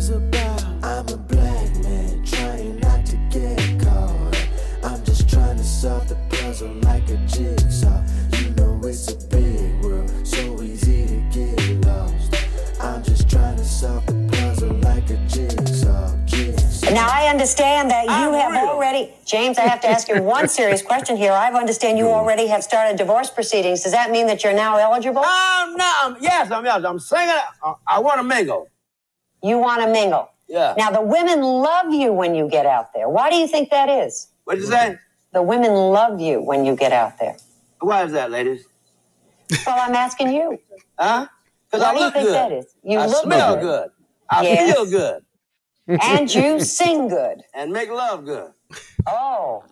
is about. I'm a black man trying not to get caught. I'm just trying to solve the puzzle like a jigsaw. You know it's a big world, so easy to get lost. I'm just trying to solve the puzzle like a jigsaw. jigsaw. Now I understand that you I'm have real. already, James. I have to ask you one serious question here. I understand you already have started divorce proceedings. Does that mean that you're now eligible? Um, no, I'm, yes, I'm yes. I'm singing. I, I want to mingle. You want to mingle. Yeah. Now the women love you when you get out there. Why do you think that is? What'd you say? The women love you when you get out there. Why is that, ladies? Well, I'm asking you. Huh? Because Why I do you think good. that is? You I look smell good. good. I Yes. feel good. And you sing good. And make love good. Oh.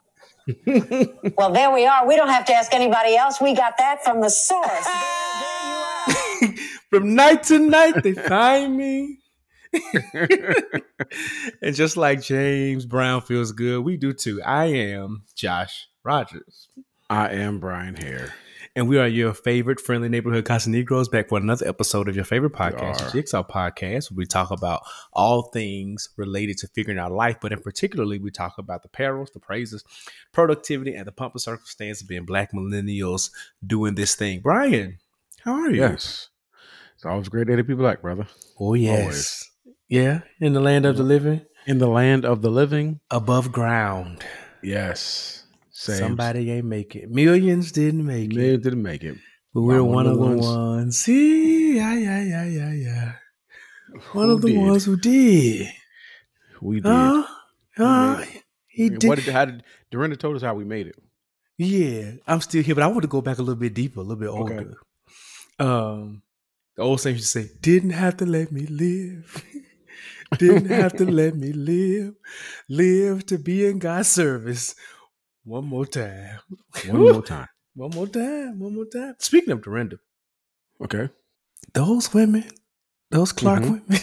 well, there we are. We don't have to ask anybody else. We got that from the source. There, there you are. From night to night, they find me. and just like James Brown feels good, we do too. I am Josh Rodgers. I am Bryan Haire. And we are your favorite friendly neighborhood Casanegros back for another episode of your favorite podcast, the Jigsaw Podcast, where we talk about all things related to figuring out life, but in particularly we talk about the perils, the praises, productivity, and the pump of circumstance of being black millennials doing this thing. Bryan, how are you? Yes. It's always a great day to be black, brother. Oh yes. Yeah, in the land of the living, In the land of the living. above ground. Yes. Same. Somebody ain't make it. Millions didn't make They it. didn't make it. But we're Not one, of the ones. See, yeah, yeah, yeah, yeah, yeah. One Who of the did? ones who did. We did. Huh? Huh? made it. He I mean, did. What did, how did Dorinda told us how we made it? Yeah, I'm still here, but I want to go back a little bit deeper, a little bit Okay. older. Um, the old saying used to say, "Didn't have to let me live, didn't have to let me live, live to be in God's service." One more time, One more time. one more time, one more time. Speaking of Dorinda, Okay. those women, those Clark Mhm. women,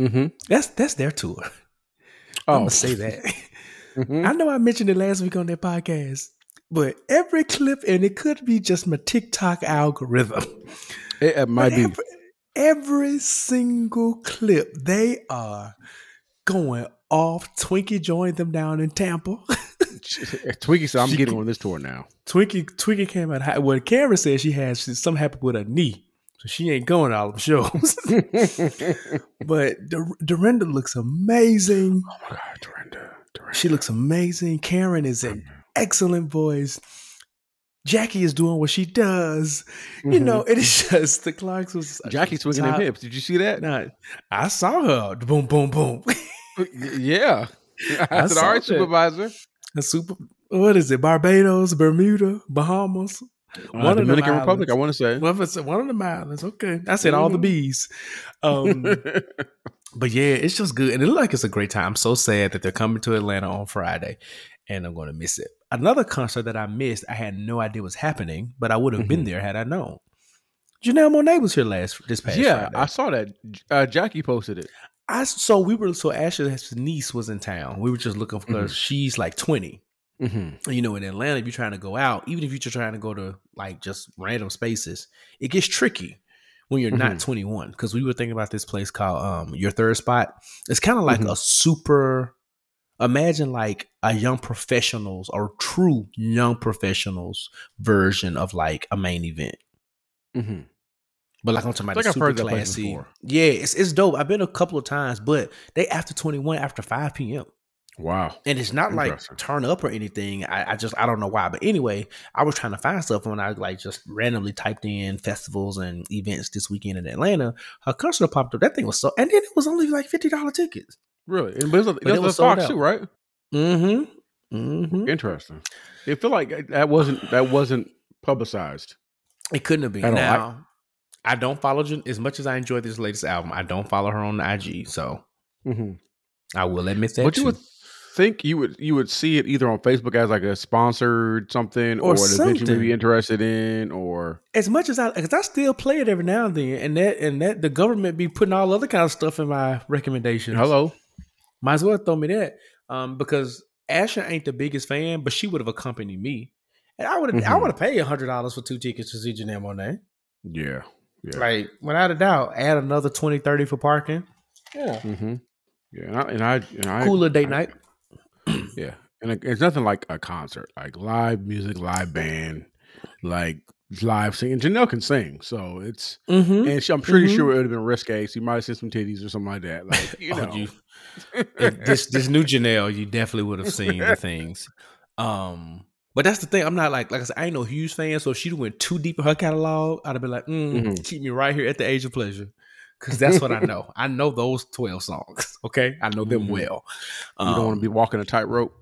Mm-hmm. that's that's their tour. Oh. I'm gonna say that. Mhm. I know I mentioned it last week on their podcast, but every clip, and it could be just my TikTok algorithm. It, it might be. Every, single clip, they are going off. Twinkie joined them down in Tampa. Twiggy said, I'm getting on this tour now. Twinkie Twinkie came out. high. Well, Karen said she has something happened with her knee, so she ain't going to all the shows. but Dor- Dorinda looks amazing. Oh my God, Dorinda. Dorinda. She looks amazing. Karen is an excellent voice. Jackie is doing what she does. You know, it is just the Clarks was Jackie swinging top- hips. Did you see that? Nah, I saw her. Boom, boom, boom. Yeah. I, I said, all right, supervisor. A super. What is it? Barbados, Bermuda, Bahamas. Uh, of them Dominican Republic, I want to say. One of, one them islands. Okay, I said all the Mhm. bees. Um, but yeah, it's just good, and it look like it's a great time. I'm so sad that they're coming to Atlanta on Friday, and I'm going to miss it. Another concert that I missed, I had no idea was happening, but I would have been there had I known. Janelle Monáe was here last this past yeah, Friday. I saw that. Uh, Jackie posted it. I so we were so Ashley's niece was in town. We were just looking for her. She's like 20. Mm-hmm. you know, in Atlanta, if you're trying to go out, even if you're just trying to go to like just random spaces, it gets tricky when you're not 21. Because we were thinking about this place called um Your Third Spot. It's kind of like a super. Imagine like a young professionals or true young professionals version of like a main event. Mm-hmm. But like I'm talking about, Like I've super heard that classy. before. Yeah, it's it's dope. I've been a couple of times, but they after 21 after 5 p.m. Wow. And it's not like turn up or anything. I, I just I don't know why. But anyway, I was trying to find stuff when I like just randomly typed in festivals and events this weekend in Atlanta. Her concert popped up. That thing was so and then it was only like fifty dollar tickets. Really? And, but it was, But it it was was sold Fox out. too, right? Mm-hmm. Mm-hmm. Interesting. It feel like that wasn't that wasn't publicized. It couldn't have been. I don't now, I don't follow Jan- as much as I enjoy this latest album. I don't follow her on the IG, so Mm-hmm. I will admit that. But you would think you would you would see it either on Facebook as like a sponsored something Or or, an event you would be interested in or as much as I, because I still play it every now and then, and that and that the government be putting all other kind of stuff in my recommendations. hello. Might as well throw me that. Um, because Asher ain't the biggest fan, but she would have accompanied me. And I would have I Mhm. would have paid hundred dollars for two tickets to see Janelle Monae. Yeah. Yeah. Like, without a doubt, add another 20, 30 for parking. Yeah. Mm-hmm. Yeah, and I, and I, and I Cooler date I- night. Yeah, and it, it's nothing like a concert, like live music, live band, like live singing. Janelle can sing, so it's Mm-hmm. and she, I'm pretty Mhm. sure it would have been risque. So you might have seen some titties or something like that. Like you know, Oh, you, if this this new Janelle, you definitely would have seen the things. Um, but that's the thing. I'm not like like I said, I ain't no huge fan. So if she went too deep in her catalog, I'd have been like, mm, Mhm. keep me right here at the age of pleasure. Cause that's what I know. I know those 12 songs. Okay. I know them Mhm. well. you don't want Um, to be walking a tightrope.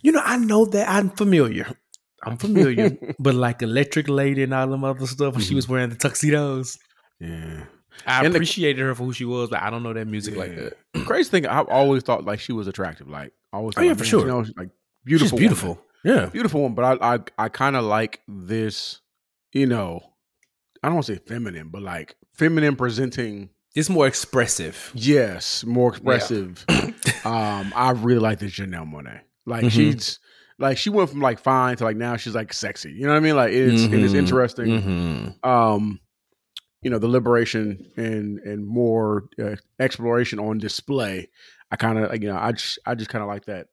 You know, I know that I'm familiar. I'm familiar. but like Electric Lady and all them other stuff, when she was wearing the tuxedos, Yeah. I And the- appreciated her for who she was, but I don't know that music like that. Crazy thing, I've always thought like she was attractive. Like always. Oh, yeah, like, for sure. You know, like beautiful, She's woman. beautiful. Yeah. beautiful one. But I, I, I kind of like this. You know, I don't want to say feminine, but like feminine presenting. It's more expressive. Yes, more expressive. um, I really like this Janelle Monáe. Like Mhm. she's like she went from like fine to like now she's like sexy. You know what I mean? Like it's it is Mhm. interesting. Mm-hmm. Um, you know the liberation and and more uh, exploration on display. I kind of you know I just I just kind of like that.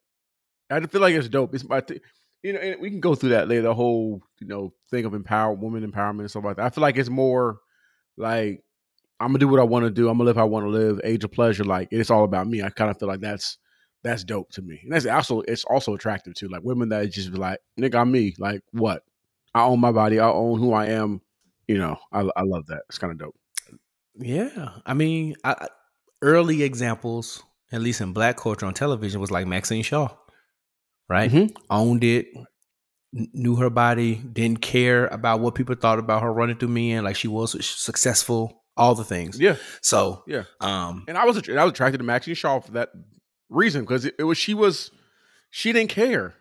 I just feel like it's dope. It's my th- you know and we can go through that later. The whole you know thing of empower woman empowerment and stuff like that. I feel like it's more like I'm gonna do what I want to do. I'm gonna live how I want to live. Age of pleasure, like it's all about me. I kind of feel like that's that's dope to me, and that's also it's also attractive too. Like women that just be like, "Nigga, I'm me." Like what? I own my body. I own who I am. You know, I I love that. It's kind of dope. Yeah. I mean, I, early examples, at least in black culture on television, was like Maxine Shaw, right? Mhm. Owned it, kn- knew her body, didn't care about what people thought about her running through men. Like she was successful, all the things. Yeah, So, yeah. um, And I was I was attracted to Maxine Shaw for that reason because it, it was she was she didn't care.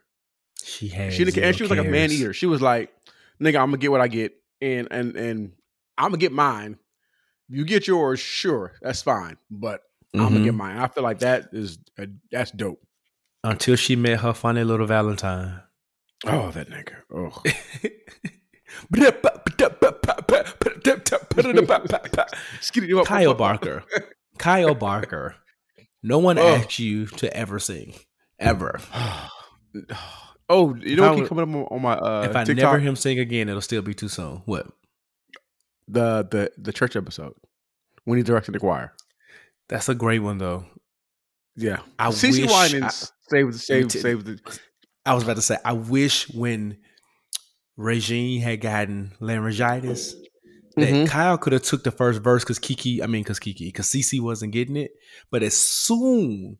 she had She didn't care. And she was zero like a man eater. She was like, "Nigga, I'm gonna get what I get, and and and I'm gonna get mine. You get yours, sure, that's fine, but I'm gonna Mhm. get mine. I feel like that is uh, that's dope. Until she met her funny little Valentine. Oh, that nigga. Oh, Kyle Barker. Kyle Barker. No one Oh. asked you to ever sing. Ever. Oh, you know I what keep coming up on, on my uh, if I TikTok? never hear him sing again, it'll still be too soon. What? the the the church episode when he directed the choir. That's a great one though. Yeah, I CeCe wish Winans saved saved t- saved the. I was about to say, I wish when Regine had gotten laryngitis that Mhm. Kyle could have took the first verse because Kiki, I mean, because Kiki, because Cece wasn't getting it. But as soon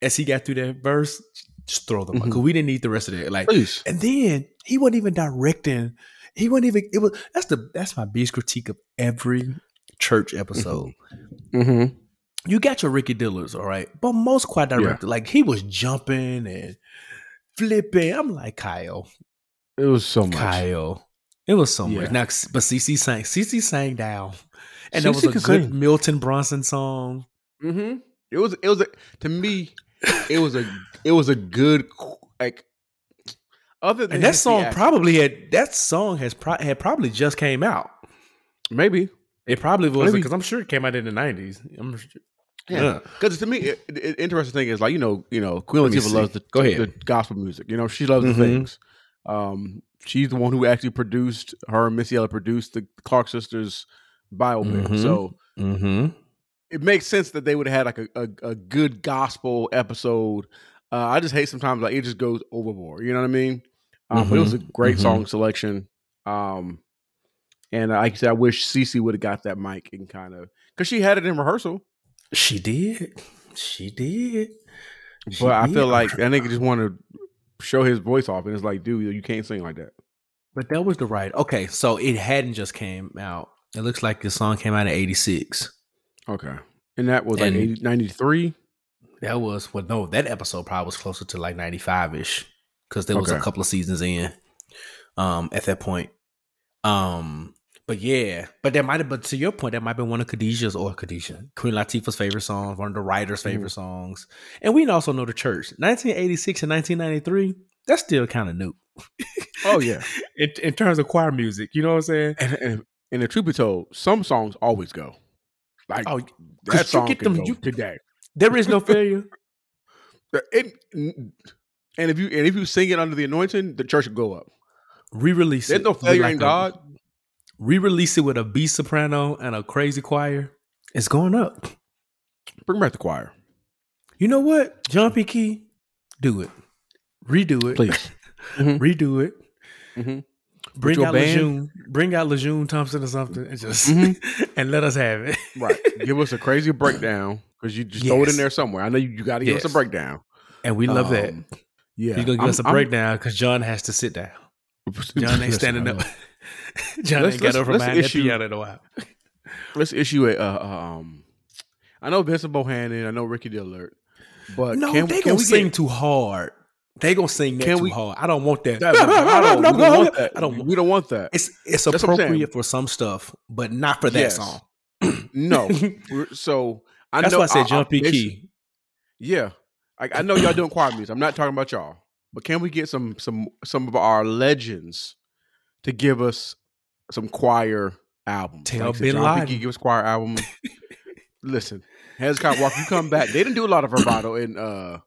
as he got through that verse, just throw them because Mhm. we didn't need the rest of it. Like, Please. and then he wasn't even directing. He wasn't even. It was that's the that's my biggest critique of every church episode. Mm-hmm. You got your Ricky Dillards, all right, but most choir directors, like he was jumping and flipping. I'm like Kyle, It was so much. Kyle. It was so Yeah. much. Now, but CeCe sang. CeCe sang down, and there was a good sing. Milton Brunson song. Mm-hmm. It was it was a, to me, it was a it was a good like other than And that song act- probably had that song has pro- had probably just came out. maybe It probably was because I'm sure it came out in the nineties. I'm sure. yeah because to me it, it, interesting thing is like you know you know Queen Latifah loves the Go ahead. the gospel music you know she loves Mhm. the things um she's the one who actually produced her and Missy Elliott produced the Clark sisters biopic Mhm. so Mm-hmm. It makes sense that they would have had like a, a, a good gospel episode. Uh, I just hate sometimes like it just goes overboard. You know what I mean? Um, But it was a great mhm. song selection. Um, and like I said, I wish Cece would have got that mic and kind of because she had it in rehearsal. She did. She did. She But I did. feel like that nigga just want to show his voice off, and it's like, dude, you can't sing like that. But that was the right. Okay, so it hadn't just came out. It looks like the song came out in '86. Okay, and that was like And- 80, 93. That was well, no, that episode probably was closer to like '95 ish because there was a couple of seasons in. Um, at that point. Um, but yeah, but that might have. But to your point, that might have been one of Khadijah's or Khadijah Queen Latifah's favorite songs, one of the writers' Mm-hmm. favorite songs, and we also know the church. 1986 and 1993. That's still kind of new Oh yeah, in, in terms of choir music. You know what I'm saying? and, and and the truth be told, some songs always go. Like Oh, that you song get can them- you- today. there is no failure. It- and if you and if you sing it under the anointing, the church will go up. Re-release There's it. no with failure like in a- God. Re-release it with a B soprano and a crazy choir. It's going up. Bring back the choir, You know what? John P. Kee, do it. Redo it. please. Mhm. Redo it. Mhm. Bring out band- LeJuene. Bring out LeJuene Thompson or something and just Mhm. and let us have it. Right. Give us a crazy breakdown because you just throw it in there somewhere. I know you, you got to give us a breakdown. And we love that. Um, Yeah. He's gonna give I'm- us a I'm- breakdown because John has to sit down. John ain't standing up. John Let's- ain't got let's- up from let's behind that issue- piano in a while. Let's issue a. Uh, um, I know Vincent Bohannon. I know Ricky Dillard. But No, can, they can gonna we sing get, too hard. They gonna sing that Can too we- hard. I don't want that. that, I don't, we don't want that. I don't. we don't want that. It's it's That's what I'm saying. appropriate for some stuff, but not for that Yes. song. No. So I know. That's know why I said John P. it's- Key. Yeah, I, I know y'all doing choir music. I'm not talking about y'all, but can we get some some some of our legends to give us some choir albums? Tell I said, Bin John P. Kee give us choir album. Listen, Hezekiah Walker, you come back. They didn't do a lot of vibrato in uh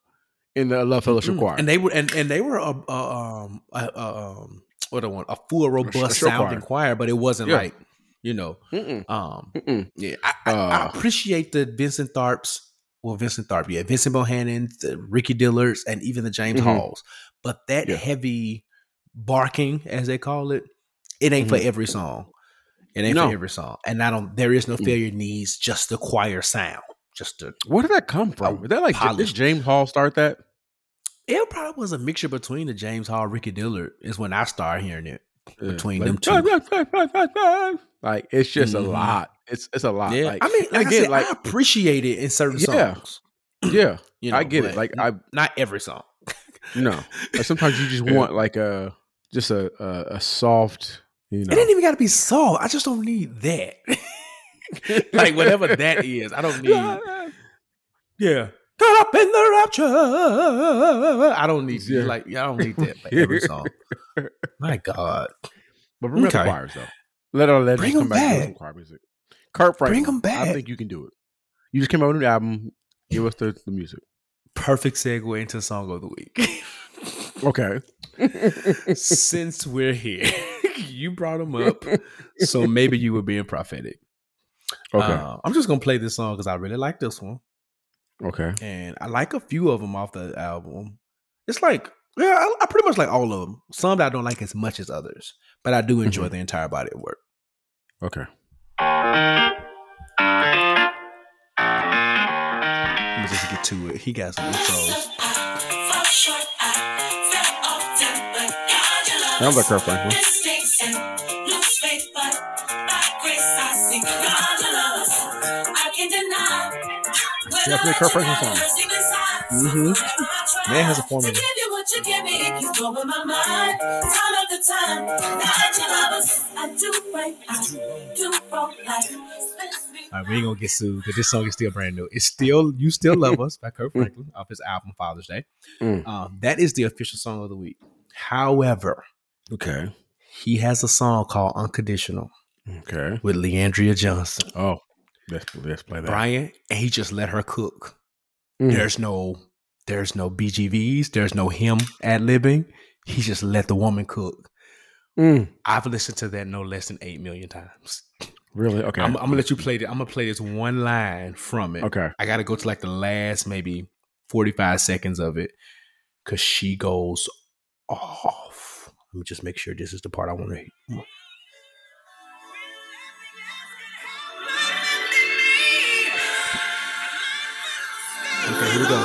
in the Love Fellowship Mm. choir. and they were and, and they were a, a um a, a, um what I want a full robust sounding choir, but it wasn't Yeah. like you know Mm-mm, um mm-mm. yeah I, I, I Uh. appreciate the Vincent Tharps well Vincent Tharp yeah Vincent Bohannon the Ricky Dillards and even the James Mhm. Halls but that Yeah. heavy barking as they call it it ain't for every song it ain't Mm-hmm. No. for every song and I don't there is no Mm. failure needs just the choir sound just the Where did that come from? Is that like did polished. James Hall start that? It probably was a mixture between the James Hall, Ricky Dillard is when I started hearing it. Yeah, Between like, them like it's just Mhm. a lot. It's it's a lot. Yeah, Like, I mean, and like again, I, said, like I appreciate it in certain Yeah. songs. yeah, You know, I get it. Like I not every song. no, like, sometimes you just want like a just a a, a soft, you It didn't even got to be soft. I just don't need that. like whatever that is, I don't need. Yeah, caught up in the rapture. I don't need Yeah. like I don't need that for every song. My God, But remember Okay. the choirs though. Let our legends Bring come 'em back. and back. some choir music. Kirk Franklin. Bring 'em back. I think you can do it. You just came out with a new album. Give us the, the music. perfect segue into song of the week. Okay. Since we're here, you brought them up, so maybe you were being prophetic. Okay. Uh, I'm just gonna play this song because I really like this one, okay. and I like a few of them off the album. It's like, yeah, I, I pretty much like all of them. Some that I don't like as much as others, but I do enjoy the entire body of work. Okay. Let me just get to it. He got some intros. Sounds like Kirk Franklin. Yeah, play Kirk Franklin song. Mm-hmm. Man has a formula. All right, we ain't gonna get sued because this song is still brand new. It's still "You Still Love Us" by Kirk Franklin off his album Father's Day. Mm. Um, that is the official song of the week. However, Okay. he has a song called "Unconditional" Okay. with Leandria Johnson, Oh, let's let's play that. Bryan, and he just let her cook. Mm. There's no, there's no BGVs. There's no him ad libbing. He just let the woman cook. Mm. I've listened to that no less than eight million times. Really? Okay. I'm, I'm gonna let you play it. I'm gonna play this one line from it. okay. I gotta go to like the last maybe 45 seconds of it because she goes off. Let me just make sure this is the part I want to here we go.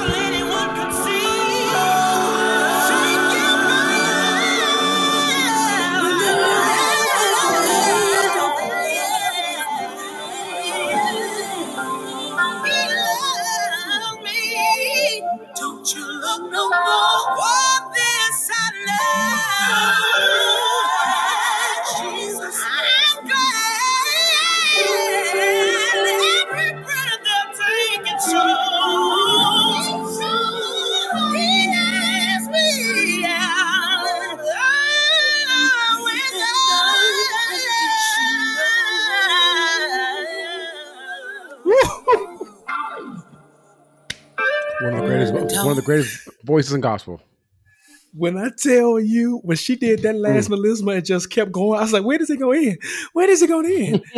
Don't you look no more One of the greatest voices in gospel. When I tell you, when she did that last hmm. melisma and just kept going, I was like, where does it go in? Where does it go in?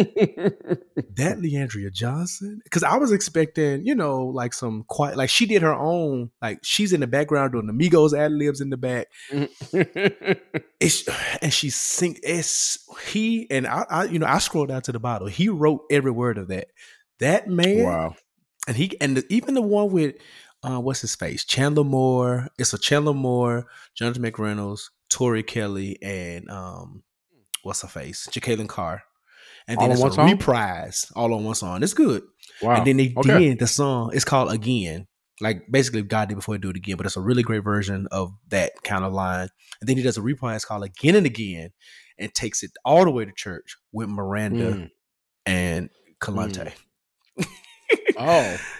that Leandria Johnson, because I was expecting, you know, like some quiet, like she did her own, like she's in the background doing the Migos ad libs in the back. It's and she sing. It's he and I, I, you know, I scrolled down to the bottom. He wrote every word of that. That man, wow. and he and the, even the one with uh, what's his face, Chandler Moore. It's a Chandler Moore, Jonathan McReynolds, Tori Kelly, and um, what's her face, Jekalyn Carr. And then All it's one a song? reprise all on one song. It's good. Wow. And then they Okay. did the song. It's called Again. Like basically God did before he do it again, but it's a really great version of that kind of line. And then he does a reprise called Again and Again and takes it all the way to church with Miranda Mm. and Kalante. Oh.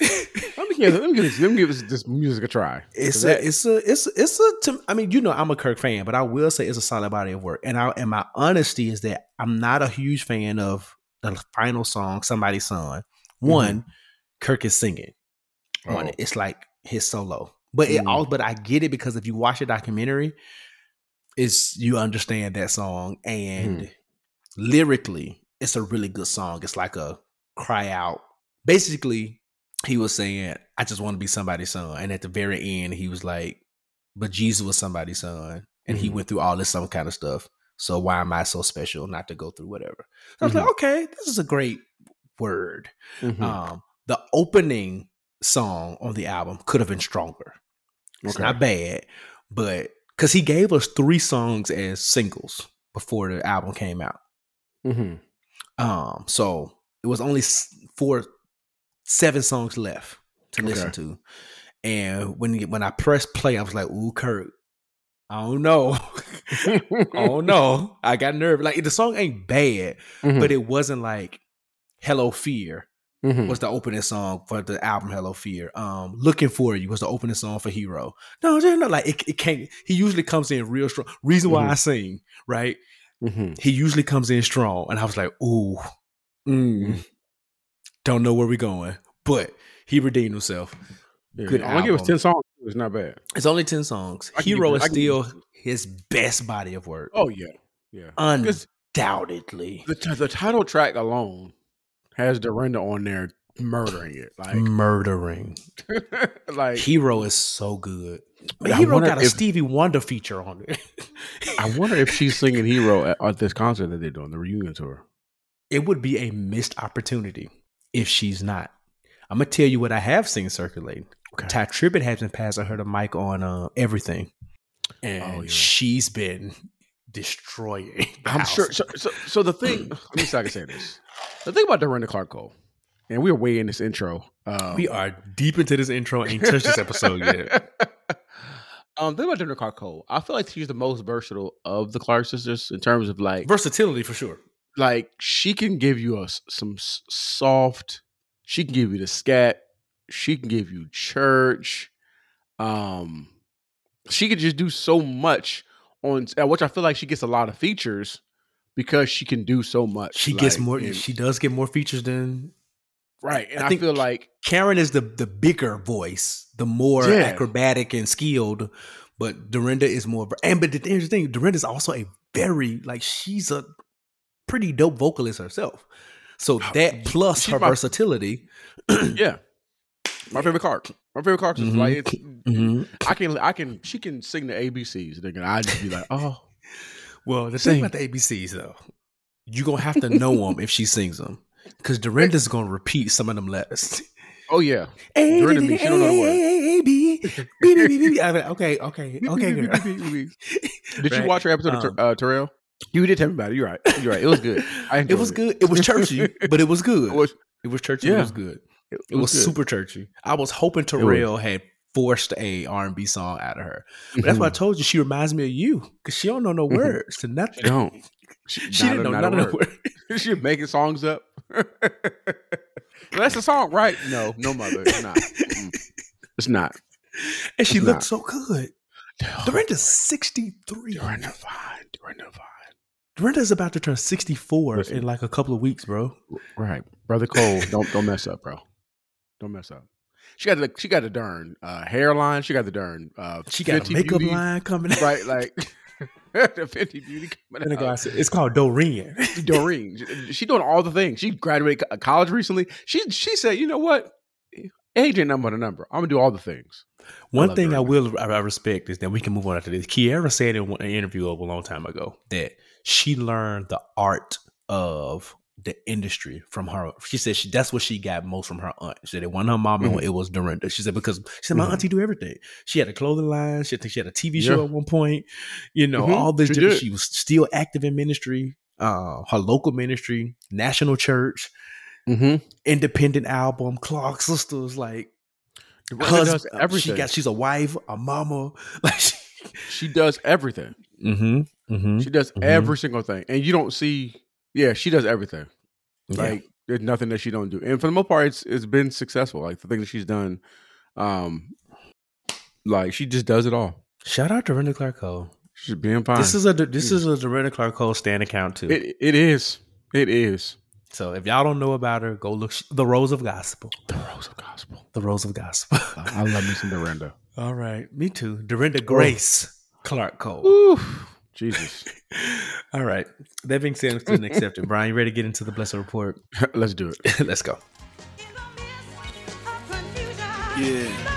let me give, let me give, this, let me give this, this music a try. It's a, it's a, it's a, it's a. To, I mean, you know, I'm a Kirk fan, but I will say it's a solid body of work. And I, and my honesty is that I'm not a huge fan of the final song, "Somebody's Son." One, Kirk is singing on Mm-hmm. Oh. it. It's like his solo, but it Mm. all. But I get it because if you watch a documentary, it's you understand that song and Mm. lyrically, it's a really good song. It's like a cry out. Basically, he was saying, I just want to be somebody's son. And at the very end, he was like, But Jesus was somebody's son. And he Mhm. went through all this some kind of stuff. So why am I so special not to go through whatever? So I was like, okay, this is a great word. Mhm. Um, the opening song on the album could have been stronger. It's Okay. not bad, but because he gave us three songs as singles before the album came out. Mhm. Um, so it was only four, seven songs left to listen Okay. to. And when when I pressed play, I was like, "Ooh, Kirk, I don't know, oh no." I got nervous. Like the song ain't bad, Mhm. but it wasn't like "Hello Fear" Mhm. was the opening song for the album "Hello Fear." Um, "Looking for You" was the opening song for Hero. No, no, no, like it, it can't. He usually comes in real strong. Reason why Mhm. I sing, right? Mhm. he usually comes in strong. And I was like, ooh, mm, don't know where we're going. But he redeemed himself. Yeah, Good I give us ten songs. It's not bad. It's only 10 songs. I Hero is still his best body of work. Oh yeah, yeah. Undoubtedly. the t- the title track alone has Dorinda on there murdering it. Like Murdering. like Hero is so good. Man, Hero got a if- Stevie Wonder feature on it. I wonder if she's singing Hero at, at this concert that they're doing, the reunion tour. it would be a missed opportunity if she's not. I'm gonna tell you what I have seen circulating. Okay. Tye Tribbett has been passing her the mic on uh, everything, and Oh, yeah. she's been destroying. I'm house. sure. So, so, so the thing, let me see if I can say this. The thing about Dorinda Clark Cole, and we're way in this intro. Um, we are deep into this intro. Ain't touched this episode yet. um, the thing about Dorinda Clark Cole, I feel like she's the most versatile of the Clark sisters in terms of like, Versatility for sure. Like she can give you a s- some soft. She can give you the scat. She can give you church. Um, she could just do so much on which I feel like she gets a lot of features because she can do so much. She gets more. and- she does get more features than right, and I I, think- feel like Karen is the the bigger voice, the more Yeah. acrobatic and skilled. But Dorinda is more. And but the, here's the thing: Dorinda is also a very like she's a pretty dope vocalist herself. So that plus she's her my- versatility. yeah, my favorite Clark. My favorite Clark is Mhm. like it's, Mhm. I can I can she can sing the ABCs. Nigga, I just be like, oh, Well, the thing about the ABCs though, you're gonna have to know them if she sings them, because Dorinda's gonna repeat some of them letters. oh yeah. A Dorinda B, she don't know the word. A B B B B B. I'm like, Okay, okay, okay. Did you watch her episode Um, of uh, Terrell? You did tell me about it. You're right. You're right. It was good. It was good. It was churchy, but it was good. It was, It was churchy. It was good. It, was, good. super churchy. I was hoping Terrell had forced a R&B song out of her. But that's why I told you she reminds me of you because she don't know no Mhm. words to nothing. She don't. She, She didn't a- know none of the word. words. She's making songs up. That's a song, right? No, no, mother. It's not. It's not. And she It's looked not. so good. Dorinda's 63. Dorinda fine. Dorinda fine. Dorinda's about to turn 64 Listen. in like a couple of weeks, bro. Right, brother Cole. Don't don't mess up, bro. Don't mess up. She got the she got the darn uh, hairline. She got the darn uh, She got a makeup Beauty, line coming out. right? Like the Fenty Beauty coming And guy out. said, it's called Doreen. Doreen, she, she doing all the things. She graduated college recently. She she said, you know what, age ain't number the number. I'm gonna do all the things. One love thing I will I I respect is that we can move on after this. Kierra said in an interview a long time ago that she learned the art of the industry from her. She said she that's what she got most from her aunt. She said it wasn't her mom, Mhm. it was Dorinda. She said because she said my Mhm. auntie do everything. She had a clothing line. She had, she had a TV show Yeah. at one point. You know Mhm. all this She different. did. She was still active in ministry. Uh, her local ministry, national church, Mm-hmm. independent album, Clark Sisters, like Does uh, everything. She got she's a wife, a mama. Like she, she does everything. Mm-hmm, mm-hmm. She does Mhm. every single thing, and you don't see. Yeah, she does everything. Yeah. Like there's nothing that she don't do, and for the most part, it's it's been successful. Like the things that she's done, um, like she just does it all. Shout out to Dorinda Clark Cole. She's being fine. This is a this is a Dorinda Clark Cole stand account too. it. It is. It is so if y'all don't know about her, go look the Rose of Gospel. the rose of gospel. The Rose of Gospel. I love me some Dorinda. All right, me too. Dorinda Grace Clark Cole. Ooh, Jesus. All right. That being said, student accepted. Bryan, you ready to get into the blessed report? Let's do it. Let's go. Yeah.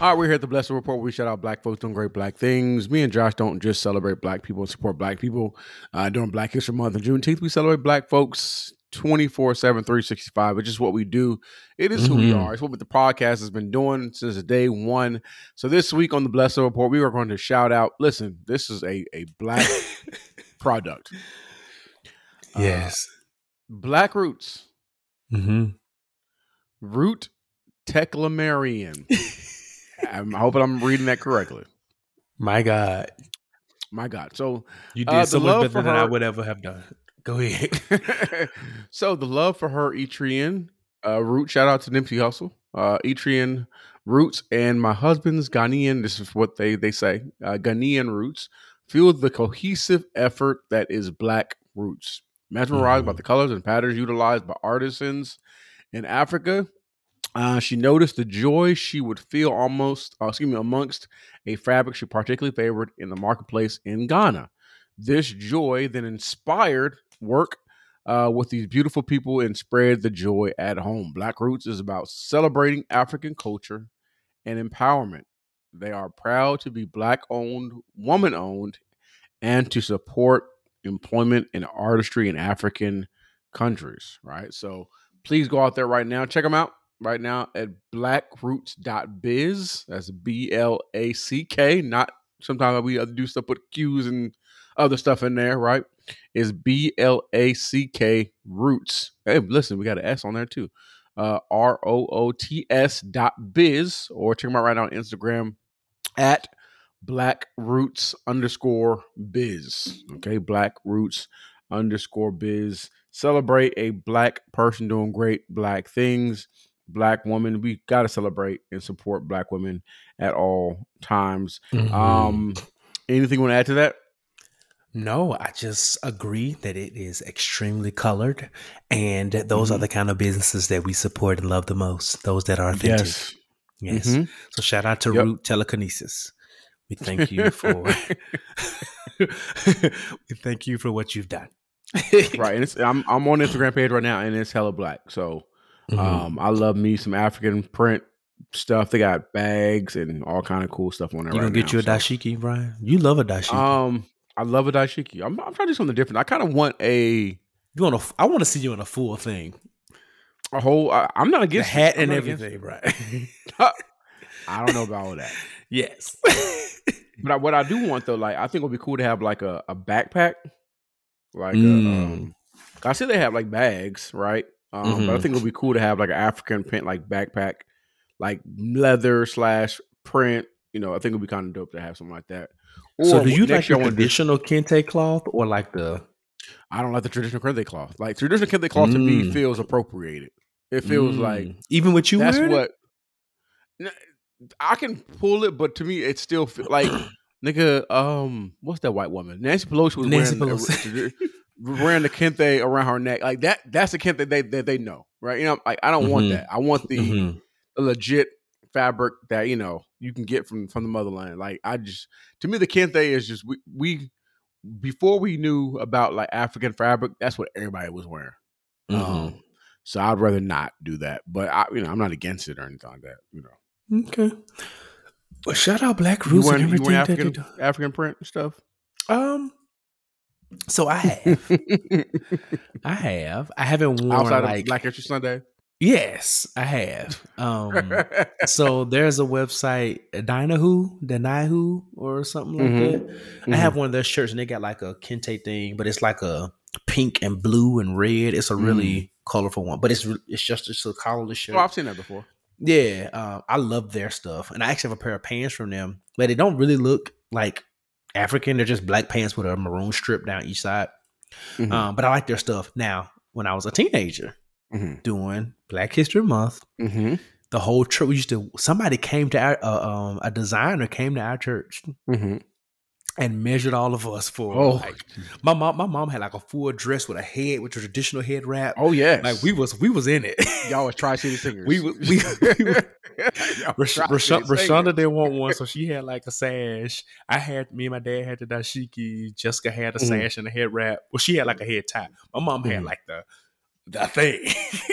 All right, we're here at the Blessed Report. We shout out black folks doing great black things. Me and Josh don't just celebrate black people and support black people. Uh, during Black History Month and Juneteenth, we celebrate black folks 24 7, 365, which is what we do. It is who we Mhm. are. It's what the podcast has been doing since day one. So this week on the Blessed Report, we are going to shout out listen, this is a, a black product. Uh, Yes. Black Roots, mm-hmm. Root Teclamarian. I'm hoping I'm reading that correctly. My God. My God. So You did Uh, so much better than I would ever have done. Go ahead. so the love for her Eritrean uh, root. Shout out to Nipsey Hussle, uh, Eritrean roots, and my husband's Ghanaian. This is what they they say. Uh, Ghanaian roots fuel the cohesive effort that is Black roots. Mesmerized by Mhm. the colors and patterns utilized by artisans in Africa. Uh, she noticed the joy she would feel almost, uh, excuse me, amongst a fabric she particularly favored in the marketplace in Ghana. This joy then inspired work uh, with these beautiful people and spread the joy at home. Black Roots is about celebrating African culture and empowerment. They are proud to be Black owned, woman owned, and to support employment and artistry in African countries, right? So please go out there right now. Check them out right now at blackroots.biz. That's B L A C K, not sometimes we do stuff with Q's and other stuff in there, right? Is B L A C K roots. Hey, listen, we got an S on there too. Uh, R O O T S dot biz, or check them out right now on Instagram at black roots underscore biz. Okay, black roots underscore biz. Celebrate a black person doing great black things. Black woman, we got to celebrate and support black women at all times. Mm-hmm. Um, anything you want to add to that? No, I just agree that it is extremely colored, and those are Mhm. the kind of businesses that we support and love the most. Those that are authentic. Yes. Mhm. So shout out to Yep. Root Telekinesis. We thank you for we thank you for what you've done. right. And it's I'm I'm on Instagram page right now, and it's hella black. So Mhm. um, I love me some African print stuff. They got bags and all kind of cool stuff on there. you right gonna get now, you a so. dashiki, Bryan? You love a dashiki. Um, I love a dashiki. I'm, I'm trying to do something different. I kind of want a you want to? I want to see you in a full thing, a whole. I, I'm not the against it. hat and everything, right? I don't know about all that, yes. but I, what I do want though, like I think it would be cool to have like a, a backpack, like a, Mm. um, I see they have like bags, right? Um, but I Mhm. think it would be cool to have like an African print like backpack, like leather slash print. You know, I think it would be kind of dope to have something like that. So do you like I traditional kente cloth or like the? I don't like the traditional kente cloth. Like traditional kente cloth to me Mm. feels appropriated. It feels like Mm. even with you that's it? what I can pull it, but to me, it still feel like nigga. Um, what's that white woman? Nancy Pelosi was Nancy wearing. Pelosi. wearing the kente around her neck, like that. That's the kente they that they know, right? You know, like I don't want Mhm. that. I want the, Mhm. the legit fabric that you know you can get from from the motherland. Like I just, to me, the kente is just we we before we knew about like African fabric, that's what everybody was wearing. Mhm. Um, so I'd rather not do that, but I, you know, I'm not against it or anything like that. You know, Okay. Well, shout out Black you Roots wearing, and you everything wearing that African do. African print and stuff. Um. So I have, I have, I haven't worn Outside like of Black History Sunday. Yes, I have. Um. so there's a website, Diyanu, Diyanu, or something like Mhm. that. I have one of their shirts, and they got like a kente thing, but it's like a pink and blue and red. It's a really colorful one, but it's it's just it's a collarless shirt. oh, I've seen that before. Yeah, um, I love their stuff, and I actually have a pair of pants from them, but they don't really look like African. They're just black pants with a maroon strip down each side. Mhm. Um, but I like their stuff. Now, when I was a teenager Mhm. doing Black History Month, Mm-hmm. the whole church we used to. Somebody came to our uh, um, a designer came to our church Mm-hmm. and measured all of us for. Oh. like, my mom, my mom had like a full dress with a head, with a traditional head wrap. Oh yes. Like we was we was in it. y'all was Tri City singers. We was- we- we was- Y'all Rash- Rashonda didn't want one, so she had like a sash. I had me and my dad had the dashiki. Jessica had a Mhm. sash and a head wrap. Well, she had like a head tie. My mom had Mhm. like the the thing.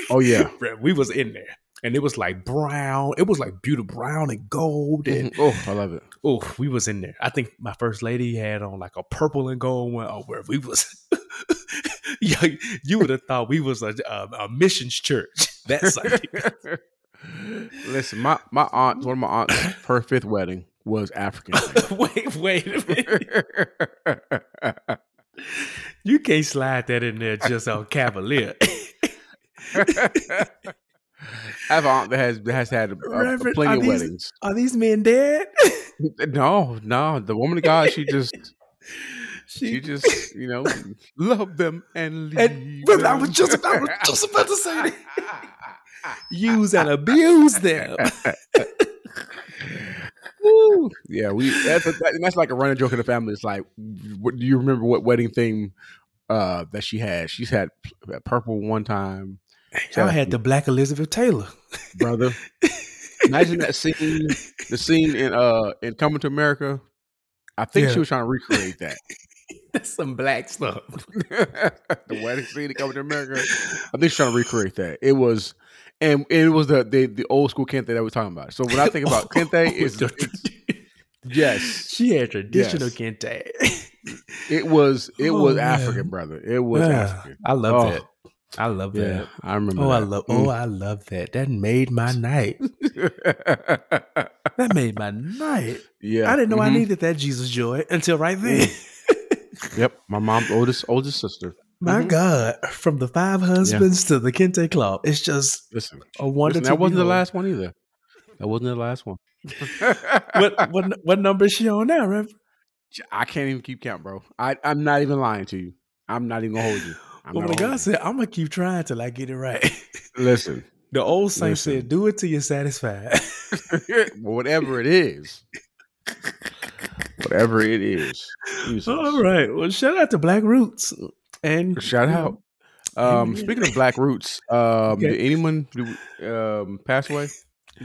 Oh yeah. We was in there, and it was like brown. It was like beautiful brown and gold, and Mhm. Oh, I love it. oh, we was in there. I think my first lady had on like a purple and gold one. Oh, where we was. yeah, you would have thought we was a, a, a missions church. That's like Listen, my my aunt, one of my aunt's her fifth wedding was African. wait, wait a minute. You can't slide that in there just on Cavalier. I have an aunt that has has had a, a, Reverend, plenty of these- weddings. Are these men dead? No, no, the woman of God, she just she She, just you know love them and leave. And- well, I was just- I was just about to say use and abuse them. Yeah, we that's a, that's like a running joke in the family. It's like, what, do you remember what wedding theme uh, that she had? She's had purple one time, Y'all had the black Elizabeth Taylor. brother. Imagine that scene, the scene in uh in Coming to America. I think Yeah. she was trying to recreate that. That's some black stuff. the wedding scene in Coming to America. I think she's trying to recreate that. It was, and it was the the, the old school Kente that we're talking about. So when I think about Kente, it's, it's yes, she had traditional Yes. kente. it was it Oh, was man. African, brother. It was African. I love Oh, that. I love Yeah, that. I remember. Oh, I that. love. Oh, I love that. That made my night. Mm. That made my night. yeah, I didn't know I mhm. needed that Jesus joy until right then. Yep, my mom's oldest oldest sister. My Mhm. God, from the five husbands to the Kente Club, it's just Listen, a wonder. listen that wasn't the last one either. That wasn't the last one. What what what number is she on now, Rev? I can't even keep count, bro. I, I'm not even lying to you. I'm not even gonna hold you. I'm not God said, "I'm gonna keep trying till I get it right." Listen, The old saint Listen. said, "Do it till you're satisfied." whatever it is, whatever it is. Jesus. All right. Well, shout out to Black Roots and Shout out. Um, speaking of Black Roots, um, Okay. did anyone do, um, pass away?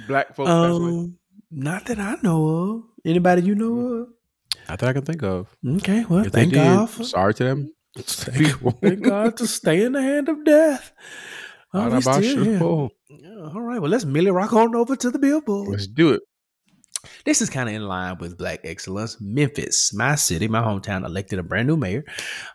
Black folks pass away? Um, not that I know of. Anybody you know of? Not that I can think of. Okay. Well, If thank did, God. For, sorry to them. thank, thank God to stay in the hand of death. Oh, still here. Yeah, all right. Well, let's merely rock on over to the billboard. Let's do it. This is kind of in line with Black Excellence. Memphis, my city, my hometown, elected a brand new mayor.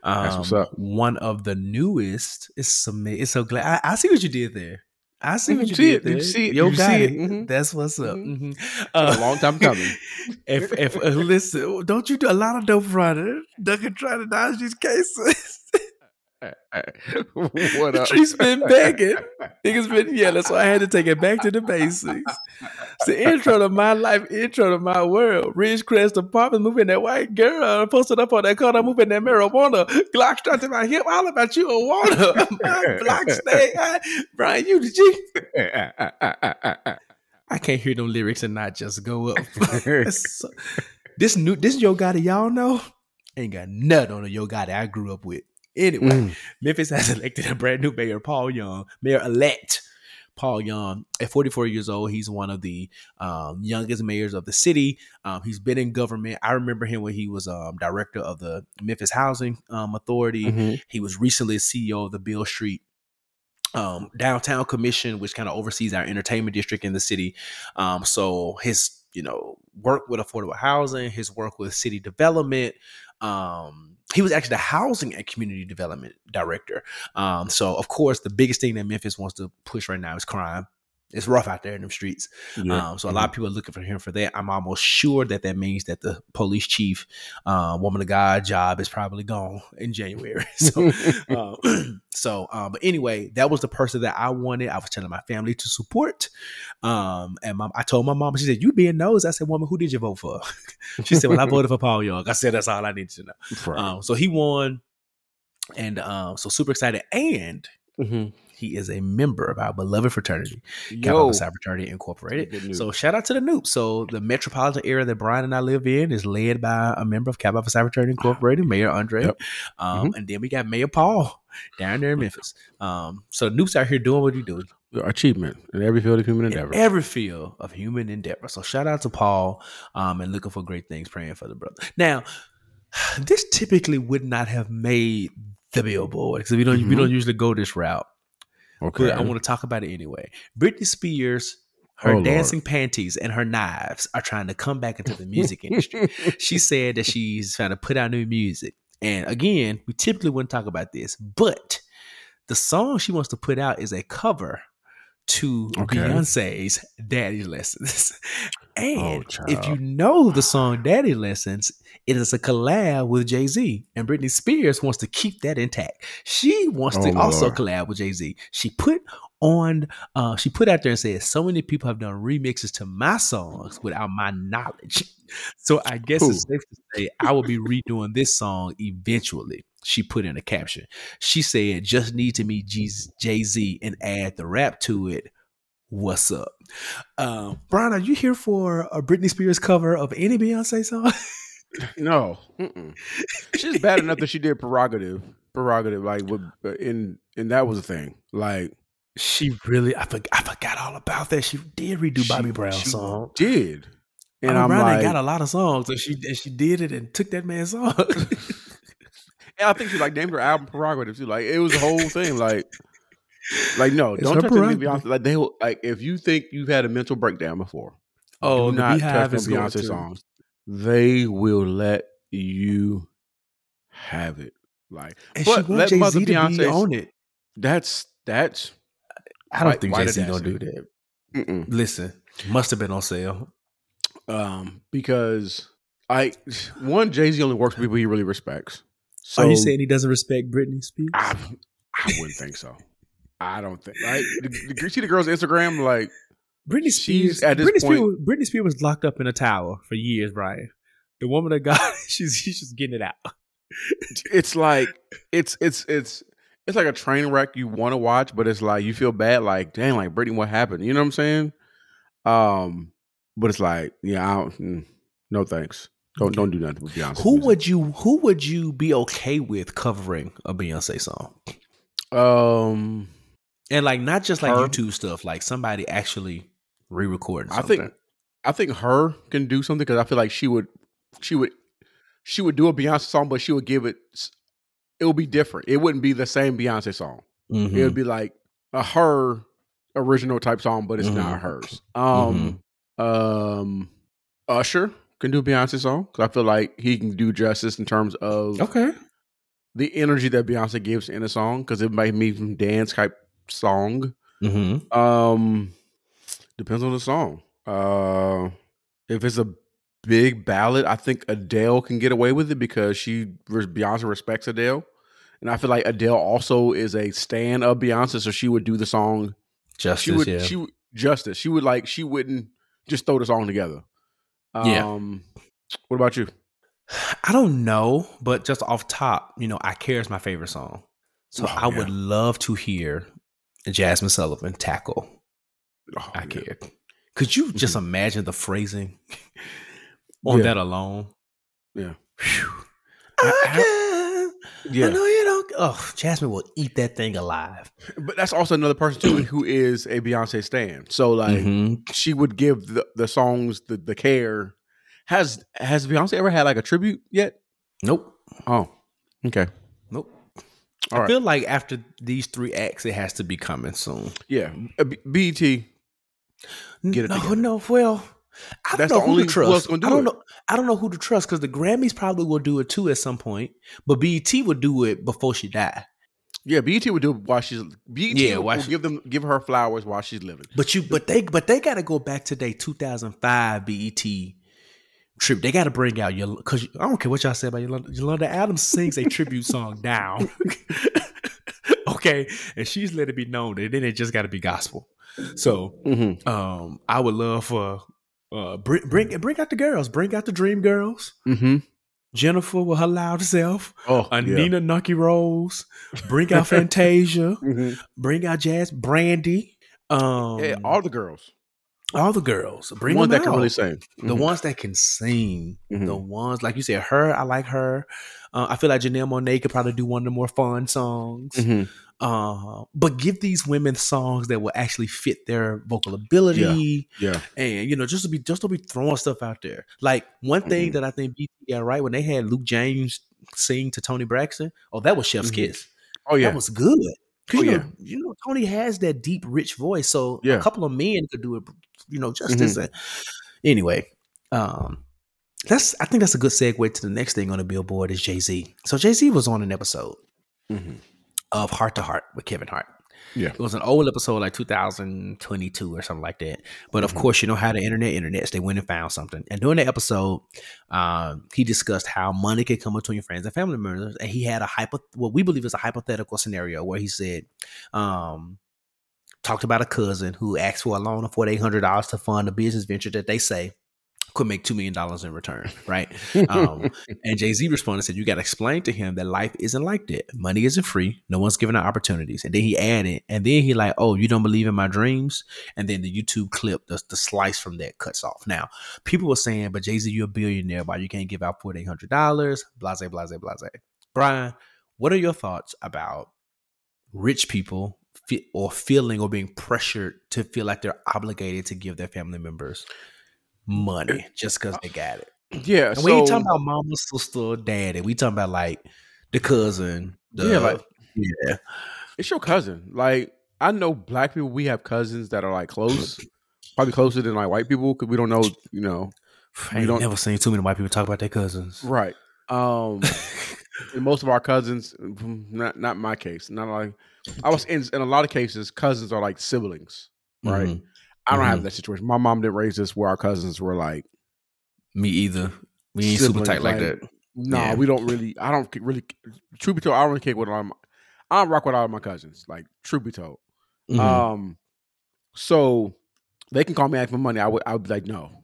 Um, That's what's up. One of the newest. It's so it's so glad. I, I see what you did there. I see Mhm, what you did it. Did there. you see it? Yo, you got see it. it? Mhm. That's what's up. Mhm. Mhm. It's a long time coming. If if uh, listen, don't you do a lot of dope running? Duncan trying to dodge these cases. What up? streets been begging. Niggas been yelling, so I had to take it back to the basics. It's the intro to my life, intro to my world. Ridgecrest apartment, moving that white girl, posted up on that corner, moving that marijuana. Glock strapped to my hip, all about you a water. My block stay. Brian, you the G. I can't hear them lyrics and not just go up. So- this new this Yo Gotti, y'all know, ain't got nothing on the Yo Gotti I grew up with. Anyway, Mm. Memphis has elected a brand new mayor, Paul Young, mayor elect. Paul Young, at 44 years old, he's one of the um, youngest mayors of the city. Um, he's been in government. I remember him when he was um, director of the Memphis Housing um, Authority. Mhm. He was recently CEO of the Beale Street um, Downtown Commission, which kind of oversees our entertainment district in the city. Um, so his, you know, work with affordable housing, his work with city development. Um, he was actually the housing and community development director. Um, so of course, the biggest thing that Memphis wants to push right now is crime. It's rough out there in them streets. Yeah. Um, so a lot of people are looking for him for that. I'm almost sure that that means that the police chief, uh, woman of God job is probably gone in January. so, um, so, um, but anyway, that was the person that I wanted. I was telling my family to support. Um, and my, I told my mom, she said, "You being nosed." I said, "Woman, who did you vote for?" she said, "Well, I voted for Paul Young." I said, "That's all I needed to know." Right. Um, so he won, and um, so super excited. And Mhm. He is a member of our beloved fraternity, Kappa Psi Fraternity Incorporated. So shout out to the Nupes. So the metropolitan area that Brian and I live in is led by a member of Kappa Psi Fraternity Incorporated, Mayor Andre. Yep. Um, And then we got Mayor Paul down there in Memphis. Um, so Nupes out here doing what he do. Achievement in every field of human in endeavor. every field of human endeavor. So shout out to Paul um, and looking for great things, praying for the brother. Now, this typically would not have made the billboard because we don't we Mhm. don't usually go this route. Okay. But I want to talk about it anyway. Britney Spears, her Oh, Lord. dancing panties and her knives are trying to come back into the music industry. she said that she's trying to put out new music. And again, we typically wouldn't talk about this, but the song she wants to put out is a cover to Okay. Beyonce's Daddy Lessons. Oh, and Oh, if you know the song Daddy Lessons, it is a collab with Jay Z. And Britney Spears wants to keep that intact. She wants Oh, to also Lord. collab with Jay Z. She put on, uh, she put out there and said, so many people have done remixes to my songs without my knowledge. So I guess it's safe to say I will be redoing this song eventually. She put in a caption. She said, just need to meet Jay Z and add the rap to it. What's up? Um, Brian, are you here for a Britney Spears cover of any Beyonce song? No, Mm-mm. she's bad enough that she did prerogative, prerogative. Like, with, uh, in and that was a thing. Like, she really, I, forgot, I forgot all about that. She did redo she- Bobby Brown's she song. did, and Bobby I'm Brown ain't like, got a lot of songs, and she and she did it and took that man's song. and I think she like named her album prerogative too. Like, it was a whole thing. Like, like no, It's don't touch any. Beyonce. Like they will, like if you think you've had a mental breakdown before, oh, do the not BeyHive touch is no going Beyonce to- songs. They will let you have it. Like, and but let wants Jay Mother Z to be Beyonce on it. that's that's I don't White- think Jay Z gonna do that. mm-mm. Listen, must have been on sale. um because I one Jay Z only works with people he really respects. So Are you saying he doesn't respect Britney Spears? I, I wouldn't think so. I don't think. Like, did you see the girl's Instagram? Like, Britney she's Spears. at this Britney, point- Spears Britney Spears was locked up in a tower for years, Brian. The woman of God, she's she's just getting it out. it's like it's it's it's it's like a train wreck you want to watch, but it's like you feel bad. Like, dang, like Brittany, what happened? You know what I'm saying? Um, but it's like, yeah, I don't, mm, no thanks. Don't don't do nothing with Beyonce. Who music. would you who would you be okay with covering a Beyonce song? um? And like not just like Her. YouTube stuff, like somebody actually re-recording. I think I think her can do something because I feel like she would she would she would do a Beyonce song, but she would give it it would be different. It wouldn't be the same Beyonce song. Mhm. It would be like a her original type song, but it's not Mhm. hers. Um um Usher can do a Beyonce song because I feel like he can do justice in terms of okay. the energy that Beyonce gives in a song because it might be some dance type song. Mm-hmm. Um, depends on the song. Uh, if it's a big ballad, I think Adele can get away with it because she Beyonce respects Adele, and I feel like Adele also is a stan of Beyonce, so she would do the song. Justice, She would. yeah. She justice. She would like. She wouldn't just throw the song together. Yeah. Um, What about you? I don't know, but just off top, you know, I Care is my favorite song. So Oh, I yeah. would love to hear Jazmine Sullivan tackle Oh, I yeah. Care. Could you just imagine the phrasing on Yeah. that alone? Yeah. I- I care. Yeah. I know you don't. oh, Jazmine will eat that thing alive. But that's also another person too who is a Beyonce stan. So like Mhm. she would give the, the songs the, the care. Has has Beyonce ever had like a tribute yet? Nope. Oh, okay. Nope. All I right. feel like after these three acts, it has to be coming soon. Yeah, uh, B- BET. Get it no, together. no, well, I don't know the who to trust. do I don't it? know. I don't know who to trust because the Grammys probably will do it too at some point, but BET would do it before she die. Yeah, BET would do it while she's BET Yeah, will, she- give them give her flowers while she's living. But you, but they, but they got to go back to their 2005 BET trip. They got to bring out your because I don't care what y'all say about Yolanda. Yolanda Adams sings a tribute song now. okay, and she's let it be known that then it just got to be gospel. So Mm-hmm. um, I would love for uh bring bring bring out the girls, bring out the Dream Girls, Mm-hmm. Jennifer with her loud self, Oh, uh, yeah. Anika Noni Rose, bring out Fantasia, Mhm. bring out Jazz Brandy, um, Yeah, all the girls, all the girls, bring the ones them that can really sing. The Mhm. ones that can sing, the Mhm. ones like you said, her. I like her. Uh, I feel like Janelle Monáe could probably do one of the more fun songs. Uh, but give these women songs that will actually fit their vocal ability, Yeah, and you know, just to be just to be throwing stuff out there. Like one thing Mhm. that I think BT got right when they had Luke James sing to Toni Braxton. Oh, that was Chef's Mhm. Kiss. oh yeah, That was good. 'Cause Oh, you, know, yeah. you know, Tony has that deep, rich voice. So Yeah. a couple of men could do it, you know, just as a anyway. Um that's I think that's a good segue to the next thing on the billboard is Jay-Z. So Jay-Z was on an episode Mhm. Of Heart to Heart with Kevin Hart. Yeah. It was an old episode, like 2022 or something like that. But of Mhm. course, you know how the internet internets, they went and found something. And during the episode, um, he discussed how money can come between friends and family members. And he had a hypo what we believe is a hypothetical scenario where he said, um, talked about a cousin who asked for a loan of forty eight hundred dollars to fund a business venture that they say could make two million dollars in return, right? Um, and Jay Z responded and said, You got to explain to him that life isn't like that. Money isn't free. No one's giving out opportunities. And then he added, and then he like, Oh, you don't believe in my dreams? And then the YouTube clip, the, the slice from that cuts off. Now, people were saying, But Jay Z, you're a billionaire. Why you can't give out $4,800? Blase, blase, blase. Brian, what are your thoughts about rich people or feeling or being pressured to feel like they're obligated to give their family members money just because they got it? yeah. And so, we ain't talking about mama, sister, daddy. We talking about like the cousin. The, Yeah, like- yeah, it's your cousin. Like I know black people. We have cousins that are like close, probably closer than like white people because we don't know. You know, I ain't don't- never seen too many white people talk about their cousins. right? Um, most of our cousins, not not my case. Not like I was in in a lot of cases, cousins are like siblings. Right. Mhm. I don't have that situation. My mom didn't raise us where our cousins were like, Me either. We ain't super tight like, like- that. no, Yeah. we don't really. I don't really. Truth be told, I don't really kick with all my. I don't rock with all of my cousins. Like truth be told. Mhm. Um, so they can call me ask for money. I would I would be like no,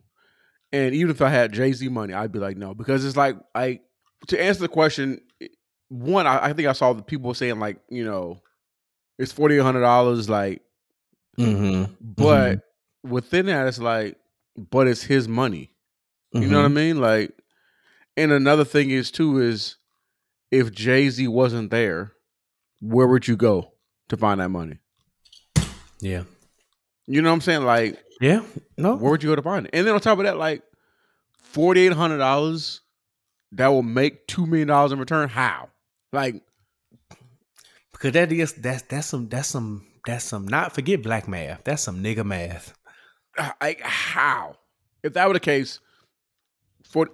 and even if I had Jay Z money, I'd be like no because it's like I to answer the question. One, I, I think I saw the people saying like you know, it's forty eight hundred dollars. Like, Mhm. but within that, it's like, but it's his money. You know what I Mhm. mean? Like, and another thing is too is if Jay Z wasn't there, where would you go to find that money? Yeah. You know what I'm saying? Like, Yeah. No. where would you go to find it? And then on top of that, like forty eight hundred dollars that will make two million dollars in return. How? Like, Because that is that's that's some that's some that's some not forget black math. That's some nigga math. Like how? If that were the case, for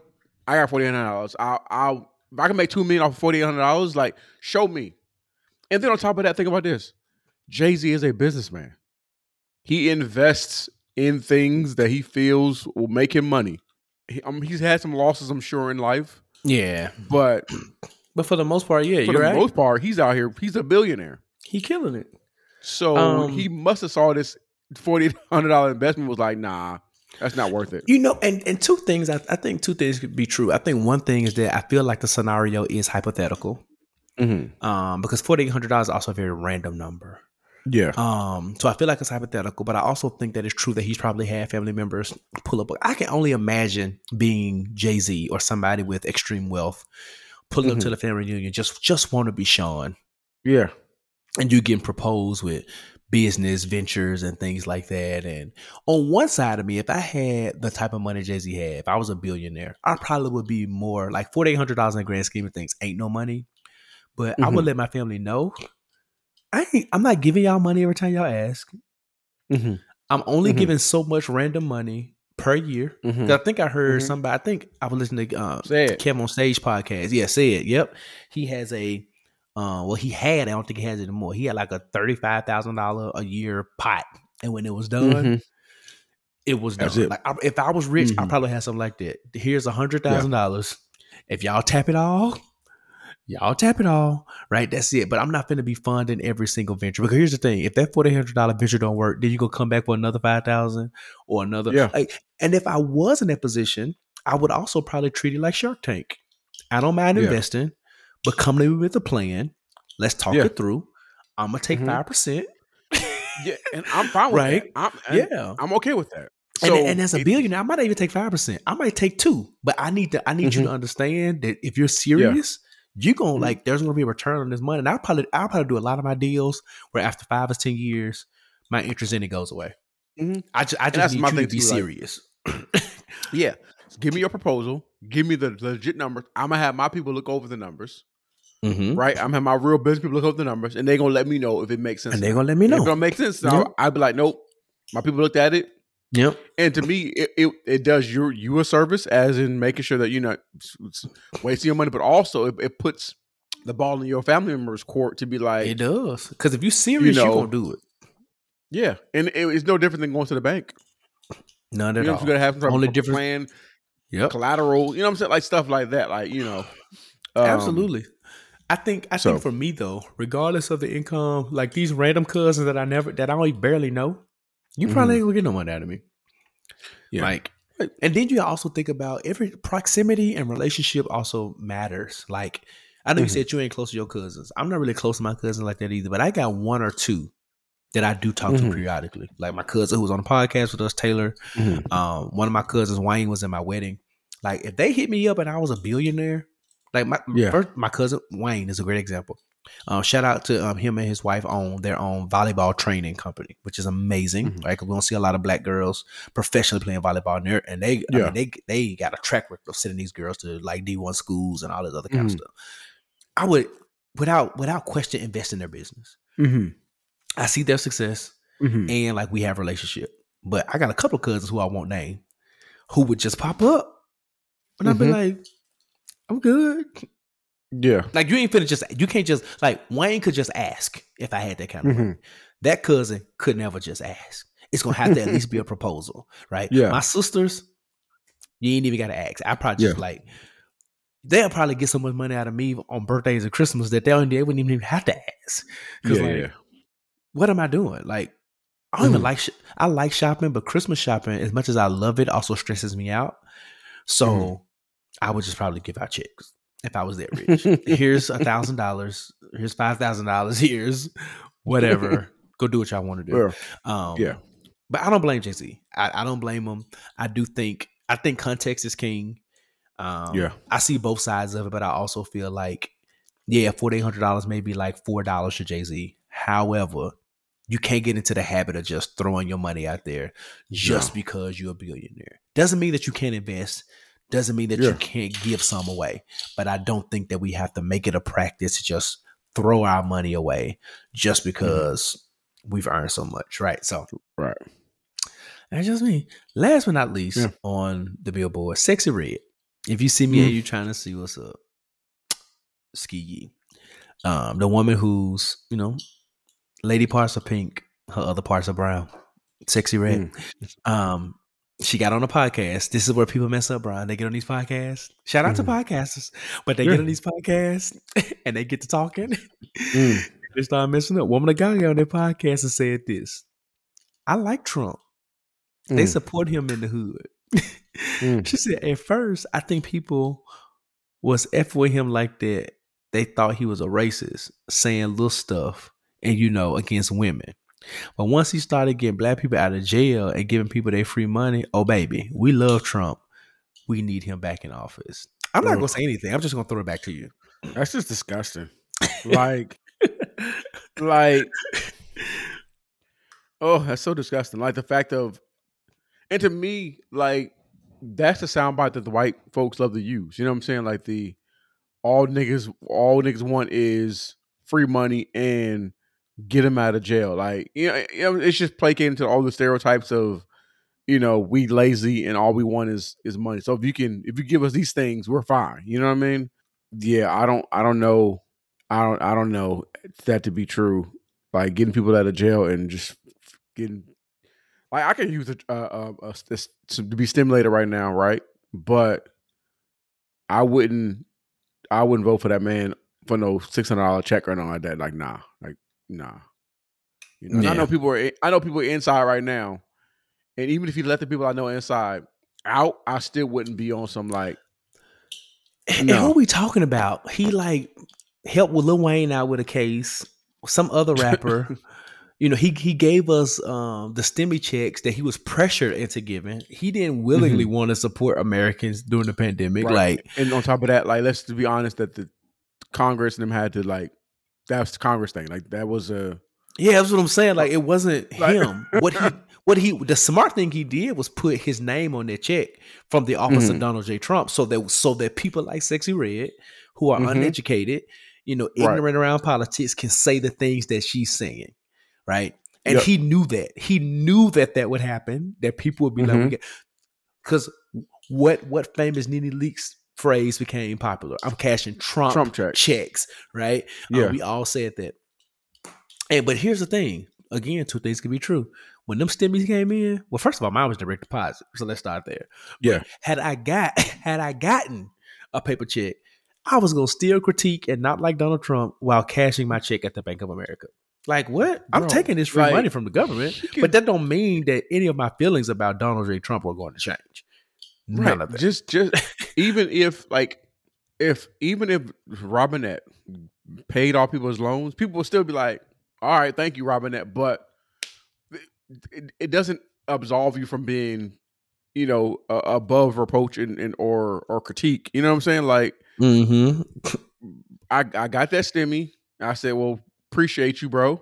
I got forty eight hundred dollars. I'll, I'll if I can make two million off of forty eight hundred dollars, like show me. And then on top of that, think about this: Jay Z is a businessman. He invests in things that he feels will make him money. He, um, he's had some losses, I'm sure, in life, Yeah. but But for the most part, yeah, for the right. most part, he's out here. He's a billionaire. he killing it. So Um, he must have saw this forty hundred dollar investment was like, nah, that's not worth it. You know, and, and two things, I, I think two things could be true. I think one thing is that I feel like the scenario is hypothetical. Mm-hmm. Um, because forty eight hundred dollars is also a very random number. Yeah. Um, so I feel like it's hypothetical, but I also think that it's true that he's probably had family members pull up. I can only imagine being Jay Z or somebody with extreme wealth pulling up to the family reunion, just just want to be Sean. Yeah. and you getting proposed with business ventures and things like that. And on one side of me, if I had the type of money Jay Z had, if I was a billionaire, I probably would be more like forty eight hundred dollars in the grand scheme of things. Ain't no money, but I would let my family know. I ain't, I'm not giving y'all money every time y'all ask. Mm-hmm. I'm only Mhm. giving so much random money per year. Mm-hmm. I think I heard Mhm. somebody. I think I was listening to um, it. Kev on Stage podcast. Yeah, say it. Yep. He has a uh, well, he had, I don't think he has it anymore. He had like a thirty-five thousand dollar a year pot. And when it was done, Mhm. it was done. It. Like I, if I was rich, I Mhm. probably had something like that. Here's a hundred thousand dollars. If y'all tap it all, y'all tap it all. Right? That's it. But I'm not gonna be funding every single venture. Because here's the thing: if that forty hundred dollar venture don't work, then you go come back for another five thousand or another. Yeah. Like, and if I was in that position, I would also probably treat it like Shark Tank. I don't mind Yeah. investing, but come to me with a plan. Let's talk Yeah. it through. I'm gonna take Mhm. 5 percent. Yeah, and I'm fine with Right. that. I'm, and Yeah. I'm okay with that. And, So and as a billionaire, I might not even take five percent. I might take two, but I need to. I need you Mhm. to understand that if you're serious, you're gonna Mhm. like. There's gonna be a return on this money, and I'll probably I'll probably do a lot of my deals where after five or ten years, my interest in it goes away. Mhm. I just I just need my you to be too, like- serious. Yeah. Give me your proposal. Give me the legit numbers. I'm gonna have my people look over the numbers. Mhm. Right. I'm gonna my real business people look over the numbers, and they're gonna let me know if it makes sense. And they're gonna let me know. If it don't make sense, Yep. I'd be like, nope. My people looked at it, Yep. and to me, it, it it does you you a service, as in making sure that you're not wasting your money, but also it, it puts the ball in your family members' court to be like, It does. Because if you're serious, you know, are gonna do it. yeah, and it, it's no different than going to the bank. None You at know, all. you're gonna have some Only of plan, Yep. collateral. You know what I'm saying? Like stuff like that. Like you know, um, Absolutely. I think I so- think for me though, regardless of the income, like these random cousins that I never that I only barely know, you probably ain't gonna get no money out of me. Mm-hmm. Yeah. Like and then you also think about every proximity and relationship also matters. Like I know you Mhm. said you ain't close to your cousins. I'm not really close to my cousins like that either, but I got one or two that I do talk to Mhm. periodically. Like my cousin who was on the podcast with us, Taylor. Mhm. Um, one of my cousins, Wayne, was in my wedding. Like, if they hit me up and I was a billionaire, like my Yeah. first, my cousin Wayne is a great example. Um, shout out to um, him and his wife own their own volleyball training company, which is amazing. Mhm. Right, 'Cause we don't see a lot of black girls professionally playing volleyball, and, and they, I mean, they they got a track record of sending these girls to like D one schools and all this other kind Mhm. of stuff. I would, without without question, invest in their business. Mhm. I see their success Mhm. and like we have a relationship. But I got a couple of cousins who I won't name who would just pop up. And I'd be Mhm. like, I'm good. yeah, Like you ain't finna just you can't just like Wayne could just ask if I had that kind of money. Mhm. That cousin could never just ask. It's gonna have to at least be a proposal, right? Yeah. My sisters, you ain't even gotta ask. I probably just Yeah. like they'll probably get so much money out of me on birthdays and Christmas that they don't they wouldn't even have to ask. yeah, like yeah. what am I doing? Like, I don't even Mhm. like. Sh- I like shopping, but Christmas shopping, as much as I love it, also stresses me out. So Mhm. I would just probably give out checks if I was that rich. Here's a thousand dollars. Here's five thousand dollars. Here's whatever. Go do what y'all want to do. Yeah. Um, Yeah. But I don't blame Jay Z. I, I don't blame him. I do think. I think context is king. Um, Yeah. I see both sides of it, but I also feel like, yeah, forty eight hundred dollars may be like four dollars to Jay Z. However, you can't get into the habit of just throwing your money out there just No. because you're a billionaire. Doesn't mean that you can't invest. Doesn't mean that you can't give some away. But I don't think that we have to make it a practice to just throw our money away just because we've earned so much, right? So Right. that's just me. Last but not least, Yeah. on the billboard, Sexyy Red. If you see me and Mm. you trying to see what's up, ski Yee. Um, the woman who's, you know, lady parts are pink, her other parts are brown. Sexyy Red. Mm. Um, she got on a podcast. This is where people mess up, Brian. They get on these podcasts. Shout out to Mhm. podcasters, but they Yeah. get on these podcasts and they get to talking. Mm. they start messing up. Woman of God got on their podcast and said this. I like Trump. They Mm. support him in the hood. Mm. She said, at first, I think people was F with him like that. They thought he was a racist, saying little stuff and, you know, against women. But once he started getting black people out of jail and giving people their free money, oh, baby, we love Trump. We need him back in office. I'm not Ugh. going to say anything. I'm just going to throw it back to you. That's just disgusting. Like like oh that's so disgusting like the fact of and to me like that's the soundbite that the white folks love to use you know what i'm saying like the all niggas all niggas want is free money and get him out of jail. Like you know, it's just placating to all the stereotypes of you know we lazy and all we want is is money. So if you can if you give us these things we're fine. You know what i mean? Yeah i don't i don't know i don't i don't know that to be true. Like getting people out of jail and just getting like i can use a, a, a, a to be stimulated right now right? But i wouldn't i wouldn't vote for that man for no $600 check or nothing like that. Like nah. Like nah you know and i know people are i know people are inside right now and even if you let the people i know inside out i still wouldn't be on some like And No. who we talking about? He like helped with Lil Wayne out with a case. Some other rapper, you know, he he gave us um the stimmy checks that he was pressured into giving. He didn't willingly want to support Americans during the pandemic. Mm-hmm. Right. Like, and on top of that like let's be honest that the congress and them had to like that's the congress thing like that was a yeah, that's what I'm saying. Like, it wasn't Like- him. What he what he the smart thing he did was put his name on that check from the office Mhm. of Donald J. Trump, so that so that people like Sexyy Red, who are Mhm. uneducated, you know, Right. ignorant around politics, can say the things that she's saying, right? And Yep. he knew that. He knew that that would happen. That people would be Mhm. like, because what what famous NeNe Leakes phrase became popular? I'm cashing Trump, Trump checks. checks, right? Uh, Yeah. we all said that. And but here's the thing. Again, two things can be true. When them stimmies came in, well, first of all, mine was direct deposit. So let's start there. Yeah. Had I got had I gotten a paper check, I was gonna still critique and not like Donald Trump while cashing my check at the Bank of America. Like what? I'm Bro, taking this free like, money from the government, but that don't mean that any of my feelings about Donald J. Trump are going to change. None Right. of that. Just just even if like if even if Robinette paid all people's loans, people will still be like, "All right, thank you, Robinette," but it, it doesn't absolve you from being, you know, uh, above reproach and, and or or critique. You know what I'm saying? Like, mm-hmm. I I got that stimmy. I said, "Well, appreciate you, bro."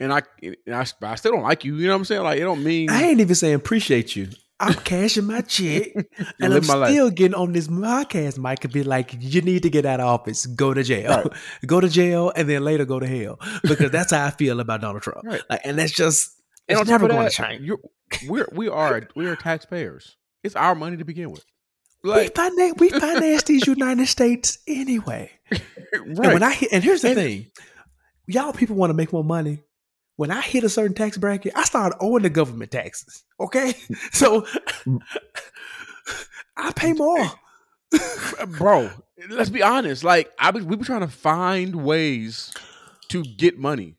And I, and I, I still don't like you. You know what I'm saying? Like, it don't mean I ain't even saying appreciate you. I'm cashing my check and I'm my life. still getting on this podcast mic and be like, you need to get out of office, go to jail, Right. go to jail, and then later go to hell because that's how I feel about Donald Trump. Right. Like, and that's just And it's never going to change. we're we are we are taxpayers. It's our money to begin with. We Like finance, we finance these United States anyway. Right. And when I and here's the And- thing, y'all people want to make more money. When I hit a certain tax bracket, I start owing the government taxes. Okay, so I pay more. bro. Let's be honest. Like I be, we were trying to find ways to get money,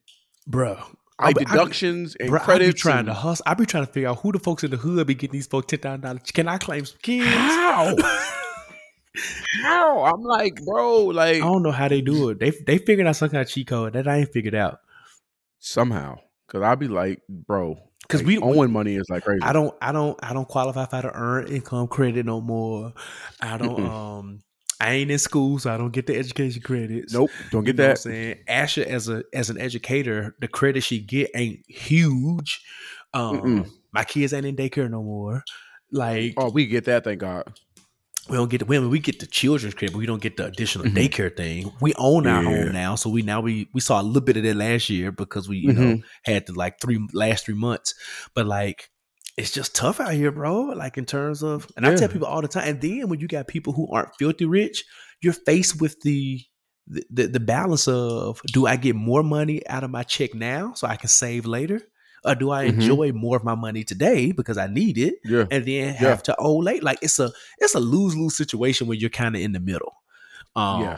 bro. Like be- I be- deductions and Bro, I be trying and- to hustle. I be trying to figure out who the folks in the hood be getting these folks ten thousand dollars. Can I claim some kids? How? How? I'm like, bro, like I don't know how they do it. They they figured out some kind of cheat code that I ain't figured out. Somehow. Cause I'd be like, bro, 'Cause like, we- owing money is like crazy. I don't I don't I don't qualify for the earned income credit no more. I don't um I ain't in school, so I don't get the education credits. Nope, don't You get know what that. I'm saying Asha as a as an educator, the credit she get ain't huge. Um, Mm-mm. my kids ain't in daycare no more. Like Oh, we get that. Thank God. We don't get the women. We get the children's crib, but we don't get the additional Mhm. daycare thing. We own our Yeah. home now, so we now we we saw a little bit of that last year because we you know Mhm. had the like three last three months. But like it's just tough out here, bro. Like in terms of, and I tell people all the time. And then when you got people who aren't filthy rich, you're faced with the the, the, the balance of do I get more money out of my check now so I can save later, or do I Mhm. enjoy more of my money today because I need it? Yeah. and then Yeah. have to owe late. Like it's a it's a lose lose situation where you're kind of in the middle. Um, Yeah.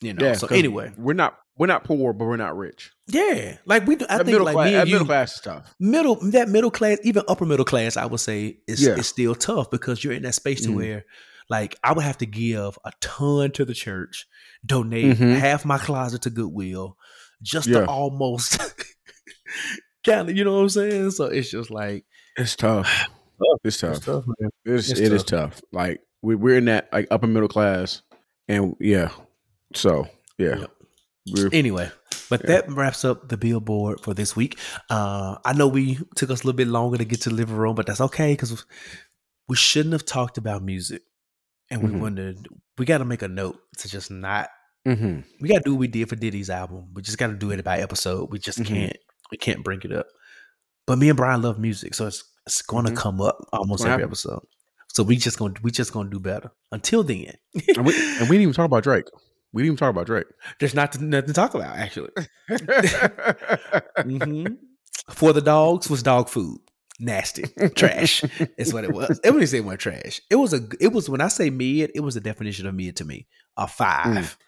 you know. Yeah. so anyway, we're not we're not poor, but we're not rich. yeah, like we do. I That think like class, me and you, middle class stuff. middle that middle class, even upper middle class, I would say is Yeah. is still tough because you're in that space to Mhm. where. Like I would have to give a ton to the church, donate Mhm. half my closet to Goodwill, just Yeah. to almost kind of, you know what I'm saying? So it's just like It's tough. It's tough. it's tough, man. It's, It's it is tough. tough. Like we, we're in that like upper middle class, and yeah. So yeah, we're Anyway, but Yeah. that wraps up the billboard for this week. Uh, I know we took us a little bit longer to get to the living room, but that's okay because we shouldn't have talked about music. And we Mhm. wondered, we got to make a note to just not, Mm-hmm. we got to do what we did for Diddy's album. We just got to do it by episode. We just Mhm. can't, we can't bring it up. But me and Brian love music, so it's it's going to Mhm. come up almost every happen. episode. So we just gonna we just gonna do better. Until then, And we, and we didn't even talk about Drake. We didn't even talk about Drake. there's not nothing to talk about actually. hmm For the dogs was dog food. Nasty, trash is what it was. It wouldn't say it was trash. It was a. It was when I say mid, it was a definition of mid to me. A five.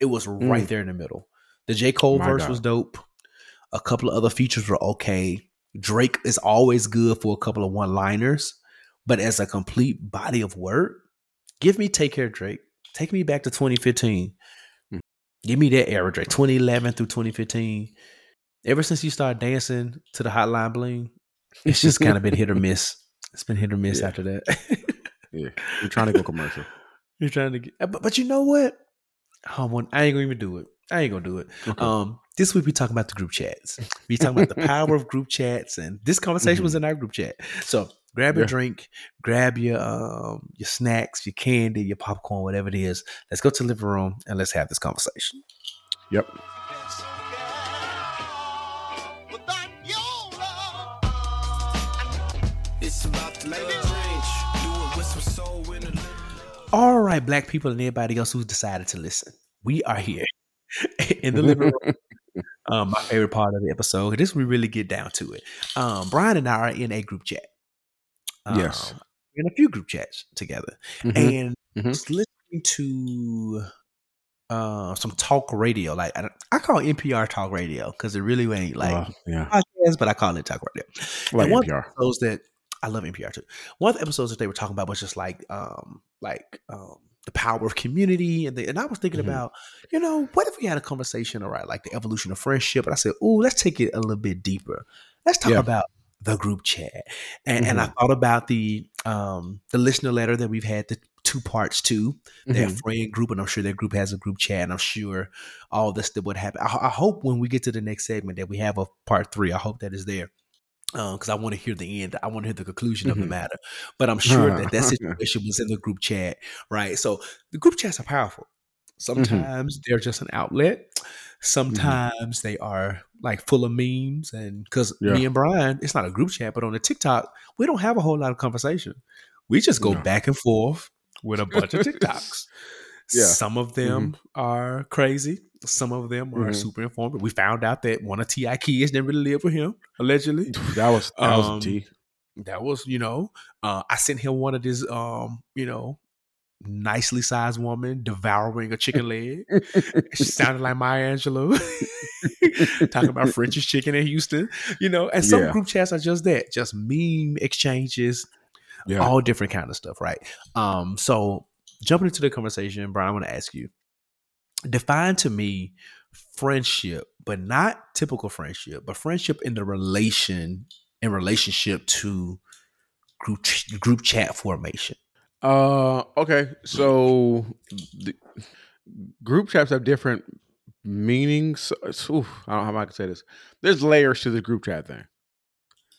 It was right Mm. there in the middle. The J Cole My verse God. was dope. A couple of other features were okay. Drake is always good for a couple of one liners, but as a complete body of work, give me take care Drake. Take me back to 2015. Mm. Give me that era, Drake. 2011 through 2015. Ever since you started dancing to the Hotline Bling, it's just kind of been hit or miss. It's been hit or miss Yeah. after that. yeah, we're trying to go commercial. You're trying to get, but, but you know what? I, want, I ain't gonna even do it. I ain't gonna do it. Okay. Um, this week we talking about the group chats. We talking about the power of group chats, and this conversation was in our group chat. So grab your Yeah. drink, grab your um your snacks, your candy, your popcorn, whatever it is. Let's go to the living room and let's have this conversation. Yep. Without your love. It's about to change. Do it with some soul in the living All right, black people and everybody else who's decided to listen, we are here in the living room. Um, my favorite part of the episode. This we really get down to it. Um, Brian and I are in a group chat. Yes. Um, we're in a few group chats together, Mhm. and Mhm. was listening to uh some talk radio. Like I, I call NPR talk radio because it really ain't like Uh, yeah, podcast, but I call it talk radio. Like And one of NPR. episodes that I love NPR too. One of the episodes that they were talking about was just like um like um the power of community and the, and I was thinking Mhm. about you know what if we had a conversation around like the evolution of friendship and I said oh let's take it a little bit deeper let's talk Yeah. about the group chat and and I thought about the um the listener letter that we've had the two parts to their Mhm. friend group, and I'm sure their group has a group chat, and I'm sure all this that would happen. I, I hope when we get to the next segment that we have a part three. I hope that is there Uh, because I want to hear the end. I want to hear the conclusion of the Mhm. matter. But I'm sure that that situation was in the group chat, right? So the group chats are powerful. Mm-hmm. Sometimes they're just an outlet. Mm-hmm. Sometimes they are like full of memes, and because Yeah. me and Brian, it's not a group chat, but on the TikTok, we don't have a whole lot of conversation. We just go No. back and forth with a bunch of TikToks. Yeah. Some of them are crazy. Some of them are Mhm. super informative. We found out that one of T.I. kids didn't really live with him, allegedly. That was that was Um, a T. That was, you know, uh, I sent him one of this, um, you know, nicely sized woman devouring a chicken leg. she sounded like Maya Angelou talking about Frenchy's chicken in Houston, you know. And some Yeah. group chats are just that, just meme exchanges, Yeah. all different kind of stuff, right? Um, so jumping into the conversation, Brian, I want to ask you, define to me friendship, but not typical friendship, but friendship in the relation in relationship to group group chat formation. Uh, okay. So the group chats have different meanings. So, oof, I don't know how I can say this. There's layers to the group chat thing.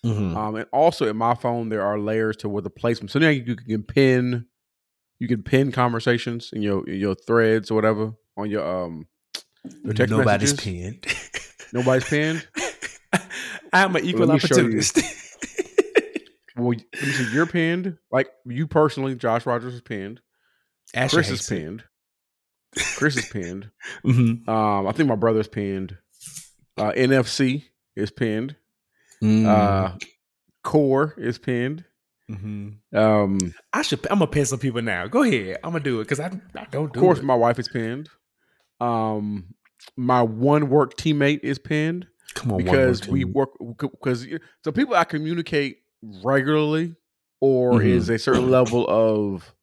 Mm-hmm. Um, and also in my phone there are layers to where the placement. So now you can pin, you can pin conversations in your in your threads or whatever on your um your text Nobody's messages. pinned. Nobody's pinned. I'm an equal you. opportunist. Well, let me see. You're pinned. Like you personally, Josh Rodgers is pinned. Asher Chris is pinned. Chris is pinned. Mhm. Um, I think my brother's pinned. Uh, NFC is pinned. Mm. Uh, Core is pinned. Mhm. Um, I should. I'm gonna pin some people now. Go ahead. I'm gonna do it because I, I don't of do course, it. my wife is pinned. Um, my one work teammate is pinned Come on, because we work because so people I communicate regularly or Mhm. is a certain level of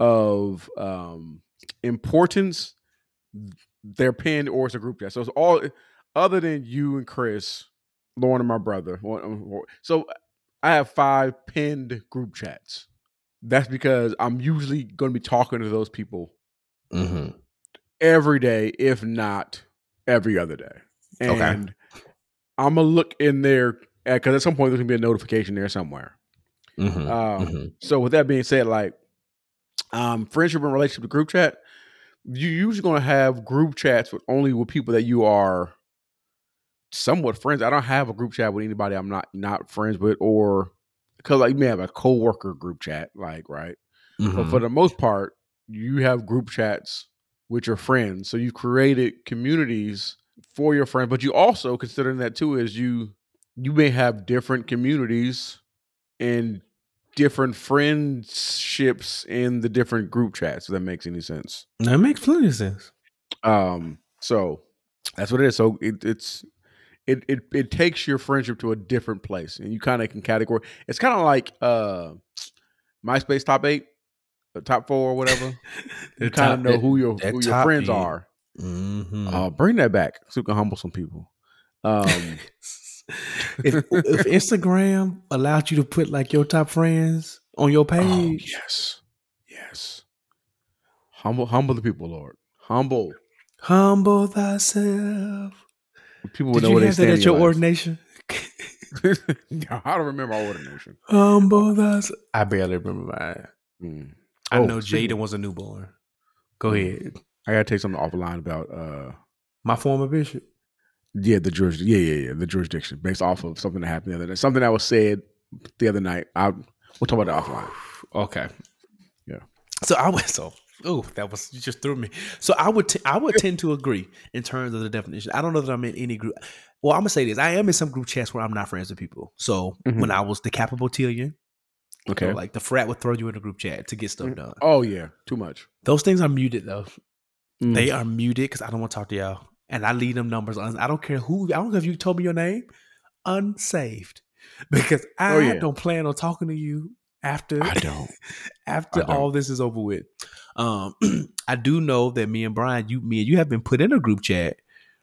of um importance they're pinned or it's a group chat so it's all other than you and chris lauren and my brother so i have five pinned group chats that's because i'm usually going to be talking to those people Mhm. every day if not every other day Okay. and I'm gonna look in there because at some point there's gonna be a notification there somewhere. Mhm, Um, mhm. So with that being said, like um, friendship and relationship to group chat, you're usually gonna have group chats with only with people that you are somewhat friends. I don't have a group chat with anybody I'm not not friends with, or because like you may have a coworker group chat, like right. But Mhm. for the most part, you have group chats with your friends. So you've created communities for your friends, but you also considering that too is you you may have different communities and different friendships in the different group chats. If that makes any sense. that makes plenty of sense. Um, so that's what it is. So it, it's it it it takes your friendship to a different place, and you kind of can categorize. It's kind of like uh, MySpace top eight, top four, or whatever. You kind of know who your who your friends end. are. Mhm. Uh, bring that back so we can humble some people. Um, if, if Instagram allowed you to put like your top friends on your oh, page, yes, yes. Humble, humble the people, Lord. Humble humble thyself. People. Would Did know you where they have that stand. at your ordination? No, I don't remember our ordination. Um, humble thyself. I barely remember mine. Mm. I Oh, know Jaden was a newborn. Go Mm. ahead. I gotta take something offline about uh My former bishop. yeah the juris yeah yeah yeah the jurisdiction based off of something that happened the other day something that was said the other night. I we'll talk about that offline. Okay. Yeah. So I went so. Oh, that was you just threw me. So I would t- I would tend to agree in terms of the definition. I don't know that I'm in any group. Well, I'm gonna say this. I am in some group chats where I'm not friends with people. So Mhm. when I was the Kappa Beautillion, Okay. so like the frat would throw you in a group chat to get stuff done. oh yeah, too much. Those things are muted though. Mm. They are muted because I don't want to talk to y'all, and I leave them numbers. I don't care who. I don't care if you told me your name, unsaved, because I Oh, yeah. don't plan on talking to you after I don't. after I don't. all this is over with. Um, I do know that me and Brian, you me and you have been put in a group chat,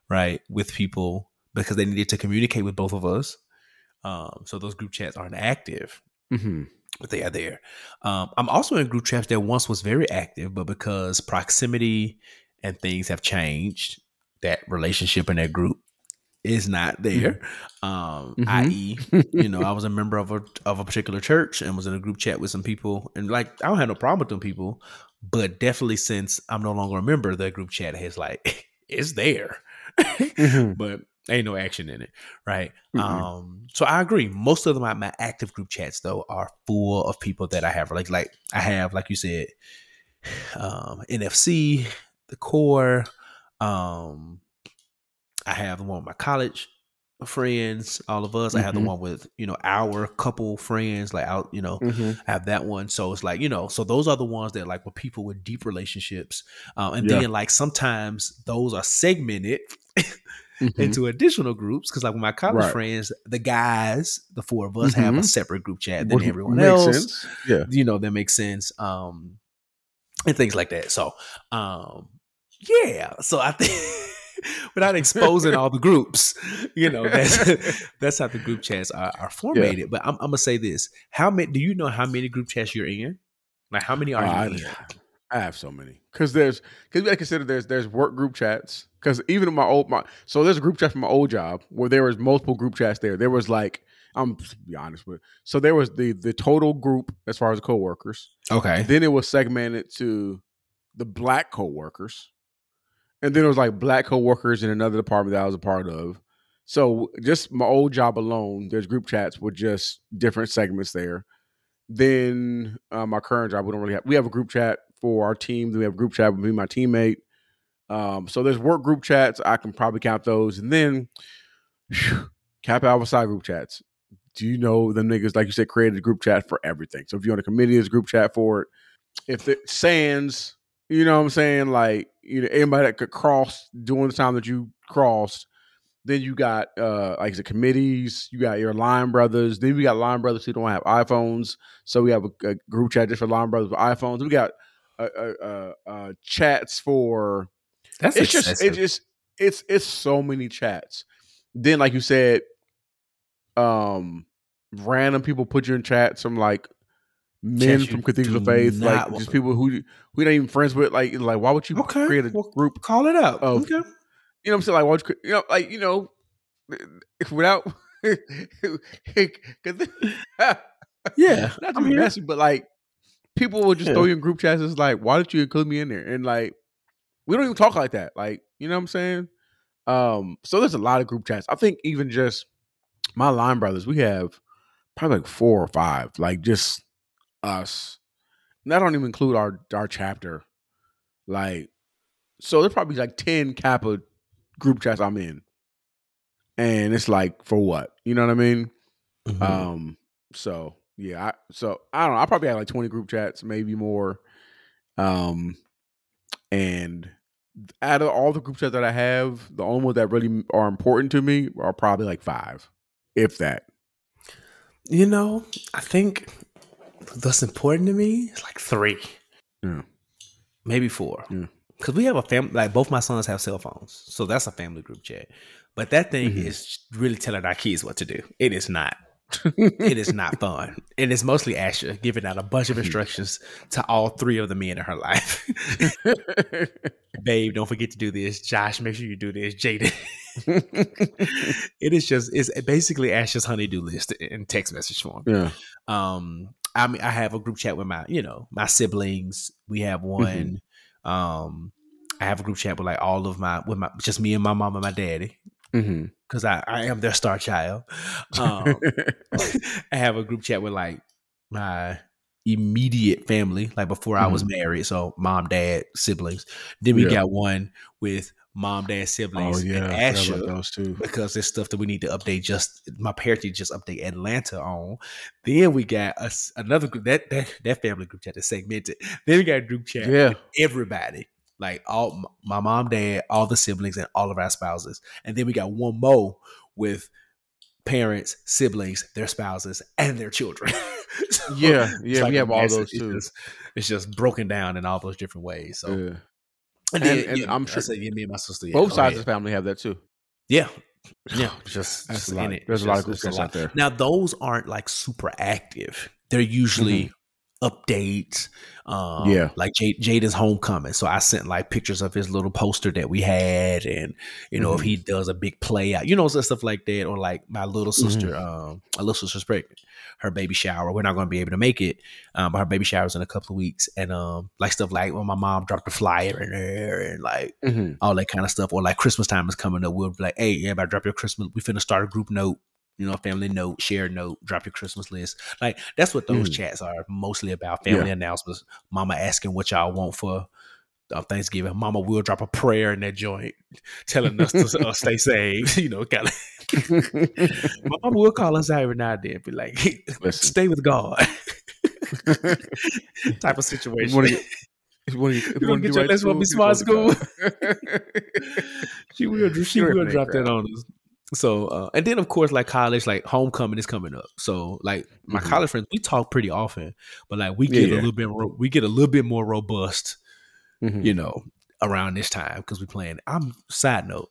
right, with people because they needed to communicate with both of us. Um, so those group chats aren't active, hmm but they are there. Um, I'm also in group chats that once was very active, but because proximity and things have changed, that relationship in that group is not there. Um, Mhm. i.e., you know, I was a member of a of a particular church and was in a group chat with some people, and like I don't have no problem with them people, but definitely since I'm no longer a member, the group chat has like it's there, Mhm. but ain't no action in it, right? Mm-mm. Um, so I agree. Most of my my active group chats though are full of people that I have like like I have like you said, um, NFC, the core, um, I have the one with my college friends, all of us. I have the Mhm. one with you know our couple friends, like out you know Mhm. I have that one. So it's like, you know, so those are the ones that like with people with deep relationships. Um, and Yeah. then like sometimes those are segmented Mhm. into additional groups. Cause like with my college Right. friends, the guys, the four of us have a Mhm. separate group chat than Which everyone makes else. sense. Yeah. You know, that makes sense. Um, and things like that. So, um, yeah. So I think without exposing all the groups, you know, that's that's how the group chats are, are formatted. But I'm, I'm gonna say this: How many? Do you know how many group chats you're in? Like how many are Oh, I, in? I have so many because there's because I consider there's there's work group chats because even in my old my so there's a group chat from my old job where there was multiple group chats there. There was like I'm to be honest with so there was the the total group as far as coworkers. Okay. Then it was segmented to the black coworkers, and then it was like black coworkers in another department that I was a part of. So just my old job alone, there's group chats with just different segments there. Then uh, my current job, we don't really have. We have a group chat for our team. Then we have a group chat with me, my teammate. Um, so there's work group chats. I can probably count those, and then phew, Kappa Alpha Psi group chats. Do you know the niggas like you said created a group chat for everything? So if you're on a committee, there's a group chat for it. If it sans, you know what I'm saying, like you know anybody that could cross during the time that you crossed, then you got uh like the committees, you got your line brothers, then we got line brothers who don't have iPhones, so we have a, a group chat just for line brothers with iPhones. We got uh, uh, uh, uh chats for That's it's just it just it's it's so many chats. Then like you said, um random people put you in chats. From like men from Cathedral Faith, like just people who who not even friends with. Like like why would you Okay, create a well, group Call it out. of- okay. you know what I'm saying? Like, watch, you know, like you know, without because Yeah, not to I'm be here. messy, but like people will just Yeah. throw you in group chats. It's like, why did you include me in there? And like, we don't even talk like that. Like, you know what I'm saying? Um, so there's a lot of group chats. I think even just my line brothers, we have probably like four or five, like just us. And that don't even include our our chapter. Like, so there's probably like 10 Kappa group chats I'm in. And it's like, for what? You know what I mean? Mhm. Um, so yeah, I so I don't know. I probably have like 20 group chats, maybe more. Um, and out of all the group chats that I have, the only ones that really are important to me are probably like five, if that. you know, I think that's important to me. It's like three, Yeah. maybe four. Yeah. Because we have a family, like both my sons have cell phones, so that's a family group chat. But that thing Mhm. is really telling our kids what to do. It is not. it is not fun. And it's mostly Asher giving out a bunch of instructions to all three of the men in her life. Babe, don't forget to do this. Josh, make sure you do this. Jaden. it is just it's basically Asher's honeydew list in text message form. yeah. Um I mean I have a group chat with my, you know, my siblings. We have one. Um I have a group chat with like all of my with my just me and my mom and my daddy. hmm Because I, I am their star child. Um, I have a group chat with like my immediate family, like before I was married. So mom, dad, siblings. Then we Mm-hmm. Yeah. got one with mom, dad, siblings, oh yeah, and Asher. those two. Because there's stuff that we need to update. Just my parents need to just update Atlanta on. Then we got us another group that that that family group chat is segmented. Then we got a group chat Yeah. with everybody, like all my mom, dad, all the siblings, and all of our spouses. And then we got one more with parents, siblings, their spouses, and their children. So Yeah, yeah, we have all those it's too. just- it's just broken down in all those different ways. So, Yeah. And, And- and I'm sure said, yeah, me and my sister, yeah, Both go sides ahead. of the family have that too. yeah, yeah, just, just a lot. it. There's It's a lot of just- group it's a chats lot. out there. Now those aren't like super active. They're usually mm-hmm. Updates. Um, Yeah. like Jade, Jaden's homecoming. So I sent like pictures of his little poster that we had, and you know if he does a big play out, you know stuff like that, or like my little sister, um, my little sister's pregnant. Her baby shower. We're not going to be able to make it, um, but her baby shower's in a couple of weeks, and um, like stuff like when my mom dropped a flyer in there, and like Mhm. all that kind of stuff. Or like Christmas time is coming up, we'll be like, hey, everybody drop your Christmas. We finna start a group note, you know, family note, shared note, drop your Christmas list. Like that's what those Mhm. chats are mostly about. Family Yeah. announcements. Mama asking what y'all want for uh, Thanksgiving. Mama will drop a prayer in that joint, telling us to uh, stay safe. You know, kind of. My mama will call us out every now and then, be like, hey, stay with God. type of situation. Wanna get- you get- if You you wanna wanna get your right let's be school, smart to she will she will drop that on us. So uh, and then of course like college, like homecoming is coming up. So like my Mhm. college friends, we talk pretty often, but like we Yeah, get a little bit ro- we get a little bit more robust, Mhm. you know, around this time because we playing. I'm side note,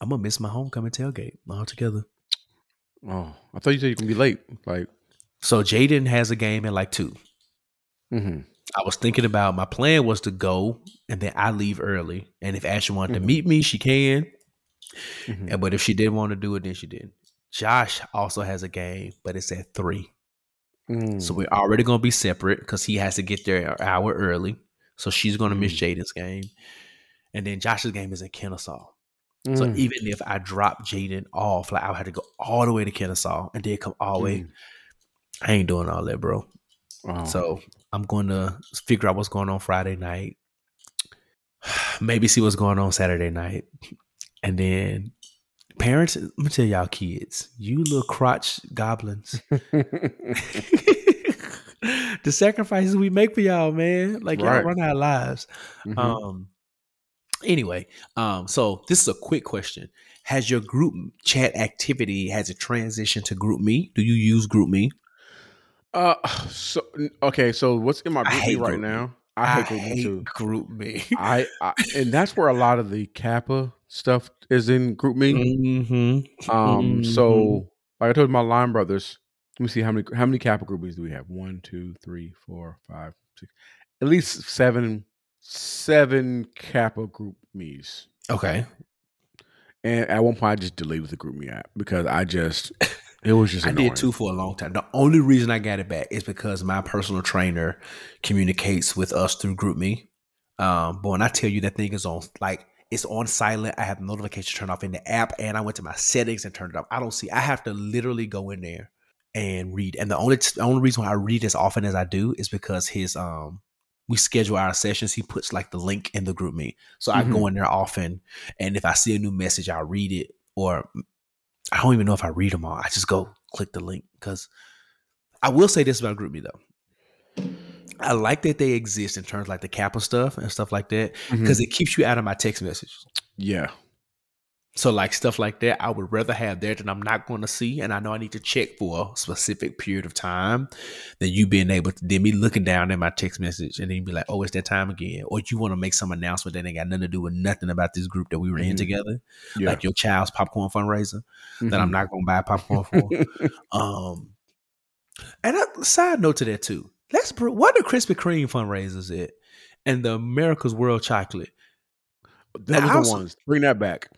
I'm gonna miss my homecoming tailgate altogether. Oh, I thought you said you can be late. Like, So Jaden has a game at like two. mhm. I was thinking about my plan was to go and then I leave early. And if Ashley wanted to meet me, she can. Mhm. And but if she didn't want to do it, then she didn't. Josh also has a game, but it's at three. Mm. So we're already gonna be separate because he has to get there an hour early. So she's gonna miss Mm. Jaden's game. And then Josh's game is in Kennesaw. So Mm. even if I drop Jaden off, like I would have to go all the way to Kennesaw and then come all the way. Mm. I ain't doing all that, bro. Oh. So I'm going to figure out what's going on Friday night. Maybe see what's going on Saturday night. And then parents, let me tell y'all kids, you little crotch goblins. the sacrifices we make for y'all, man. Like y'all run our lives. Mhm. Um anyway, um, so this is a quick question. Has your group chat activity has it transitioned to GroupMe? Do you use GroupMe? Uh, so okay, so what's in my group hate right GroupMe. I hate GroupMe too. GroupMe. I, I and that's where a lot of the Kappa stuff is in GroupMe. mm-hmm. Um, Mhm. so like I told my line brothers, let me see how many how many Kappa groupies do we have? One, two, three, four, five, six, at least seven, seven Kappa group me's. Okay. And at one point, I just deleted the GroupMe app because I just it was just I annoying. did too for a long time. The only reason I got it back is because my personal trainer communicates with us through GroupMe. Um, but when I tell you that thing is on, like it's on silent, I have notifications turned off in the app, and I went to my settings and turned it off. I don't see. I have to literally go in there and read. And the only the only reason why I read as often as I do is because his um we schedule our sessions. He puts like the link in the GroupMe, so I go in there often. And if I see a new message, I'll read it. Or I don't even know if I read them all. I just go click the link because I will say this about GroupMe though. I like that they exist in terms of like the Kappa stuff and stuff like that mm-hmm. because it keeps you out of my text messages. Yeah. So like stuff like that, I would rather have that than I'm not going to see, and I know I need to check for a specific period of time than you being able to then me looking down at my text message and then be like, oh, it's that time again, or you want to make some announcement that ain't got nothing to do with nothing about this group that we were in Mhm. together, Yeah. like your child's popcorn fundraiser that I'm Mhm. not going to buy popcorn for. um, and a side note to that too, let's what the Krispy Kreme fundraisers at and the America's World Chocolate. That was the also- ones. Bring that back.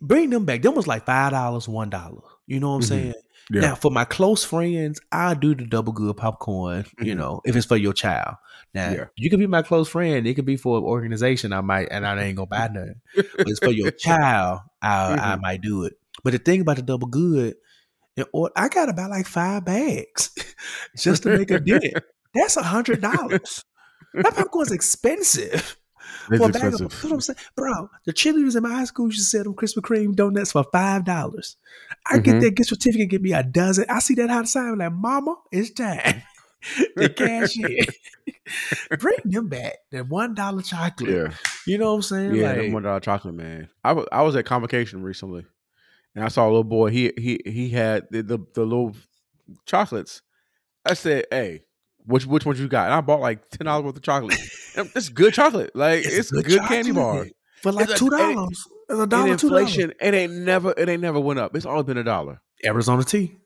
bring them back. Them was like five dollars, one dollar. You know what I'm Mhm. saying? Yeah. Now, for my close friends, I do the double good popcorn. You Mhm. know, if it's for your child. Now, Yeah. you can be my close friend. It could be for an organization. I might, and I ain't gonna buy nothing. but it's for your child. I, I Mhm. might do it. But the thing about the double good, or I got about like five bags just to make a dent. That's a hundred dollars. That popcorn's expensive. It's For a bag of- that's what I'm saying, bro. The cheerleaders in my high school used to sell them Krispy Kreme donuts for five dollars. I get Mhm. that gift certificate, get me a dozen. I see that outside, I'm like, Mama, it's time. the cash in. Bring them back. That one dollar chocolate. Yeah. You know what I'm saying? Yeah, like, one dollar chocolate man. I I was at convocation recently, and I saw a little boy. He he he had the the, the little chocolates. I said, "Hey, which which ones you got?" And I bought like ten dollars worth of chocolate. And it's good chocolate. Like it's, a good, candy bar. for like It's two dollars. It's a dollar, two dollars. inflation, it ain't never it ain't never went up. It's always been a dollar. Arizona tea.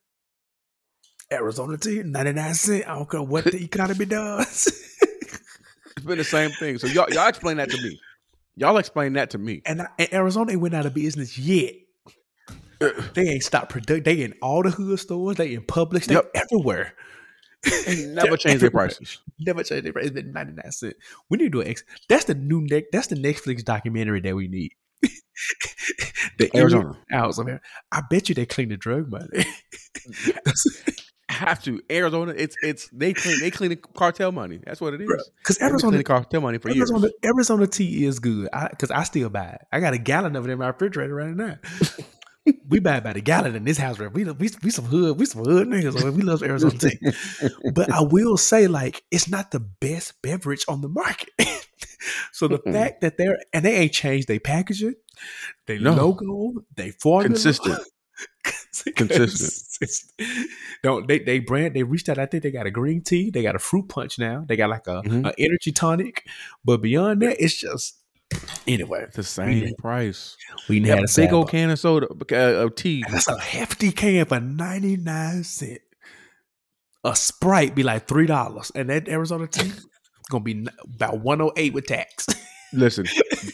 Arizona tea, 99 cents. I don't care what the economy does. It's been the same thing. So y'all y'all explain that to me. Y'all explain that to me. and, I, and Arizona ain't went out of business yet. Uh. They ain't stopped product. They in all the hood stores. They in Publix. They Yep. everywhere. Never change their prices. Never change their price. It's been 99 cents. We need to do an X. That's the new neck. That's the Netflix documentary that we need. the Arizona. Hours of Arizona. I bet you they clean the drug money. Have to Arizona. It's it's they clean they clean the cartel money. That's what it is. Because Arizona, cleaning cartel money for years. Arizona, Arizona tea is good. Because I, still buy it. I got a gallon of it in my refrigerator right now. We buy by the gallon in this house. right? We we we some hood. We some hood niggas. We love Arizona tea. but I will say, like, it's not the best beverage on the market. so the Mm-mm. fact that they're and they ain't changed their packaging, they No. logo, they formula, Consistent. Consistent. Don't they? They brand. They reached out. I think they got a green tea. They got a fruit punch now. They got like a, Mhm. a energy tonic. But beyond that, it's just anyway. The same Yeah. price. We had a big old can of soda uh, of tea. And that's a hefty can for ninety nine cent. A Sprite be like three dollars, and that Arizona tea gonna be about one oh eight with tax. Listen,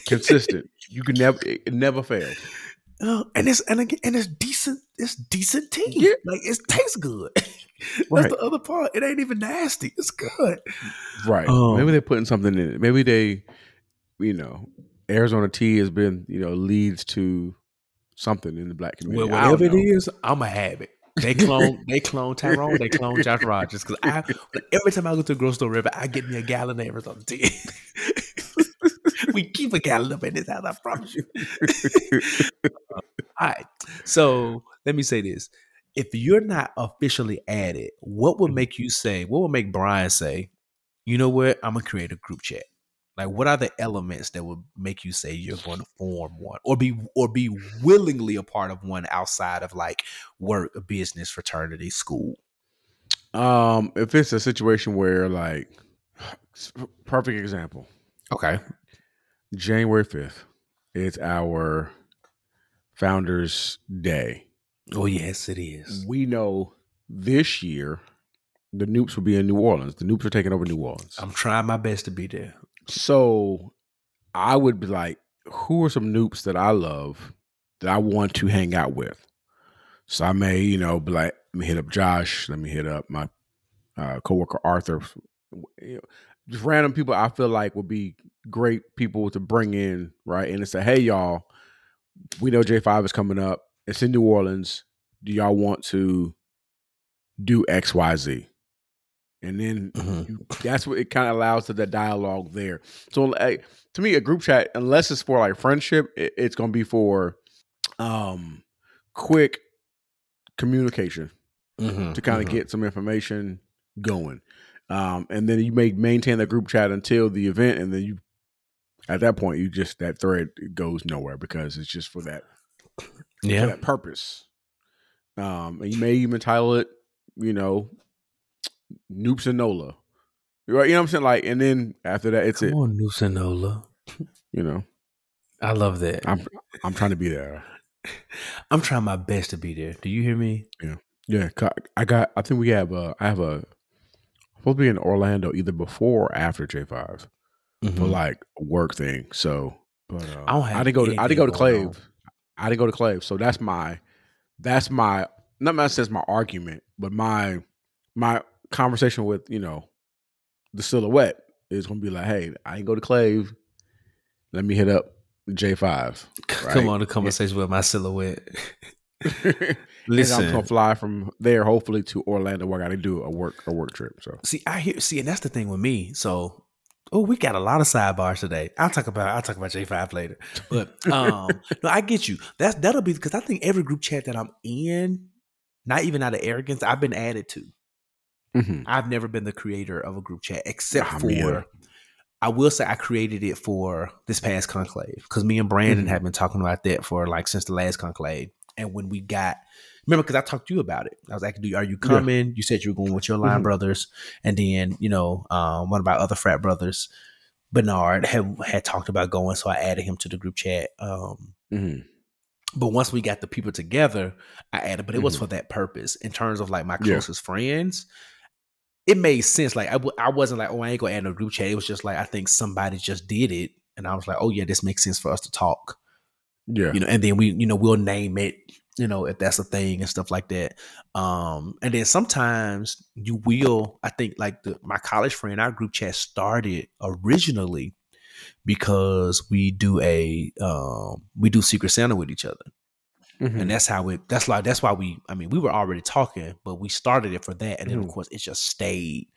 consistent. You can never it never fails. Uh, and it's and again, and it's decent. It's decent tea. Yeah. Like it tastes good. That's Right. the other part. It ain't even nasty. It's good. Right. Um, Maybe they're putting something in it. Maybe they, you know, Arizona tea has been, you know, leads to something in the black community. Well, whatever it is, I'ma have it. They clone, they clone Tyrone, they clone Josh Rodgers. Because I, every time I go to the grocery store, River, I get me a gallon of Arizona tea. we keep a gallon up in this house. I promise you. All right. So let me say this: if you're not officially added, what would mm-hmm. make you say? What would make Bryan say? You know what? I'm gonna create a group chat. Like, what are the elements that would make you say you're going to form one, or be or be willingly a part of one outside of like work, business, fraternity, school? Um, if it's a situation where like perfect example, Okay. January 5th, it's our founders day. Oh yes, it is. We know this year the Nupes will be in New Orleans. The Nupes are taking over New Orleans. I'm trying my best to be there. So I would be like, who are some Nupes that I love that I want to hang out with. So I may, you know, be like, let me hit up Josh. Let me hit up my uh, coworker Arthur. You know, just random people I feel like would be great people to bring in, right? And to say, hey, y'all, we know J5 is coming up. It's in New Orleans. Do y'all want to do X, Y, Z? And then Mhm. you, that's what it kind of allows to the dialogue there. So like, to me, a group chat, unless it's for like friendship, it, it's gonna be for um quick communication Mhm, to kind of mhm. get some information going. Um, and then you may maintain the group chat until the event, and then you at that point you just that thread goes nowhere because it's just for that for yeah. that purpose. Um, and you may even title it, you know, Nupes and Nola. Right, you know what I'm saying? Like, and then after that, it's Come it. on, Nusanola. You know, I love that. I'm I'm trying to be there. I'm trying my best to be there. Do you hear me? Yeah, yeah. I got. I think we have. Uh, I have a. I'm supposed to be in Orlando either before or after J5 for Mhm. like work thing. So, but uh, I don't have didn't go. To, I didn't go to going on. Clave. I didn't go to Clave. So that's my. That's my. Not my says my argument, but my my conversation with you know, the silhouette is going to be like, hey, I ain't go to Clave. Let me hit up J5. right? Come on, the conversation with my silhouette. and I'm gonna fly from there, hopefully to Orlando, where I got to do a work a work trip. So see, I hear, see, and that's the thing with me. So, oh, we got a lot of sidebars today. I'll talk about, I'll talk about J five later. But um, no, I get you. That's that'll be because I think every group chat that I'm in, not even out of arrogance, I've been added to. Mhm. I've never been the creator of a group chat except for. I will say I created it for this past conclave because me and Brandon Mhm. have been talking about that for like since the last conclave. And when we got, remember, because I talked to you about it. I was like, "Do are you Yeah. coming?" You said you were going with your line Mhm. brothers, and then you know um, one of our other frat brothers, Bernard, had had talked about going, so I added him to the group chat. Um, Mhm. but once we got the people together, I added, but it was Mhm. for that purpose in terms of like my Yeah. closest friends. It made sense. Like I, w- I wasn't like, oh, I ain't gonna add no group chat. It was just like I think somebody just did it, and I was like, oh yeah, this makes sense for us to talk. yeah, You know, and then we, you know, we'll name it, you know, if that's a thing and stuff like that. Um, and then sometimes you will, I think, like the my college friend, our group chat started originally because we do a um we do Secret Santa with each other Mhm. and that's how it that's like that's why we i mean we were already talking but we started it for that and then Mhm. of course it just stayed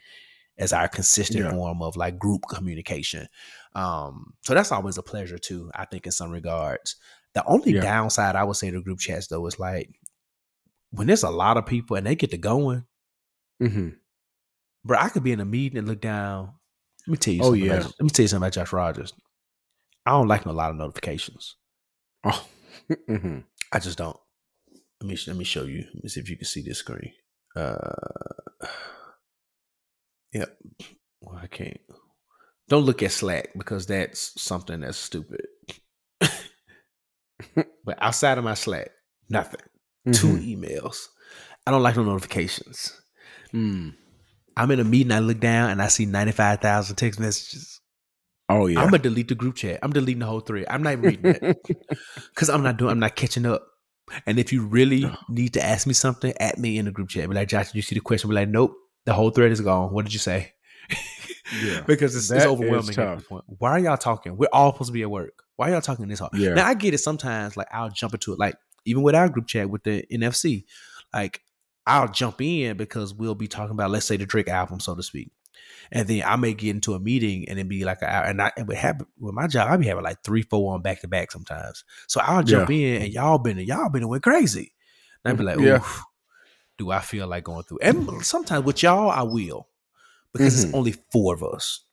as our consistent Yeah. form of like group communication um so that's always a pleasure too i think in some regards the only Yeah. downside i would say to group chats though is like when there's a lot of people and they get to going mm-hmm. bro i could be in a meeting and look down let me tell you Oh, something yeah. about, let me tell you something about josh rodgers i don't like a lot of notifications Oh, mhm. I just don't. Let me let me show you. Let me see if you can see this screen. Uh, yep. Well, I can't. Don't look at Slack because that's something that's stupid. but outside of my Slack, nothing. Two Mhm. emails. I don't like no notifications. Mm. I'm in a meeting. I look down and I see ninety five thousand text messages. Oh yeah. I'm gonna delete the group chat. I'm deleting the whole thread. I'm not even reading it. because I'm not doing. I'm not catching up. And if you really need to ask me something, at me in the group chat. Be like, Josh, did you see the question? Be like, nope. The whole thread is gone. What did you say? yeah. because it's, it's overwhelming at this point. Why are y'all talking? We're all supposed to be at work. Why are y'all talking this hard? Yeah. Now I get it. Sometimes, like I'll jump into it. Like even with our group chat with the NFC, like I'll jump in because we'll be talking about, let's say, the Drake album, so to speak. And then I may get into a meeting and it be like, an hour. and I and with, happen, with my job, I be having like three, four on back to back sometimes. So I'll jump in and y'all been y'all been went crazy. And I'd be like, Yeah. Oof, do I feel like going through? And sometimes with y'all, I will because Mhm. it's only four of us.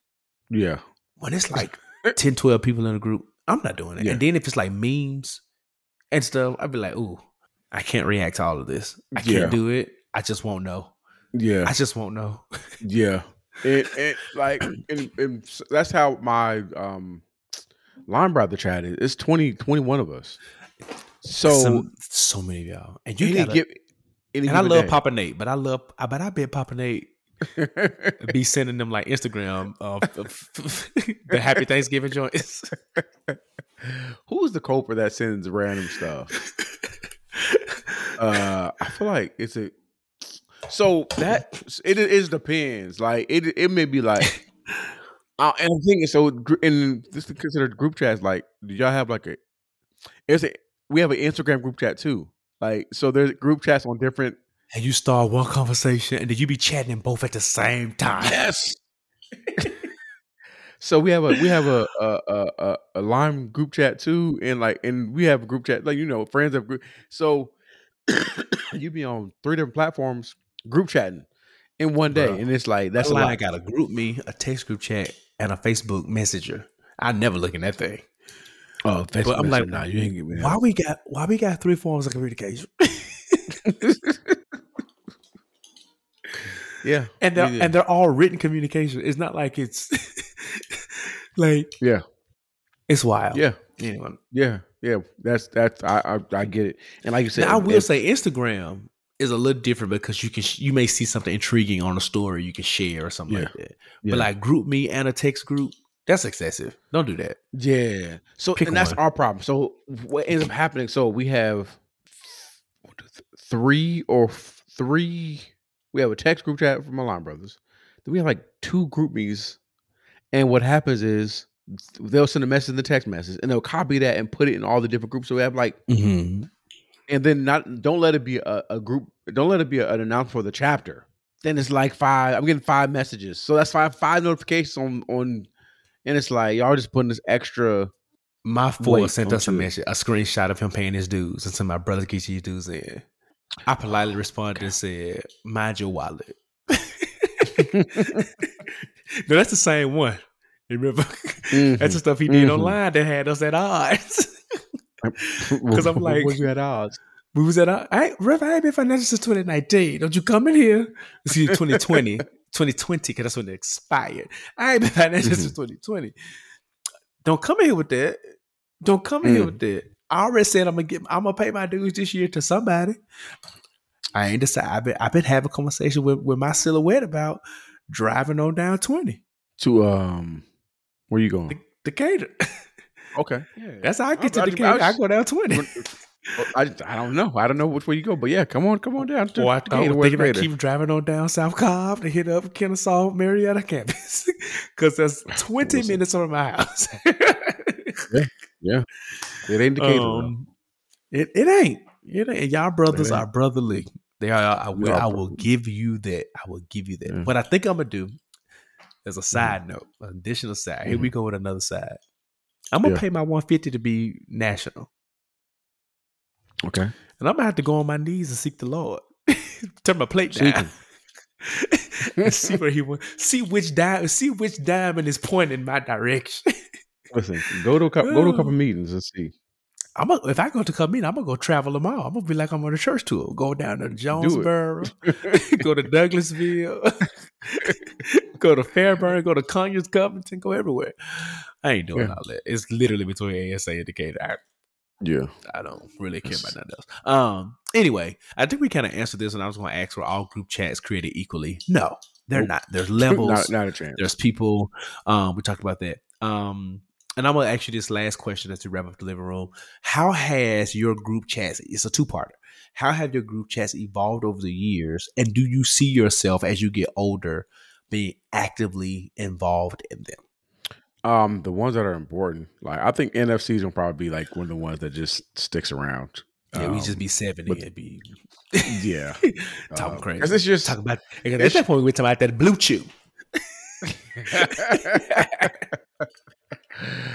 Yeah. When it's like 10, 12 people in a group, I'm not doing it. Yeah. And then if it's like memes and stuff, I'd be like, ooh, I can't react to all of this. I can't Yeah. do it. I just won't know. Yeah. I just won't know. Yeah. It, it like and, and that's how my um line brother chat is. It's 20, 21 of us. So Some, so many of y'all. And you gotta, give- and I love day. Papa Nate, but I love, I but I bet Papa Nate be sending them like Instagram the Happy Thanksgiving joints. Who's the culprit that sends random stuff? uh, I feel like it's a. So that it is depends. Like it, it may be like. Uh, and thing is, so and this is considered group chats. Like, do y'all have like a? It's a. We have an Instagram group chat too. Like, so there's group chats on different. And you start one conversation, and then you be chatting both at the same time. Yes. so we have a we have a a, a a a Lime group chat too, and like and we have a group chat like you know friends of group. So you be on three different platforms group chatting in one day, Bruh. and it's like That's why. I got a GroupMe, a text group chat, and a Facebook Messenger. I never look in that thing. Oh, Facebook But I'm like, nah, you ain't get me. Why we got why we got three forms of communication? Yeah, and they're and they're all written communication. It's not like it's like Yeah. it's wild. yeah, Anyway, yeah, yeah. That's that's I I, I get it. And like you said, now I will it- say Instagram is a little different because you can sh- you may see something intriguing on a story you can share or something like that. Yeah. But like GroupMe and a text group, that's excessive. Don't do that. Yeah. So Pick and that's our problem. So what ends up happening? So we have one, three or three. We have a text group chat from Alarm Brothers. Then we have like two GroupMe's, and what happens is they'll send a message in the text message, and they'll copy that and put it in all the different groups. So we have like, Mm-hmm. And then not don't let it be a, a group. Don't let it be a- an announcement for the chapter. Then it's like five. I'm getting five messages, so that's five five notifications on on, and it's like y'all just putting this extra. My four sent us a message, a screenshot of him paying his dues, and said, "My brother gets his dues in." I politely responded and said, "Mind your wallet." no, that's the same one. Remember, that's the stuff he did Mhm. online that had us at odds. Because I'm like- was you at odds? we was at odds. I, Rev, I ain't been financial since 2019. Don't you come in here? Excuse me, 2020. 2020, because that's when it expired. I ain't been financial Mm-hmm. since 2020. Don't come in here with that. Don't come in here Mm. with that. I already said I'm gonna get I'm gonna pay my dues this year to somebody. I ain't decided. I've been I've been having a conversation with, with my silhouette about driving on down 20. To um, where you going? Decatur. Okay, yeah. That's how I get to I- I- Decatur. I, I- go down 20. I, I don't know. I don't know which way you go, but yeah, come on, come on down to Or I, I was thinking about keep driving on down South Cobb to hit up Kennesaw Marietta campus because that's 20 minutes from my house. Yeah, it ain't Decatur. though. um, it, it ain't. It ain't. Y'all brothers ain't. are brotherly. They are. I will, I will give you that. I will give you that. Yeah. What I think I'm gonna do as Mm-hmm. a side note, additional side. Here we go with another side. I'm gonna Yeah. pay my 150 to be national, Okay, and I'm gonna have to go on my knees and seek the Lord. Turn my plate Seek down. and see where he went. See which dime. See which diamond is pointing my direction. listen, go to a couple, go to a couple meetings and see. I'm gonna, if I go to come in, I'm gonna go travel them all. I'm gonna be like I'm on a church tour. Go down to Jonesboro, go to Douglasville, go to Fairburn, go to Conyers, Covington, go everywhere. I ain't doing Yeah. all that. It's literally between ASA and Decatur. I, Yeah, I don't really care about nothing else. Um. Anyway, I think we kind of answered this, and I was going to ask: Were all group chats created equally? No, they're Nope. not. There's levels. not, not a chance. There's people. Um, we talked about that. Um, and I'm gonna ask you this last question as we wrap up the living room. How has your group chats? It's a two parter. How have your group chats evolved over the years, and do you see yourself as you get older being actively involved in them? Um, the ones that are important, like I think NFCs will probably be like one of the ones that just sticks around. Yeah, we Um, just be seventy but- and be yeah, talking Um, crazy. 'cause it's just talk about at that point we talking about that BlueChew.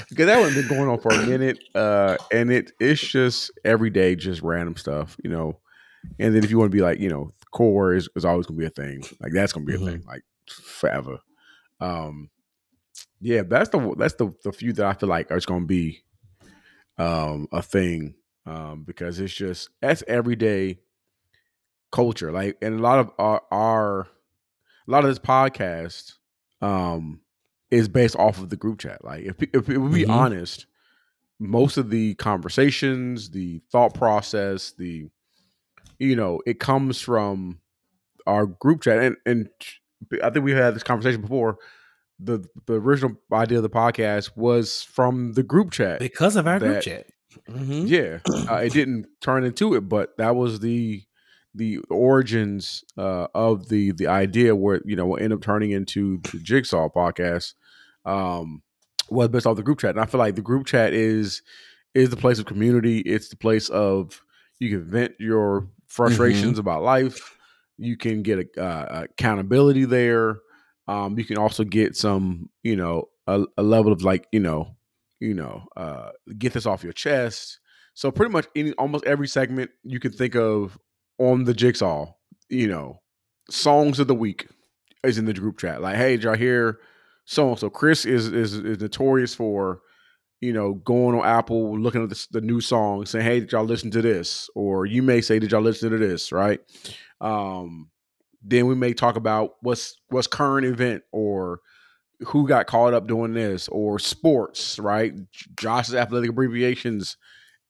because that one's been going on for a minute, uh, and it it's just every day, just random stuff, you know. And then if you want to be like, you know, core is, is always gonna be a thing. Like that's gonna be a Mhm. thing, like forever. Um, yeah, that's the that's the the few that I feel like are gonna be um a thing. Um, because it's just that's everyday culture. Like, and a lot of our, our a lot of this podcast um is based off of the group chat. Like if if, if we be Mhm. honest, most of the conversations, the thought process, the you know, it comes from our group chat. And and I think we had this conversation before. The the original idea of the podcast was from the group chat. because of our group that- chat. Mhm. Yeah, uh, it didn't turn into it, but that was the the origins uh, of the the idea where you know will end up turning into the Jigsaw podcast. Um, was based off the group chat, and I feel like the group chat is is the place of community. It's the place of you can vent your frustrations about life. You can get a, uh, accountability there. Um, you can also get some, you know, a, a level of like, you know, you know, uh, get this off your chest. So pretty much any, almost every segment you can think of on the jigsaw, you know, songs of the week is in the group chat. Like, hey, did y'all hear so and so Chris is is is notorious for you know going on Apple looking at the, the new song saying hey did y'all listen to this or you may say did y'all listen to this right um then we may talk about what's what's current event or who got caught up doing this or sports right Josh's athletic abbreviations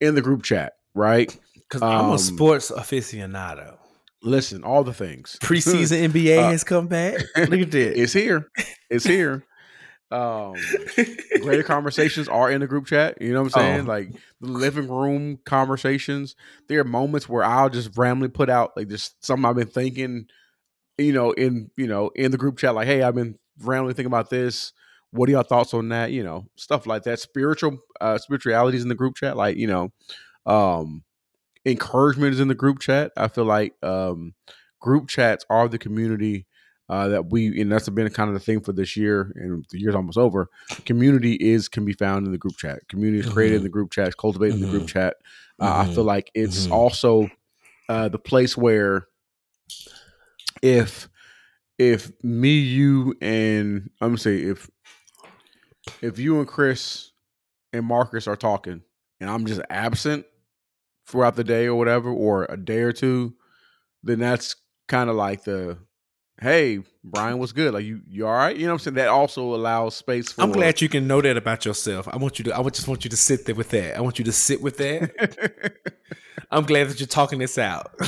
in the group chat right Because I'm Um, a sports aficionado. listen all the things Preseason NBA Uh, has come back. Look at this. it's here it's here um greater conversations are in the group chat. You know what I'm saying? Oh. Like the living room conversations. There are moments where I'll just randomly put out like just something I've been thinking, you know, in you know, in the group chat, like, hey, I've been randomly thinking about this. What are your thoughts on that? You know, stuff like that. Spiritual uh spiritualities in the group chat, like, you know, um encouragement is in the group chat. I feel like um group chats are the community uh, that we and that's been kind of the thing for this year and the year's almost over community is can be found in the group chat community is created in the group chat cultivated in the group Mhm. chat uh, i Mhm. feel like it's also uh, the place where if if me you and i'm gonna say if if you and chris and marcus are talking and i'm just absent throughout the day or whatever or a day or two then that's kind of like the hey bryan was good like you you all right you know what i'm saying that also allows space for I'm glad you can know that about yourself. I want you to. I just want you to sit there with that. I want you to sit with that. I'm glad that you're talking this out.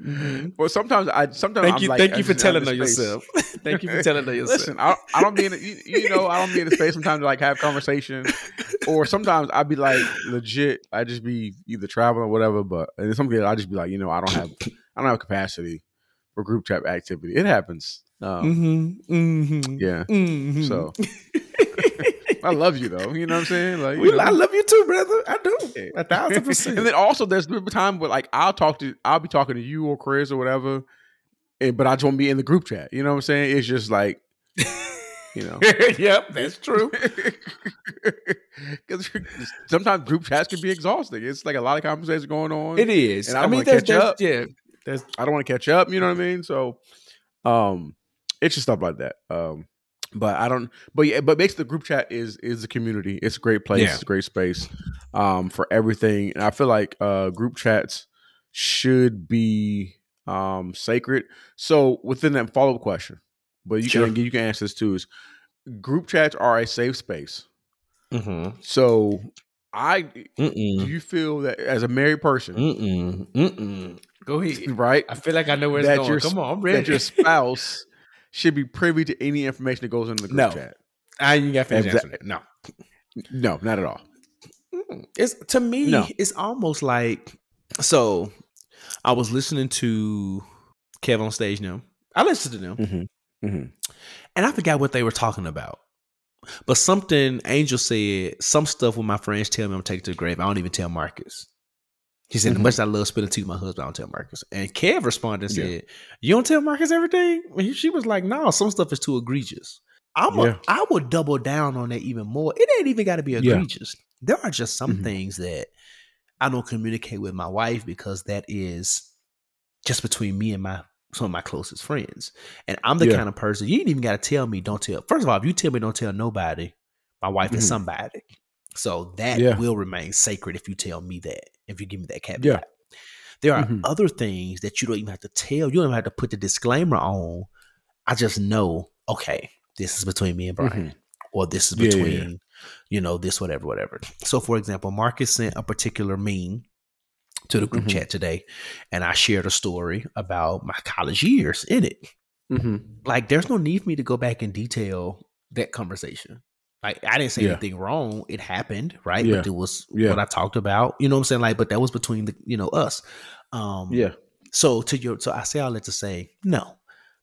Mhm. well sometimes i sometimes Thank I'm you. like, thank you for telling on this space. yourself. thank you for telling on yourself. Listen, I, I don't be in, the, you, you know, I don't be in the space sometimes to like have conversation, or sometimes I'd be like legit. I just be either traveling or whatever. But and some days I just be like, you know, I don't have, I don't have capacity for group chat activity. It happens. Um, Mm-hmm, mm-hmm, Yeah. mhm. So I love you though. You know what I'm saying? Like, We- I love you too, brother. I do. A thousand percent. and then also there's been a time where like I'll talk to I'll be talking to you or Chris or whatever, and but I just want to be in the group chat. You know what I'm saying? It's just like, you know. yep, that's true. Because sometimes group chats can be exhausting. It's like a lot of conversations going on. It is. And I I, mean, that's, catch that's up. yeah. I don't want to catch up. You know what I mean? So, um, it's just stuff like that. Um, but I don't. But yeah, but makes the group chat is is a community. It's a great place. Yeah. It's a great space, um, for everything. And I feel like uh, group chats should be um sacred. So within that follow up question, but you Sure. can you can answer this too. Is group chats are a safe space. mm-hmm. So I do Mm-mm. you feel that as a married person, Mm-mm. Mm-mm. Go ahead. right? I feel like I know where it's That going. your Come on, I'm ready. that your spouse should be privy to any information that goes into the group No. chat. I ain't got to finish Exact- answering that. No. No, not at all. It's to me, No. it's almost like so. I was listening to Kev on stage now. I listened to them, Mm-hmm. Mm-hmm. and I forgot what they were talking about. But something Angel said, some stuff when my friends tell me I'm taking to the grave, I don't even tell Marcus. He said, Mhm. as much as I love spilling tea with my husband, I don't tell Marcus. And Kev responded and Yeah. said, You don't tell Marcus everything? He- she was like, No, some stuff is too egregious. I'm Yeah. I would double down on that even more. It ain't even got to be Yeah. egregious. There are just some Mhm. things that I don't communicate with my wife because that is just between me and my some of my closest friends. And I'm the Yeah. kind of person you ain't even got to tell me don't tell. First of all, if you tell me don't tell nobody, my wife is Mhm. somebody. So that Yeah. will remain sacred if you tell me that. If you give me that caveat. Yeah. There are Mhm. other things that you don't even have to tell. You don't even have to put the disclaimer on. I just know, okay, this is between me and Bryan, or this is Mm-hmm. Yeah, yeah, between, yeah. you know, this, whatever, whatever. So, for example, Marcus sent a particular meme to the group Mhm. chat today, and I shared a story about my college years in it. Mm-hmm. like there's no need for me to go back and detail that conversation. Like I didn't say Yeah. anything wrong. It happened, right? Yeah. But it was Yeah. what I talked about. You know what I'm saying? Like, but that was between the you know us. Um Yeah. so to your so I say all that to say, no,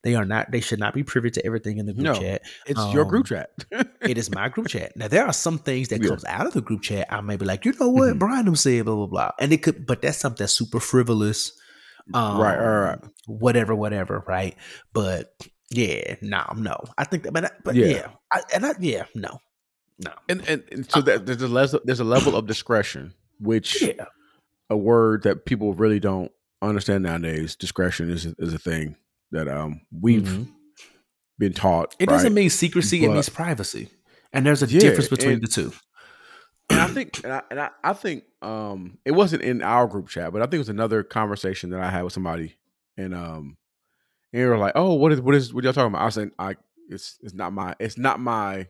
they are not they should not be privy to everything in the group No. chat. It's your group Um, chat. It is my group chat. Now there are some things that Yeah. comes out of the group chat. I may be like, you know what, Mhm. Bryan them said, blah blah blah, and it could, but that's something that's super frivolous, um, Right, right, right. whatever, whatever, right? But yeah, no, no, I think that, but, I- but Yeah. yeah, I, and I, yeah, no, no, and, and, and so that there's a les- there's a level of discretion, which yeah, a word that people really don't understand nowadays. Discretion is is a thing that um we've Mhm. been taught. It doesn't mean secrecy; it means privacy, and there's a Yeah, difference between and- the two. and I think, and I, and I, I think, um, it wasn't in our group chat, but I think it was another conversation that I had with somebody, and um, and they were like, "Oh, what is what is what y'all talking about?" I was saying, "I, it's it's not my, it's not my,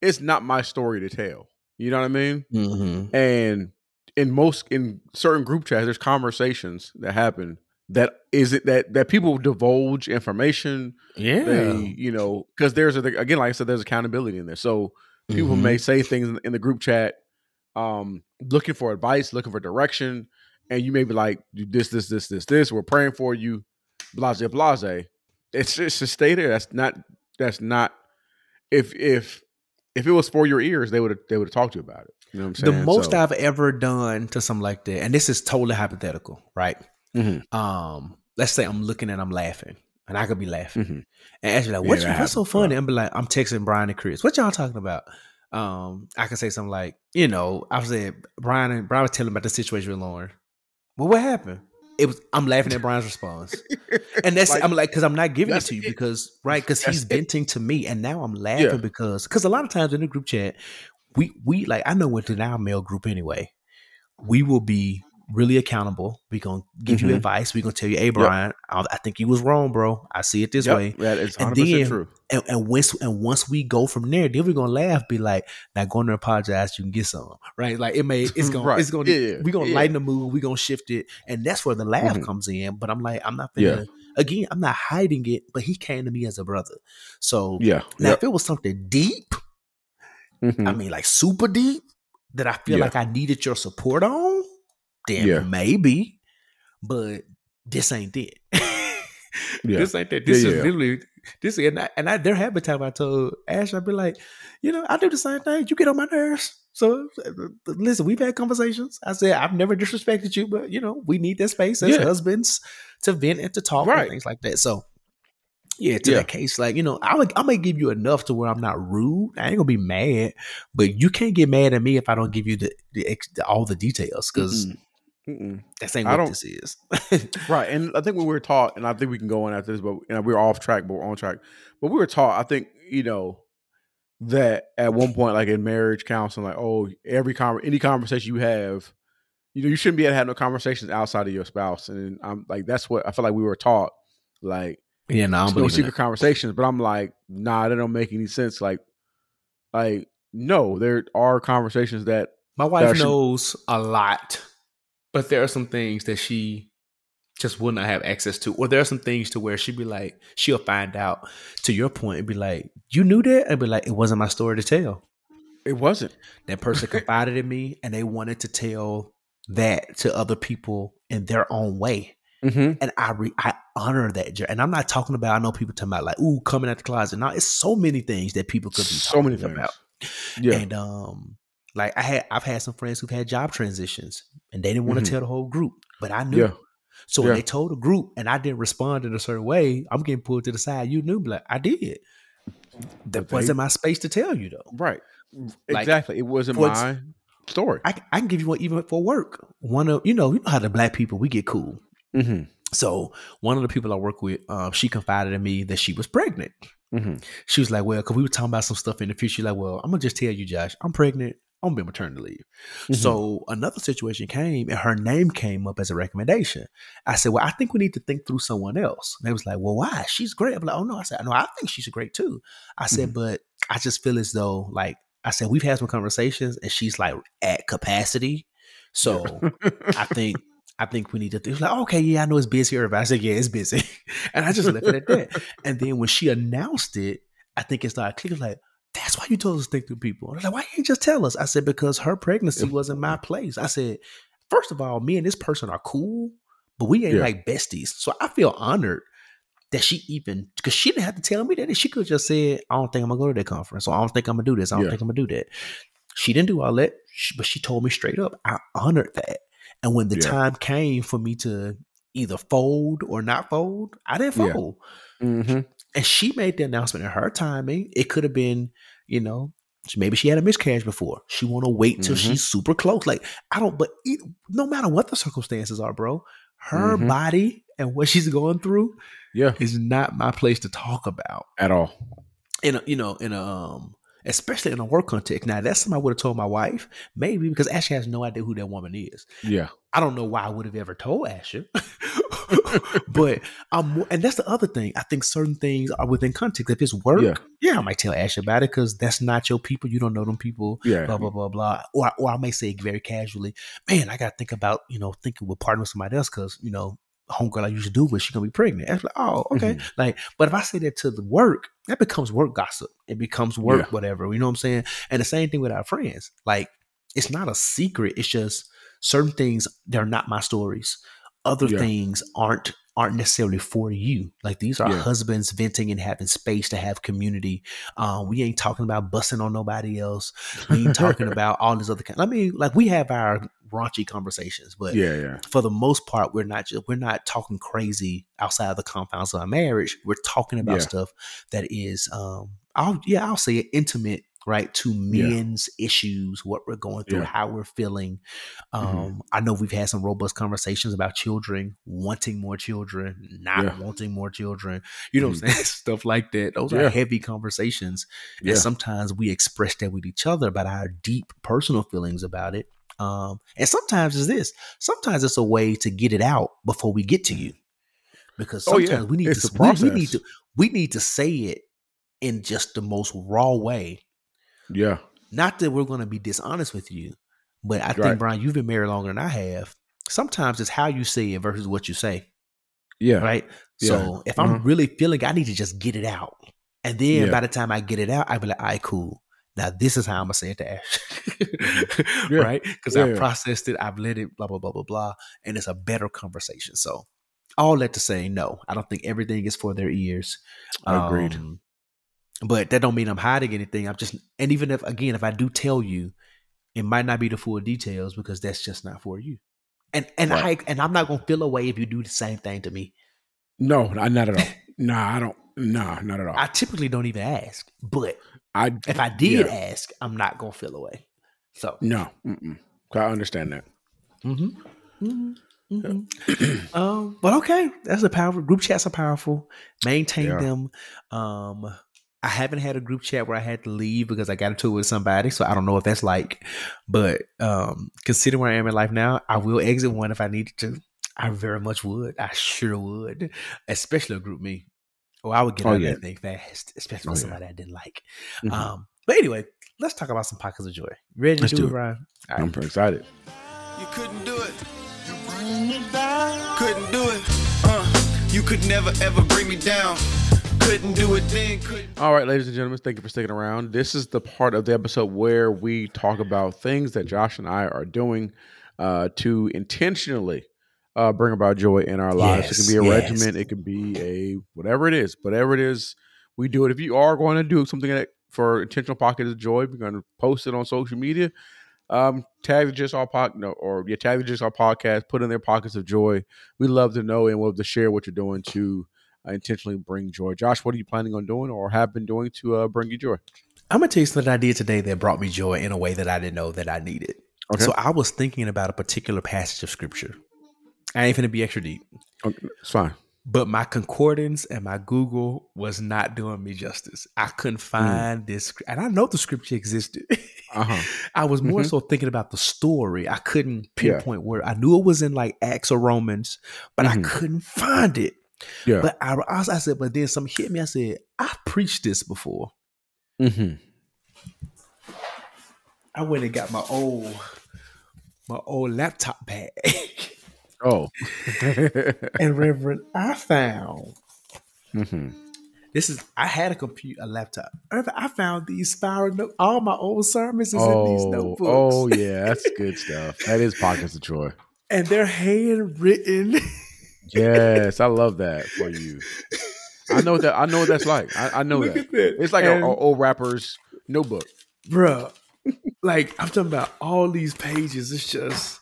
it's not my story to tell." You know what I mean? Mm-hmm. And in most, in certain group chats, there's conversations that happen that is it that that people divulge information. Yeah, They, you know, because there's a, again, like I said, there's accountability in there. So people Mhm. may say things in, in the group chat um looking for advice looking for direction and you may be like this this this this this we're praying for you blase blase it's just to stay there that's not that's not if if if it was for your ears they would have they would have talked to you about it you know what i'm saying? the most So- I've ever done to something like that, and this is totally hypothetical, right? Mhm. Um, let's say I'm looking and I'm laughing, and I could be laughing, Mhm. and actually like, what's, that what's so funny? I'm be like, I'm texting Bryan and Chris. What y'all talking about? Um, I could say something like, you know, I was saying Bryan and Bryan was telling about the situation with Lauren. Well, what happened? It was I'm laughing at Bryan's response, and that's Like, I'm like because I'm not giving it to you it. because right because he's it. venting to me, and now I'm laughing Yeah. because because a lot of times in the group chat we we like I know within our male group anyway, we will be really accountable. We gonna give you Mhm. advice. We gonna tell you, hey Bryan, I, I think you was wrong, bro. I see it this Yep, way. that is And 100% then- true And, and once and once we go from there, then we're gonna laugh, be like, now going to apologize, you can get some. Right? Like it may it's gonna Right. it's gonna Yeah, yeah, we're gonna yeah. lighten the mood, we're gonna shift it, and that's where the laugh Mhm. comes in. But I'm like, I'm not Yeah. gonna again, I'm not hiding it, but he came to me as a brother. So yeah now yep. if it was something deep, Mhm. I mean, like super deep that I feel Yeah. like I needed your support on, then Yeah. maybe. But this ain't it. Yeah. This ain't that. This Yeah, is literally this. And I, and I there have been times I told Ash, I'd be like, you know, I do the same thing. You get on my nerves. So listen, we've had conversations. I said I've never disrespected you, but you know, we need that space as husbands to vent and to talk Right. and things like that. So yeah, to Yeah. that case, like you know, I would, I may give you enough to where I'm not rude. I ain't gonna be mad, but you can't get mad at me if I don't give you the, the, all the details because Mm-mm. Mm-mm. that's ain't I what don't- this is. Right, and I think we were taught, and I think we can go on after this, but you know, we're off track, but we're on track. But we were taught, I think, you know, that at one point, like in marriage counseling, like, oh, every con- any conversation you have, you know, you shouldn't be able to have no conversations outside of your spouse, and I'm like, that's what I feel like we were taught, like, yeah, no, I no secret conversations. But I'm like, nah, that don't make any sense. Like, like no, there are conversations that My wife knows a lot, but there are some things that she just would not have access to, or there are some things to where she'd be like, she'll find out. To your point, and be like, "You knew that," and be like, "It wasn't my story to tell." it wasn't. That person confided in me, and they wanted to tell that to other people in their own way. Mm-hmm. and I re- I honor that. And I'm not talking about. I know people talking about like, ooh, coming out the closet. Now it's so many things that people could be So many talking things. about. Yeah, And um, like I had, I've had some friends who've had job transitions, and they didn't want to Mhm. tell the whole group, but I knew. yeah, So when they told the group, and I didn't respond in a certain way, I'm getting pulled to the side. You knew, like I did. That they- wasn't my space to tell you though. right, Like, exactly. It wasn't for my story. I, I can give you one even for work. One of you know, you know how the black people we get cool. mm-hmm. So one of the people I work with, um, she confided in me that she was pregnant. Mm-hmm. She was like, "Well, because we were talking about some stuff in the future." Like, "Well, I'm gonna just tell you, Josh, I'm pregnant. I'm gonna be on maternity leave." Mm-hmm. So another situation came, and her name came up as a recommendation. I said, "Well, I think we need to think through someone else." And they was like, "Well, why? She's great." I'm like, "Oh no," I said, "No, I think she's great too." I said, "But I just feel as though, like I said, we've had some conversations, and she's like at capacity. So I think." I think we need to. Was like, okay, yeah, I know it's busy. or I said, yeah, it's busy, and I just left it at that. And then when she announced it, I think it started clicking. Like, that's why you told us to think through people. And was like, why you just tell us? I said because her pregnancy was in my place. I said, first of all, me and this person are cool, but we ain't Yeah. like besties. So I feel honored that she even because she didn't have to tell me that. She could just say, I don't think I'm gonna go to that conference, or I don't think I'm gonna do this. I don't Yeah. think I'm gonna do that. She didn't do all that, but she told me straight up. I honored that. And when the Yeah. time came for me to either fold or not fold, I didn't Yeah. fold. Mm-hmm. And she made the announcement in her timing. It could have been, you know, maybe she had a miscarriage before. She want to wait till Mhm. she's super close. Like I don't, but it, no matter what the circumstances are, bro, her Mhm. body and what she's going through Yeah, is not my place to talk about. at all. In a, you know, in a, um, especially in a work context. Now that's something I would have told my wife, maybe because Ashley has no idea who that woman is. Yeah, I don't know why I would have ever told Asher. but um, and that's the other thing. I think certain things are within context. If it's work, Yeah. yeah, I might tell Asher about it because that's not your people. You don't know them people. yeah, Blah blah blah blah. Or or I may say very casually. Man, I got to think about you know thinking with partner with somebody else because you know homegirl I used to do with she gonna be pregnant. It's like oh okay. Mm-hmm. Like but if I say that to the work, that becomes work gossip. It becomes work Yeah. whatever. You know what I'm saying? And the same thing with our friends. Like it's not a secret. It's just certain things they're not my stories. Other Yeah. things aren't aren't necessarily for you. Like these are Yeah. husbands venting and having space to have community. Uh, we ain't talking about busting on nobody else. We ain't talking about all this other kind. I mean, like we have our raunchy conversations, but yeah, yeah, for the most part, we're not just we're not talking crazy outside of the confines of our marriage. We're talking about Yeah. stuff that is, um, I'll yeah, I'll say it, intimate, right, to Yeah. men's issues, what we're going through, Yeah. how we're feeling. Um, Mhm. I know we've had some robust conversations about children, wanting more children, not Yeah. wanting more children. You know saying? Stuff like that. Those Yeah. are heavy conversations, yeah, and sometimes we express that with each other about our deep personal feelings about it. Um, and sometimes it's this. Sometimes it's a way to get it out before we get to you, because Oh, sometimes yeah. we need It's to we, we need to we need to say it in just the most raw way. Yeah, Not that we're going to be dishonest with you, but I Right. think Bryan, you've been married longer than I have. Sometimes it's how you say it versus what you say yeah, right? Yeah. So if I'm Uh-huh. really feeling, I need to just get it out, and then Yeah. by the time I get it out, I be like, "All right, cool." Now this is how I'm gonna say it to Ash, Yeah. right? Because I processed it, I've let it, blah blah blah blah blah, and it's a better conversation. So all that to say, no, I don't think everything is for their ears. Agreed. Um, but that don't mean I'm hiding anything. I'm just, and even if again, if I do tell you, it might not be the full details because that's just not for you. And and Right. I and I'm not gonna feel away if you do the same thing to me. No, not at all. nah, I don't. Nah, not at all. I typically don't even ask, but I if I did Yeah. ask, I'm not gonna feel away. So, no. Mm-mm. I understand that. mm-hmm. Mm-hmm. um, but okay, that's a powerful group chats are powerful. Maintain are. them. Um, I haven't had a group chat where I had to leave because I got into it with somebody, so I don't know what that's like. But um, considering where I am in life now, I will exit one if I needed to. I very much would. I sure would, especially a GroupMe. Or I would get Oh, out of yeah. that thing fast, especially Oh, with yeah. somebody I didn't like. Mhm. Um, but anyway, let's talk about some pockets of joy. Ready to Let's do, do it, it. Ryan? All I'm pretty excited. You couldn't do it. You bring me down. Couldn't do it. Uh, you could never ever bring me down. Couldn't do it then. Couldn't. All right, ladies and gentlemen, thank you for sticking around. This is the part of the episode where we talk about things that Josh and I are doing uh, to intentionally uh, bring about joy in our lives. it can be a yes. regiment, it can be a whatever it is, whatever it is, we do it. If you are going to do something that, for intentional pockets of joy, we're going to post it on social media. Um, tag the Jigsaw Pod, no, or yeah, tag the Jigsaw Podcast. Put in their pockets of joy. We love to know and love to share what you're doing to intentionally bring joy. Josh, what are you planning on doing or have been doing to uh, bring you joy? I'm gonna tell you something I did today that brought me joy in a way that I didn't know that I needed. Okay. So I was thinking about a particular passage of scripture. I ain't gonna be extra deep, Okay, it's fine. but my concordance and my Google was not doing me justice. I couldn't find this, and I know the scripture existed. Uh-huh. I was more Mhm. so thinking about the story. I couldn't Yeah. pinpoint where. I knew it was in like Acts or Romans, but I Mhm. couldn't find it. Yeah. But I, I, I said, but then something hit me. I said, I've preached this before. mm-hmm. I went and got my old my old laptop bag. Oh. And Reverend, I found hmm this is I had a computer, a laptop. Reverend, I found these spiral note. All my old sermons is in these Oh, notebooks. oh yeah, that's good stuff. That is pockets of joy. and they're handwritten. Yes, I love that for you. I know that. I know what that's like. I, I know Look that. at that. It's like an old rapper's notebook. bruh. Like I'm talking about all these pages. It's just,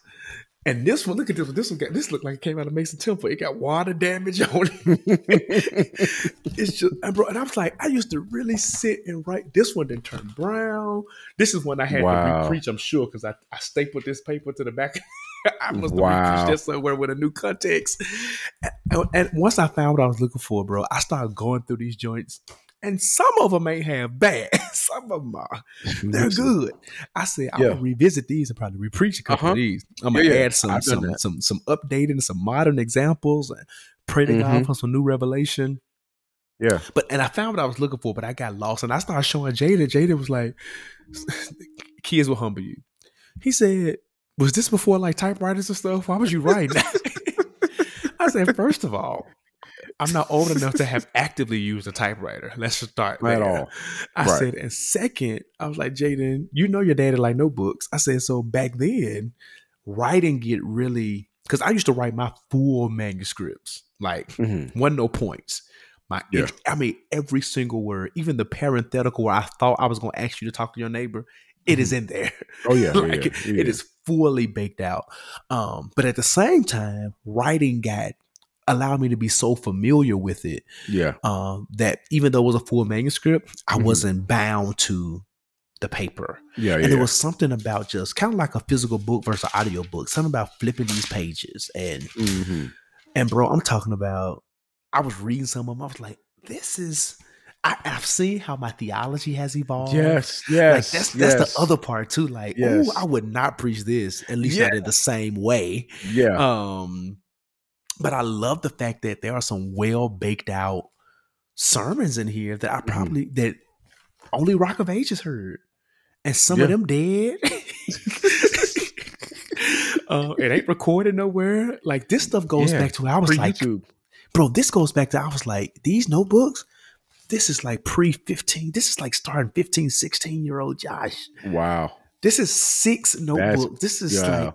and this one. Look at this one. This one got this looked like it came out of Mason Temple. It got water damage on it. it's just, and bro. And I was like, I used to really sit and write. This one didn't turn brown. This is when I had Wow. to repreach. I'm sure because I, I stapled this paper to the back. I must have Wow. that somewhere with a new context. And, and once I found what I was looking for, bro, I started going through these joints. And some of them ain't have bad. Some of them are. They're good. I said I'm Yeah. gonna revisit these and probably repreach a couple Uh-huh. of these. I'm gonna Yeah, yeah. add some I've some, some some updated and some modern examples and pray to God Mhm. for some new revelation. Yeah. But and I found what I was looking for, but I got lost and I started showing Jada. Jada was like, "Kids will humble you." He said, "Was this before like typewriters and stuff? Why was you writing?" I said, first of all." I'm not old enough to have actively used a typewriter. Let's just start Not at there. all. I Right. said, and second, I was like, Jaden, you know your daddy like notebooks. I said, so back then, writing get really because I used to write my full manuscripts, like Mhm. one no points. My, Yeah. I mean, every single word, even the parenthetical where I thought I was going to ask you to talk to your neighbor, it is in there. Oh yeah. like yeah, yeah. it is fully baked out. Um, but at the same time, writing got allowed me to be so familiar with it Yeah. um, that even though it was a full manuscript, I Mhm. wasn't bound to the paper. Yeah. yeah. And there was something about just kind of like a physical book versus audio book, something about flipping these pages. And hmm and bro, I'm talking about I was reading some of them. I was like, this is I, I've seen how my theology has evolved. Yes. Like Yes. that's yes. that's the other part too. Like, Yes. oh, I would not preach this, at least not in the same way. Yeah. Um, but I love the fact that there are some well baked out sermons in here that I Mm-hmm. probably that only Rock of Ages heard, and some of them dead. uh, it ain't recorded nowhere. Like this stuff goes Yeah. back to I was like, YouTube. bro, this goes back to I was like, these notebooks. This is like pre 15. This is like starting 15, 16 year old Josh. Wow. This is six notebooks. this is yeah. like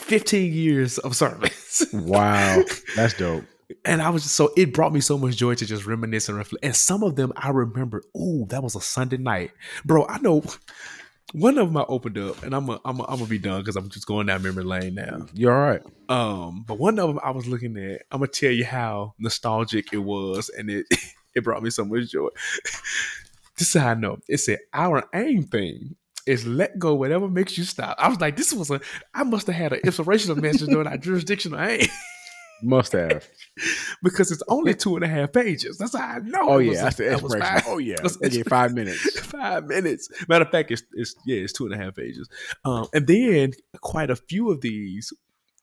15 years of service. Wow. That's dope. and I was just so it brought me so much joy to just reminisce and reflect. And some of them I remember, oh, that was a Sunday night. Bro, I know one of them I opened up and I'm a, I'm a, I'm gonna be done because I'm just going down memory lane now. You're all right. Um, but one of them I was looking at, I'm gonna tell you how nostalgic it was, and it it brought me so much joy. this is how I know. It said our aim thing is let go whatever makes you stop. I was like, this was a I must have had an inspirational message during our jurisdictional aim Must have. because it's only two and a half pages. That's how I know. Oh yeah. That's the that five- Oh yeah. that was- They five minutes. five minutes. Matter of fact, it's, it's yeah, it's two and a half pages. Um, and then quite a few of these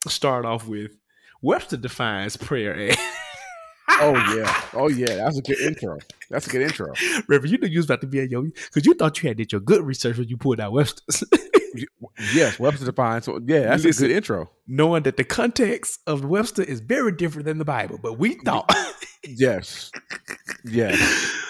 start off with Webster defines prayer as Oh yeah. Oh yeah. That's a good intro. That's a good intro. River, you knew you was about to be a yo because you thought you had did your good research when you pulled out Webster's, Yes. Webster defines. So yeah, that's Listen. a good intro. knowing that the context of Webster is very different than the Bible. But we thought, Yes. Yes.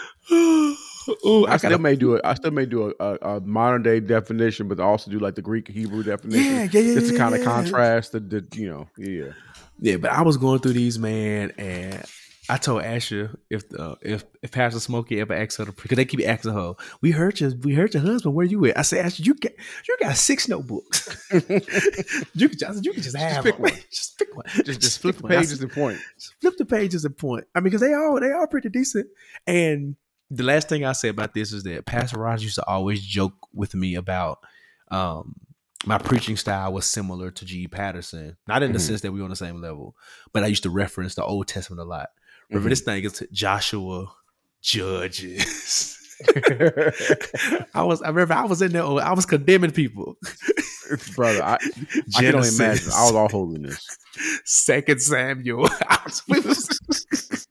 oh, I, I still got may do it. I still may do a, a, a modern day definition, but also do like the Greek Hebrew definition. Yeah, yeah, yeah, Just to kind of yeah. contrast the, the you know, yeah. yeah. But I was going through these man, and I told Asher if uh, if if Pastor Smokey ever asked her to because they keep asking her, we heard your we heard your husband. Where you at? I said, Asher, you got you got six notebooks. you can just you can just have pick them. one. just pick one. Just just flip the one. Pages said, and point. Flip the pages and point. I mean, because they all they are pretty decent. And the last thing I say about this is that Pastor Rogers used to always joke with me about um my preaching style was similar to G. Patterson, not in the Mhm. sense that we were on the same level, but I used to reference the Old Testament a lot. Remember, Mhm. this thing is Joshua, Judges. I was, I remember, I was in there. I was condemning people. Brother, I, I can only imagine. I was all holiness. Second Samuel. I was, we was-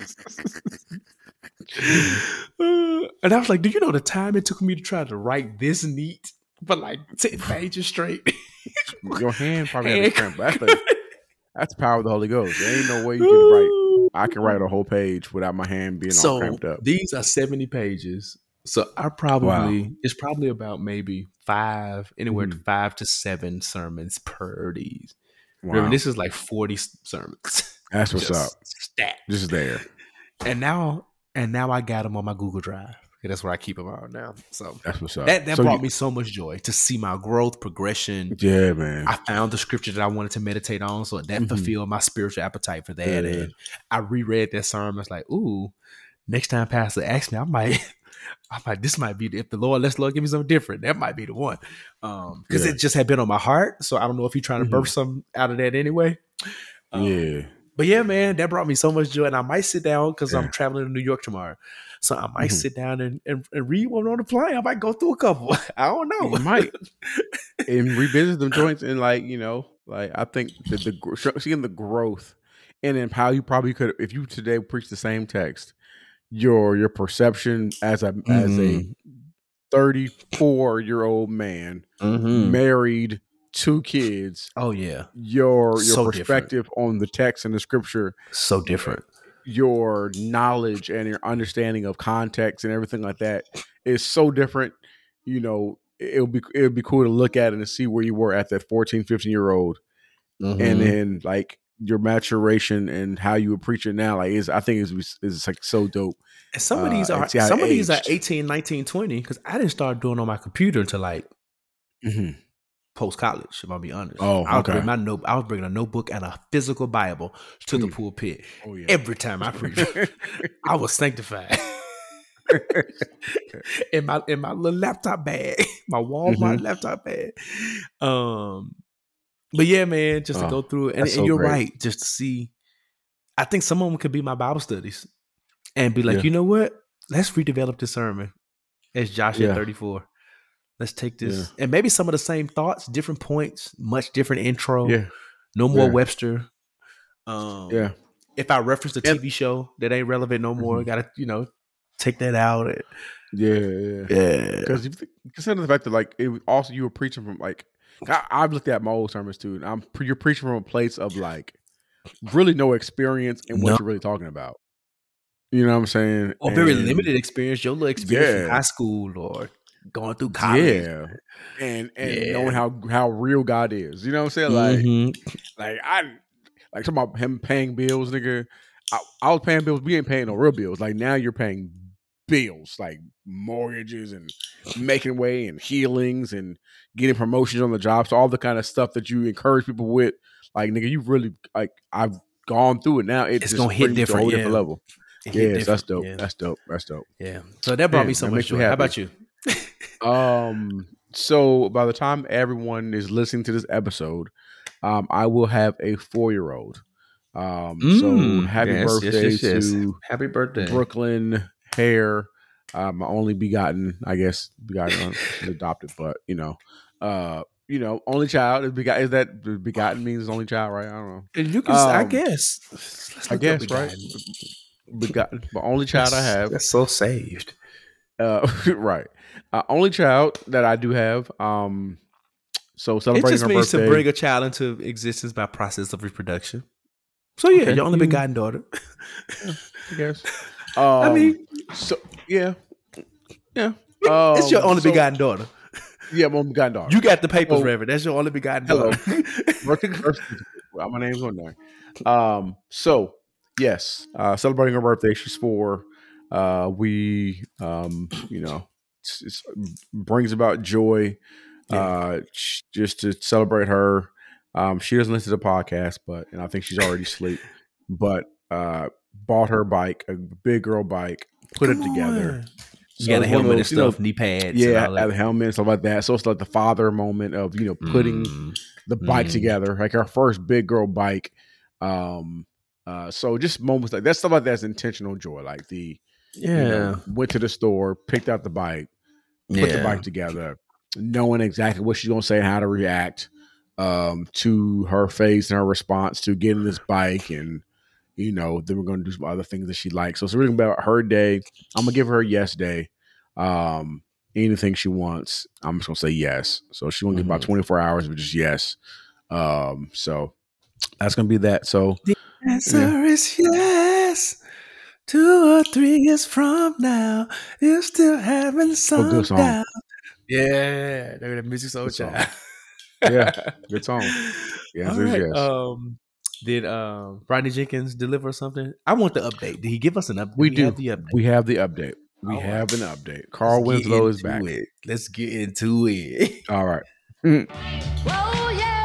Uh, and I was like, "Do you know the time it took me to try to write this neat for like ten pages straight?" Your hand probably had a cramp. That's the, That's the power of the Holy Ghost. There ain't no way you can write. I can write a mm-hmm. whole page without my hand being all cramped up. these are 70 pages. So I probably it's probably about maybe five, anywhere to five to seven sermons per these. Remember, Wow. this is like 40 sermons. That's what's up. Stacked. Just there. And now and now I got them on my Google Drive. That's where I keep them on now. So That's what's up. that that So brought you- me so much joy to see my growth, progression. Yeah, man. I found the scripture that I wanted to meditate on, so that Mhm. fulfilled my spiritual appetite for that. Yeah. And I reread that sermon. I was like, ooh, next time Pastor asks me, I might, I might, this might be the, if the Lord lets Lord give me something different. That might be the one, um, because Yeah. it just had been on my heart. So I don't know if he's trying to Mhm. birth something out of that anyway. Um, yeah. But yeah, man, that brought me so much joy, and I might sit down because Yeah. I'm traveling to New York tomorrow. So I might Mhm. sit down and, and, and read one on the plane. I might go through a couple. I don't know. You might. and revisit them joints and like you know like i think that the seeing the growth and then how you probably could if you today preach the same text your your perception as a as a Mhm. 34 year old man Mhm. married two kids Oh yeah, your your So different. perspective on the text and the scripture so different. your knowledge and your understanding of context and everything like that is so different you know it'll be it'll be cool to look at it and see where you were at that 14 15 year old Mm-hmm. and then like your maturation and how you preach it now like is i think is is like so dope And some of these Uh, are and see how it some of these are aged. 18, 19, 20 because I didn't start doing on my computer until like post college. If I'll be honest. Oh, I was okay. bringing my note. I was bringing a notebook and a physical Bible to the Mm. pulpit oh yeah every time I preached. I was sanctified. in my in my little laptop bag, my Walmart Mhm. laptop bag. Um, but yeah, man, just to Oh, go through it, and, and so you're great. right, just to see. I think some of them could be my Bible studies, and be like, Yeah. you know what? Let's redevelop this sermon as Joshua Yeah. 34. Let's take this, and maybe some of the same thoughts, different points, much different intro. yeah No more Yeah. Webster. Um, yeah if I reference a Yep. TV show that ain't relevant no more, Mhm. gotta you know take that out. And, yeah yeah yeah, because consider the fact that like it was also you were preaching from like I, I've looked at my old sermons too, and I'm you're preaching from a place of like really no experience in what No. you're really talking about. You know what I'm saying? or very And- limited experience. Your little experience Yeah. from high school or going through college. Yeah, and and Yeah. knowing how how real God is. You know what I'm saying? Like Mhm. like I like talking about him paying bills, nigga. I, I was paying bills. We ain't paying no real bills. Like now you're paying bills, like mortgages and making way and healings and getting promotions on the job. So all the kind of stuff that you encourage people with. Like nigga, you really like I've gone through it now. It It's gonna hit you to a whole different, different yeah. level. It Yes, that's dope. Yeah. That's dope. That's dope. yeah. So that brought me so much joy. How about you? Um, so by the time everyone is listening to this episode, um, I will have a four year old. Um, so Mm, happy yes, birthday yes, yes. to Happy birthday, Brooklyn Haire, uh, my only begotten, I guess, begotten, uh, adopted, but you know, uh, you know, only child is begotten. Is that begotten means only child, right? I don't know. You can, I Um, guess. Let's I guess, right? begotten. But only child I have. That's so saved. Uh, right. Uh, only child that I do have. Um, so It celebrating just her means birthday. to bring a child into existence by process of reproduction. So yeah, Okay. your only begotten daughter. I guess. Um, I mean, so yeah, yeah. it's your Um, only so- begotten daughter. Yeah, my begotten daughter. You got the papers, Oh. Reverend. That's your only begotten Hello. daughter. Birth- birth. Well, my name's on there. Um, so yes, uh, celebrating her birthday. She's four. Uh, we, um, you know, it's, it's brings about joy. Uh, just to celebrate her. Um, she doesn't listen to the podcast, but and I think she's already asleep. But uh, bought her bike, a big girl bike, put it together. on. You So got a one of helmet and those, you know, stuff, knee pads. and yeah, all have a helmet and stuff like that. So it's like the father moment of you know putting Mm. the bike Mm. together, like our first big girl bike. Um, uh, so just moments like that stuff like that's intentional joy. Like the you Yeah. know, went to the store, picked out the bike, put the bike together, knowing exactly what she's gonna say and how to react um to her face and her response to getting this bike and you know, then we're gonna do some other things that she likes. So it's really about her day. I'm gonna give her a yes day. Um anything she wants, I'm just gonna say yes. So she's gonna get about Mhm. 24 hours of just yes. Um, so that's gonna be that. So the Answer is yes. Two or three years from now, you're still having some Oh, good song. doubt. Yeah, they're the music soul Good child. Yeah, good song. The All answer is right. yes. Um, did um Rodney Jenkins deliver something? I want the update. Did he give us an update? We do. have the update. we have the update. We All right. have an update. Carl Let's Winslow is back. It. Let's get into it. All right. Oh yes,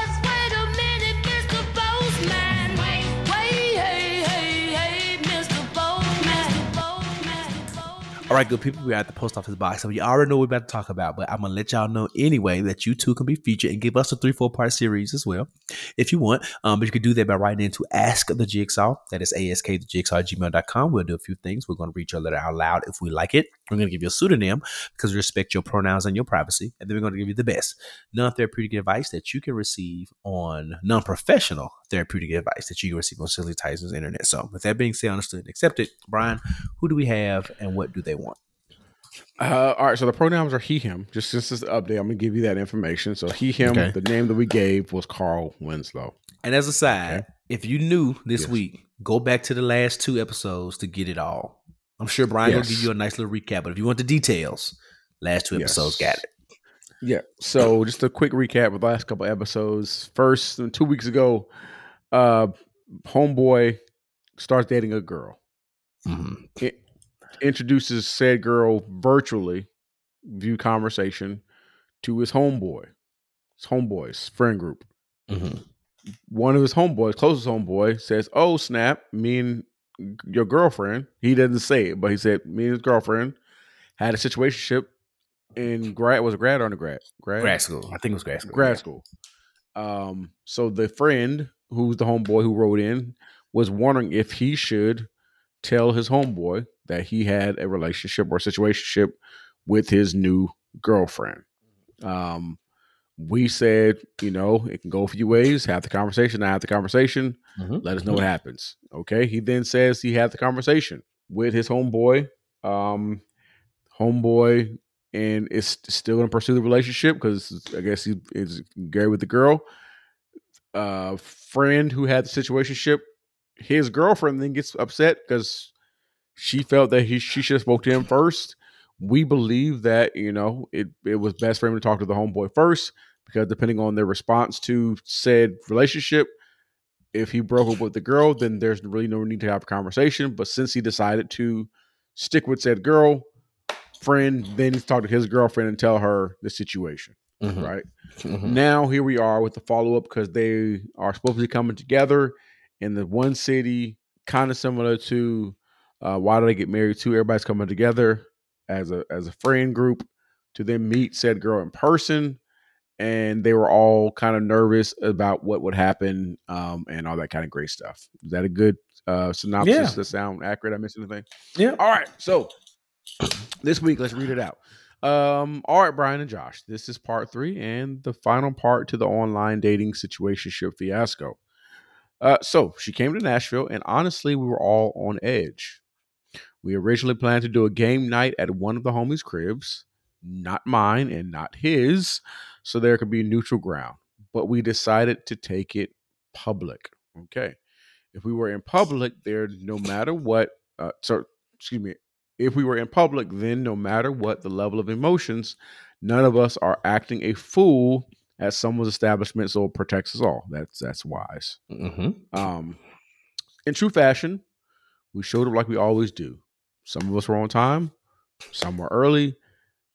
All right, good people. We're at the post office box, so you already know what we're about to talk about. But I'm gonna let y'all know anyway that you too can be featured and give us a three, four part series as well, if you want. Um, but you can do that by writing into Ask the Jigsaw. That is ask the jigsaw gmail.com. We'll do a few things. We're gonna read your letter out loud if we like it. We're gonna give you a pseudonym because we respect your pronouns and your privacy, and then we're gonna give you the best non-therapeutic advice that you can receive on non-professional therapeutic advice that you can receive on Silly Tyson's internet. So, with that being said, understood and accepted, Bryan, who do we have and what do they want? Uh, all right, so the pronouns are he, him. Just just as the update, I'm gonna give you that information. So he, him. Okay. The name that we gave was Carl Winslow. And as a side, Okay. if you knew this Yes. week, go back to the last two episodes to get it all. I'm sure Bryan will give you a nice little recap, but if you want the details, last two episodes Yes. got it. Yeah. So just a quick recap of the last couple episodes. First, two weeks ago, uh, homeboy starts dating a girl. Mhm. Introduces said girl virtually, view conversation, to his homeboy, his homeboy's friend group. Mhm. One of his homeboys, closest homeboy, says, "Oh snap! Me and your girlfriend." He doesn't say it, but he said, "Me and his girlfriend had a situationship in grad. Was a grad or undergrad? Grad. Grad school. I think it was grad school. grad yeah. school. Um, so the friend who's the homeboy who wrote in was wondering if he should tell his homeboy that he had a relationship or situationship with his new girlfriend. Um, we said, you know, it can go a few ways. Have the conversation. I have the conversation. Mhm. Let us know what happens. Okay. He then says he had the conversation with his homeboy. Um, homeboy and is still going to pursue the relationship because I guess he is gay with the girl. Uh, friend who had the situationship, his girlfriend then gets upset because she felt that he she should have spoke to him first. We believe that you know it it was best for him to talk to the homeboy first because depending on their response to said relationship, if he broke up with the girl, then there's really no need to have a conversation. But since he decided to stick with said girl, friend then he's talk to his girlfriend and tell her the situation, Mhm. right? Mhm. Now here we are with the follow up because they are supposed to be coming together in the one city, kind of similar to uh, why did I get married to? Everybody's coming together as a as a friend group to then meet said girl in person, and they were all kind of nervous about what would happen um, and all that kind of great stuff. Is that a good uh, synopsis? Yeah. That sound accurate? I missed anything? Yeah. All right, so this week let's read it out. Um, all right, Bryan and Josh, this is part three and the final part to the online dating situationship fiasco. Uh, so she came to Nashville, and honestly, we were all on edge. We originally planned to do a game night at one of the homies' cribs, not mine and not his, so there could be neutral ground. But we decided to take it public. Okay. If we were in public, there, no matter what, uh, so excuse me, if we were in public, then no matter what the level of emotions, none of us are acting a fool at someone's establishment, so it protects us all. That's that's wise. Mhm. Um, in true fashion, we showed up like we always do. Some of us were on time, some were early,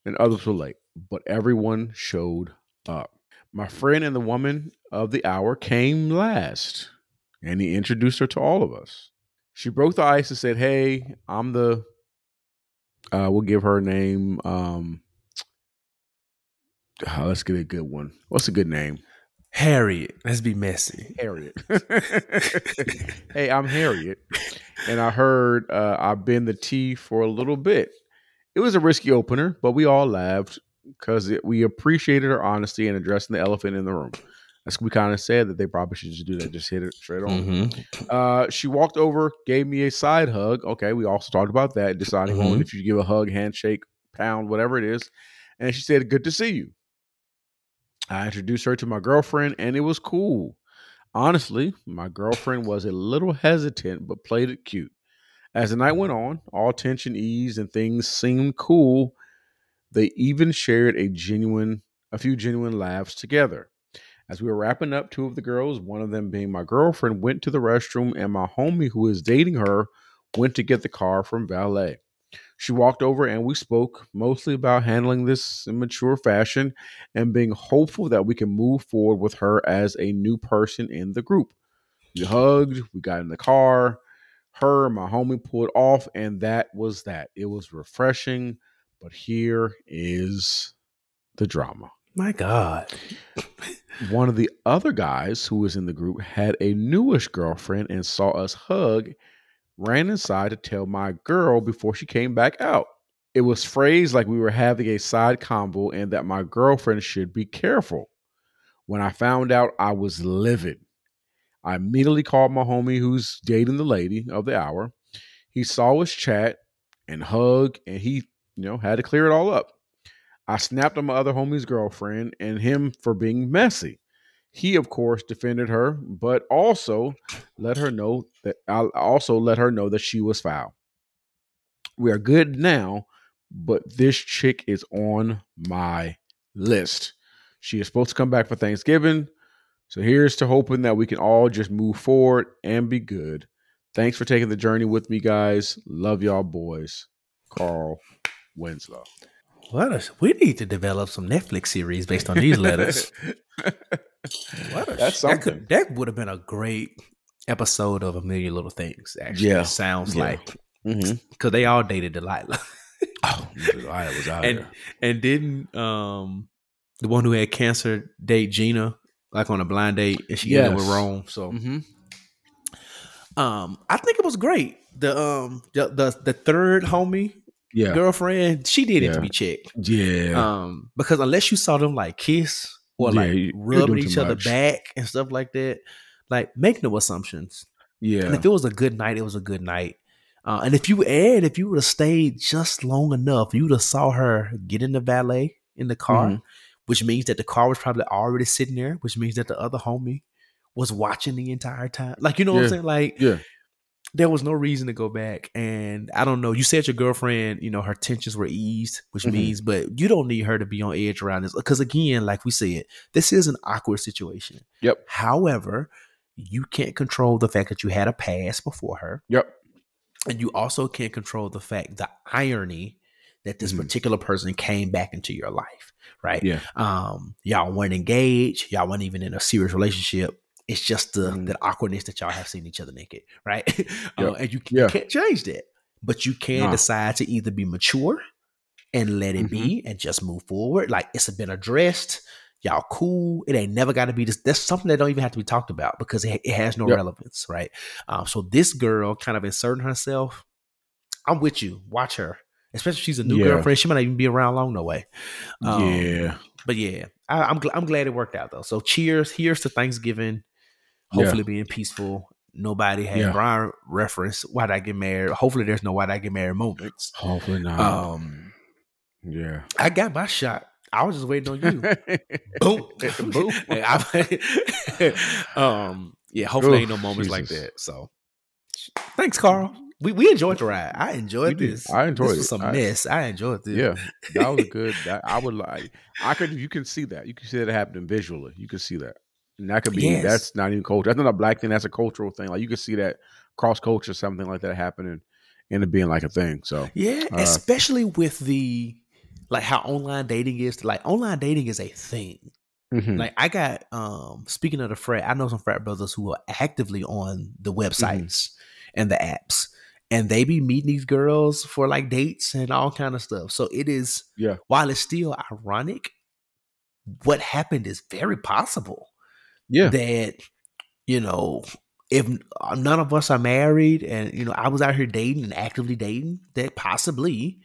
and others were late. But everyone showed up. My friend and the woman of the hour came last, and he introduced her to all of us. She broke the ice and said, "Hey, I'm the." Uh, we'll give her a name. Um, uh, let's get a good one. What's a good name? Harriet. Let's be messy. Harriet. hey, I'm Harriet, and I heard uh, I've been the T for a little bit. It was a risky opener, but we all laughed because we appreciated her honesty in addressing the elephant in the room. That's we kind of said that they probably should just do that, just hit it straight on. Mhm. Uh, she walked over, gave me a side hug. Okay, we also talked about that, deciding on Mhm. if you give a hug, handshake, pound, whatever it is. And she said, "Good to see you." I introduced her to my girlfriend, and it was cool. Honestly, my girlfriend was a little hesitant, but played it cute. As the night went on, all tension eased and things seemed cool. They even shared a genuine, a few genuine laughs together. As we were wrapping up, two of the girls, one of them being my girlfriend, went to the restroom, and my homie, who is dating her, went to get the car from valet. She walked over and we spoke mostly about handling this in mature fashion and being hopeful that we can move forward with her as a new person in the group. We hugged, we got in the car. Her, my homie pulled off, and that was that. It was refreshing, but here is the drama. My God. One of the other guys who was in the group had a newish girlfriend and saw us hug, ran inside to tell my girl before she came back out. It was phrased like we were having a side combo and that my girlfriend should be careful. When I found out, I was livid. I immediately called my homie who's dating the lady of the hour. He saw us chat and hug, and he, you know, had to clear it all up. I snapped on my other homie's girlfriend and him for being messy. He, of course, defended her, but also let her know that I also let her know that she was foul. We are good now, but this chick is on my list. She is supposed to come back for Thanksgiving. So here's to hoping that we can all just move forward and be good. Thanks for taking the journey with me, guys. Love y'all, boys. Carl Winslow. What a, we need to develop some Netflix series based on these letters. What a, That's that, could, that would have been a great episode of A Million Little Things, actually. Yeah. Sounds Yeah. like. Mm-hmm. Because they all dated Delilah. Oh, I was out and there. and didn't um the one who had cancer date Gina like on a blind date and she ended up with Rome. So Mm-hmm. um I think it was great. The um the the, the third homie Yeah. girlfriend, she did it to be checked. Yeah. Um because unless you saw them like kiss or Yeah, like rubbing each other much. back and stuff like that, like make no assumptions. yeah. And if it was a good night, it was a good night. Uh, and if you and if you would have stayed just long enough, you would have saw her get in the valet in the car, Mhm. which means that the car was probably already sitting there, which means that the other homie was watching the entire time. Like you know what I'm saying? Like Yeah. There was no reason to go back. And I don't know. You said your girlfriend, you know, her tensions were eased, which Mhm. means, but you don't need her to be on edge around this because again, like we said, this is an awkward situation. Yep. However, you can't control the fact that you had a past before her Yep. and you also can't control the fact the irony that this Mhm. particular person came back into your life right Yeah. um y'all weren't engaged y'all weren't even in a serious relationship it's just the Mhm. the awkwardness that y'all have seen each other naked right uh, and you, Yeah. you can't change that but you can Nah. decide to either be mature and let it be Mm-hmm. and just move forward like it's been addressed y'all cool it ain't never got to be this that's something that don't even have to be talked about because it, it has no Yep. relevance right um, so this girl kind of inserting herself i'm with you watch her especially if she's a new Yeah. girlfriend she might not even be around long no way Um, yeah. but yeah I, i'm, gl- I'm glad it worked out though so cheers here's to thanksgiving Yeah. hopefully being peaceful nobody had Yeah. bryan reference why'd i get married hopefully there's no why'd i get married moments Hopefully not. um yeah. i got my shot i was just waiting on you boom, Boom. I- um, yeah. Hopefully, Oof, ain't no moments like that. So, thanks, Carl. We we enjoyed the ride. I enjoyed We did. this. I enjoyed this was it. Some I- mess. I enjoyed this. Yeah, that was good. That, I would like. I could. You can see that. You can see that happening visually. You can see that. And that could be. Yes. That's not even culture. That's not a black thing. That's a cultural thing. Like you can see that cross culture, something like that happening, and it being like a thing. So Yeah, Uh, especially with the like how online dating is. Like online dating is a thing. mhm. Like I got um speaking of the frat, I know some frat brothers who are actively on the websites and the apps. And they be meeting these girls for like dates and all kind of stuff. So it is Yeah. while it's still ironic, what happened is very possible. Yeah, That, you know, if none of us are married and you know, I was out here dating and actively dating, that possibly,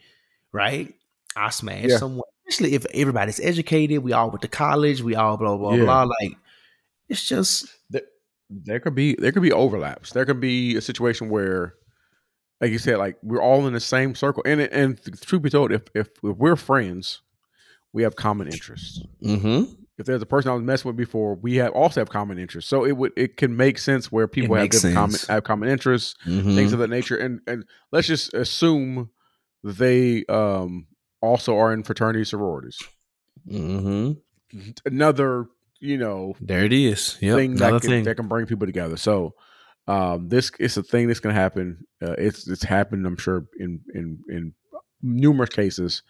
right? I smashed Yeah. someone, especially if everybody's educated, we all went to college, we all blah blah Yeah. blah. Like it's just there, there could be there could be overlaps. There could be a situation where, like you said, like we're all in the same circle. And and truth be told, if if, if we're friends, we have common interests. mm-hmm. If there's a person I was messing with before, we have also have common interests. So it would it can make sense where people have different common have common interests, Mhm. things of that nature. And and let's just assume they um also are in fraternity sororities. Mhm. Another, you know, There it is. Yep. thing Another that can, thing. that can bring people together. So um this is a thing that's gonna happen. Uh, it's it's happened, I'm sure, in in in numerous cases.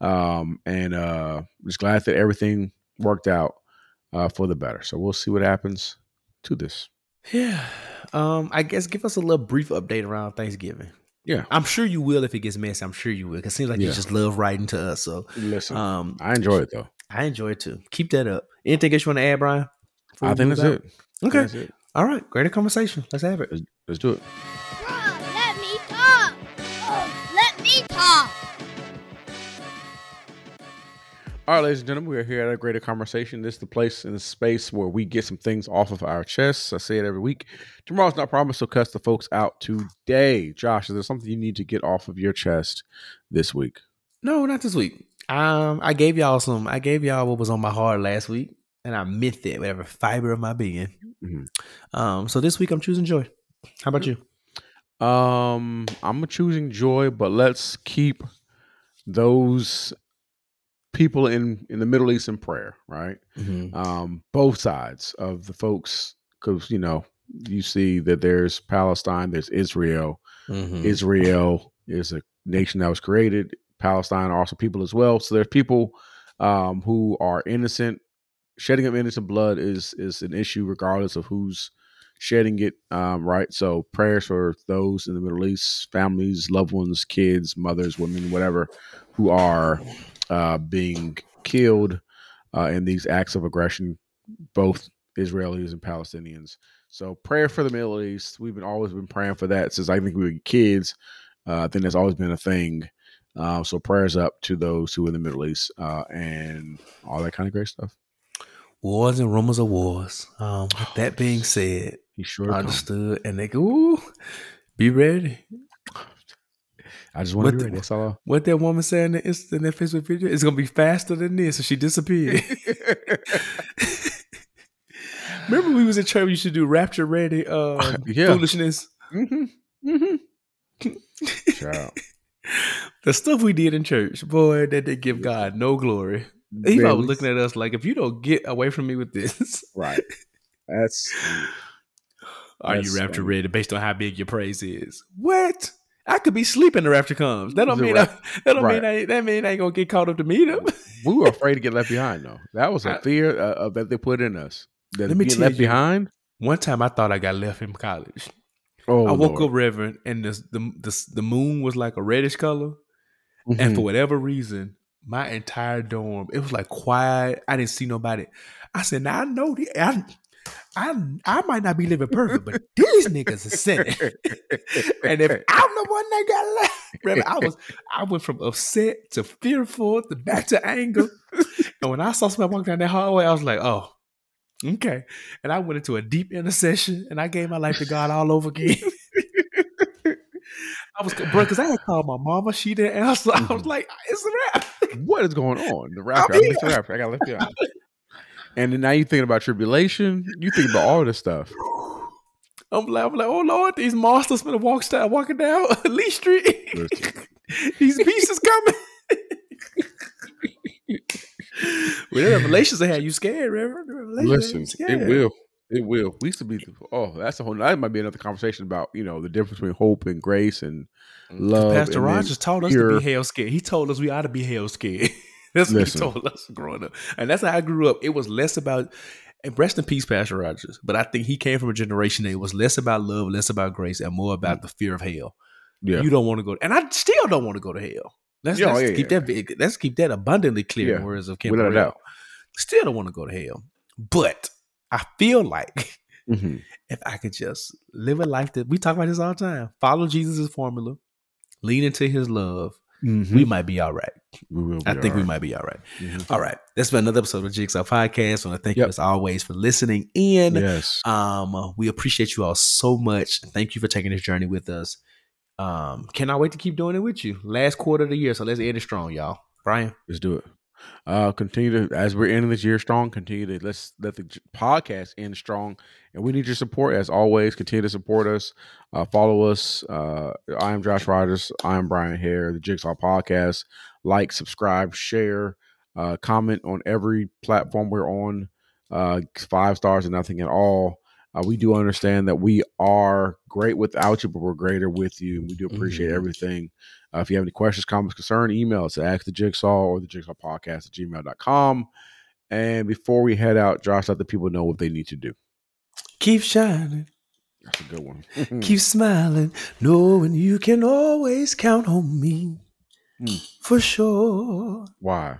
Um and uh just glad that everything worked out uh for the better. So we'll see what happens to this. Yeah. Um, I guess give us a little brief update around Thanksgiving. Yeah. I'm sure you will if it gets messy. I'm sure you will. 'cause it seems like you just love writing to us. So Listen, um I enjoy it though. I enjoy it too. Keep that up. Anything else you want to add, Bryan? I think that's out? it. Okay. That's it. All right. Greater conversation. Let's have it. Let's do it. All right, ladies and gentlemen, we are here at a greater conversation. This is the place and the space where we get some things off of our chests. I say it every week. Tomorrow's not promised, so cuss the folks out today. Josh, is there something you need to get off of your chest this week? No, not this week. Um, I gave y'all some. I gave y'all what was on my heart last week, and I meant with every fiber of my being. Mhm. Um, so this week I'm choosing joy. How about you? Um, I'm choosing joy, but let's keep those people in in the Middle East in prayer, right? Mhm. um, both sides of the folks because you know you see that there's Palestine, there's Israel. Mhm. Israel is a nation that was created. Palestine are also people as well. So there's people um, who are innocent. Shedding of innocent blood is is an issue regardless of who's shedding it. Um, right. So prayers for those in the Middle East, families, loved ones, kids, mothers, women, whatever, who are uh, being killed uh, in these acts of aggression, both Israelis and Palestinians. So prayer for the Middle East. We've been always been praying for that since I think we were kids. Uh, I think that's always been a thing. Uh, so prayers up to those who are in the Middle East uh, and all that kind of great stuff. Wars and rumors of wars. Um, with that being said, He sure understood, and they go, Ooh, be ready. I just want to be the- ready. That's all. What that woman said in the, Insta- in that Facebook video? It's gonna be faster than this, and she disappeared. Remember, we was in church. We used to do rapture ready, um, Yeah. foolishness. mm-hmm. Mm-hmm. The stuff we did in church, boy, that they give God no glory. He probably we- looking at us like, if you don't get away from me with this, Right. That's are you rapture funny. ready based on how big your praise is? What? I could be sleeping the rapture comes. That don't mean I, that don't right. mean I, that mean I ain't gonna get caught up to meet him. we were afraid to get left behind, though. That was a I- fear uh, uh, that they put in us. That Let me tell left you, behind. One time I thought I got left in college. Oh, I woke Lord. up, Reverend, and the, the the the moon was like a reddish color, and Mhm. for whatever reason, my entire dorm it was like quiet. I didn't see nobody. I said, "Now I know the, I, I I might not be living perfect, but these niggas are sinning." and if I'm the one that got left, Reverend, I was I went from upset to fearful to back to anger. and when I saw somebody walk down that hallway, I was like, "Oh." Okay. And I went into a deep intercession and I gave my life to God all over again. I was, bro, because I had called my mama. She didn't answer. I was Mhm. like, it's a wrap. what is going on? The rapper. I'm I missed the rapper. I got left behind. And then now you thinking about tribulation. You think about all this stuff. I'm like, I'm like, oh Lord, these monsters gonna walk start walking down Lee Street. These beasts coming. With the revelations they had you scared, Reverend. Revelations Listen, scared. it will. It will. We used to be. Oh, that's a whole. That might be another conversation about you know the difference between hope and grace and mm. love. Pastor and Rogers taught us fear. to be hell scared. He told us we ought to be hell scared. that's what Listen. he told us growing up. And that's how I grew up. It was less about and rest in peace, Pastor Rogers. But I think he came from a generation that it was less about love, less about grace, and more about the fear of hell. Yeah. You don't want to go, and I still don't want to go to hell. Let's, Yeah, let's yeah, keep yeah. that let's keep that abundantly clear in Yeah, the words of Kim without a doubt. Still don't want to go to hell. But I feel like Mhm. if I could just live a life that we talk about this all the time, follow Jesus' formula, lean into his love, we might be all right. We will. I think we might be all right. Mhm. All right. That's been another episode of Jigsaw Podcast. I want to thank you Yep. as always for listening in. Yes. Um, uh, we appreciate you all so much. Thank you for taking this journey with us. Um, cannot wait to keep doing it with you. Last quarter of the year, so let's end it strong, y'all. Bryan. Let's do it. Uh, continue to as we're ending this year strong. Continue to let's let the podcast end strong, and we need your support as always. Continue to support us. Uh, follow us. Uh, I am Josh Rodgers. I am Bryan Haire. The Jigsaw Podcast. Like, subscribe, share, uh, comment on every platform we're on. Uh, five stars and nothing at all. Uh, we do understand that we are great without you, but we're greater with you. And we do appreciate Mhm. everything. Uh, if you have any questions, comments, concern, email us at ask the jigsaw or the jigsaw podcast at gmail.com. And before we head out, Josh, let the people know what they need to do. Keep shining, That's a good one. keep smiling, knowing you can always count on me. Mm. For sure. Why?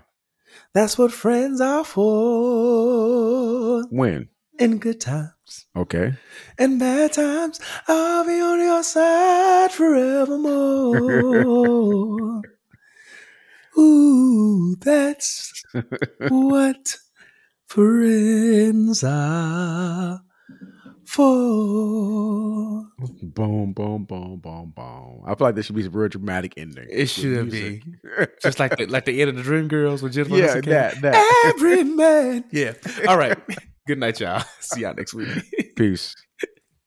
That's what friends are for. When? In good times Okay. In bad times, I'll be on your side forevermore. Ooh, that's what friends are for. boom, boom, boom, boom, boom. I feel like this should be a real dramatic ending. It should music. Just like the, like the end of the Dreamgirls with Jennifer yeah, Hudson that, that. Every man. Yeah. All right. Good night, y'all. See y'all next week. Peace.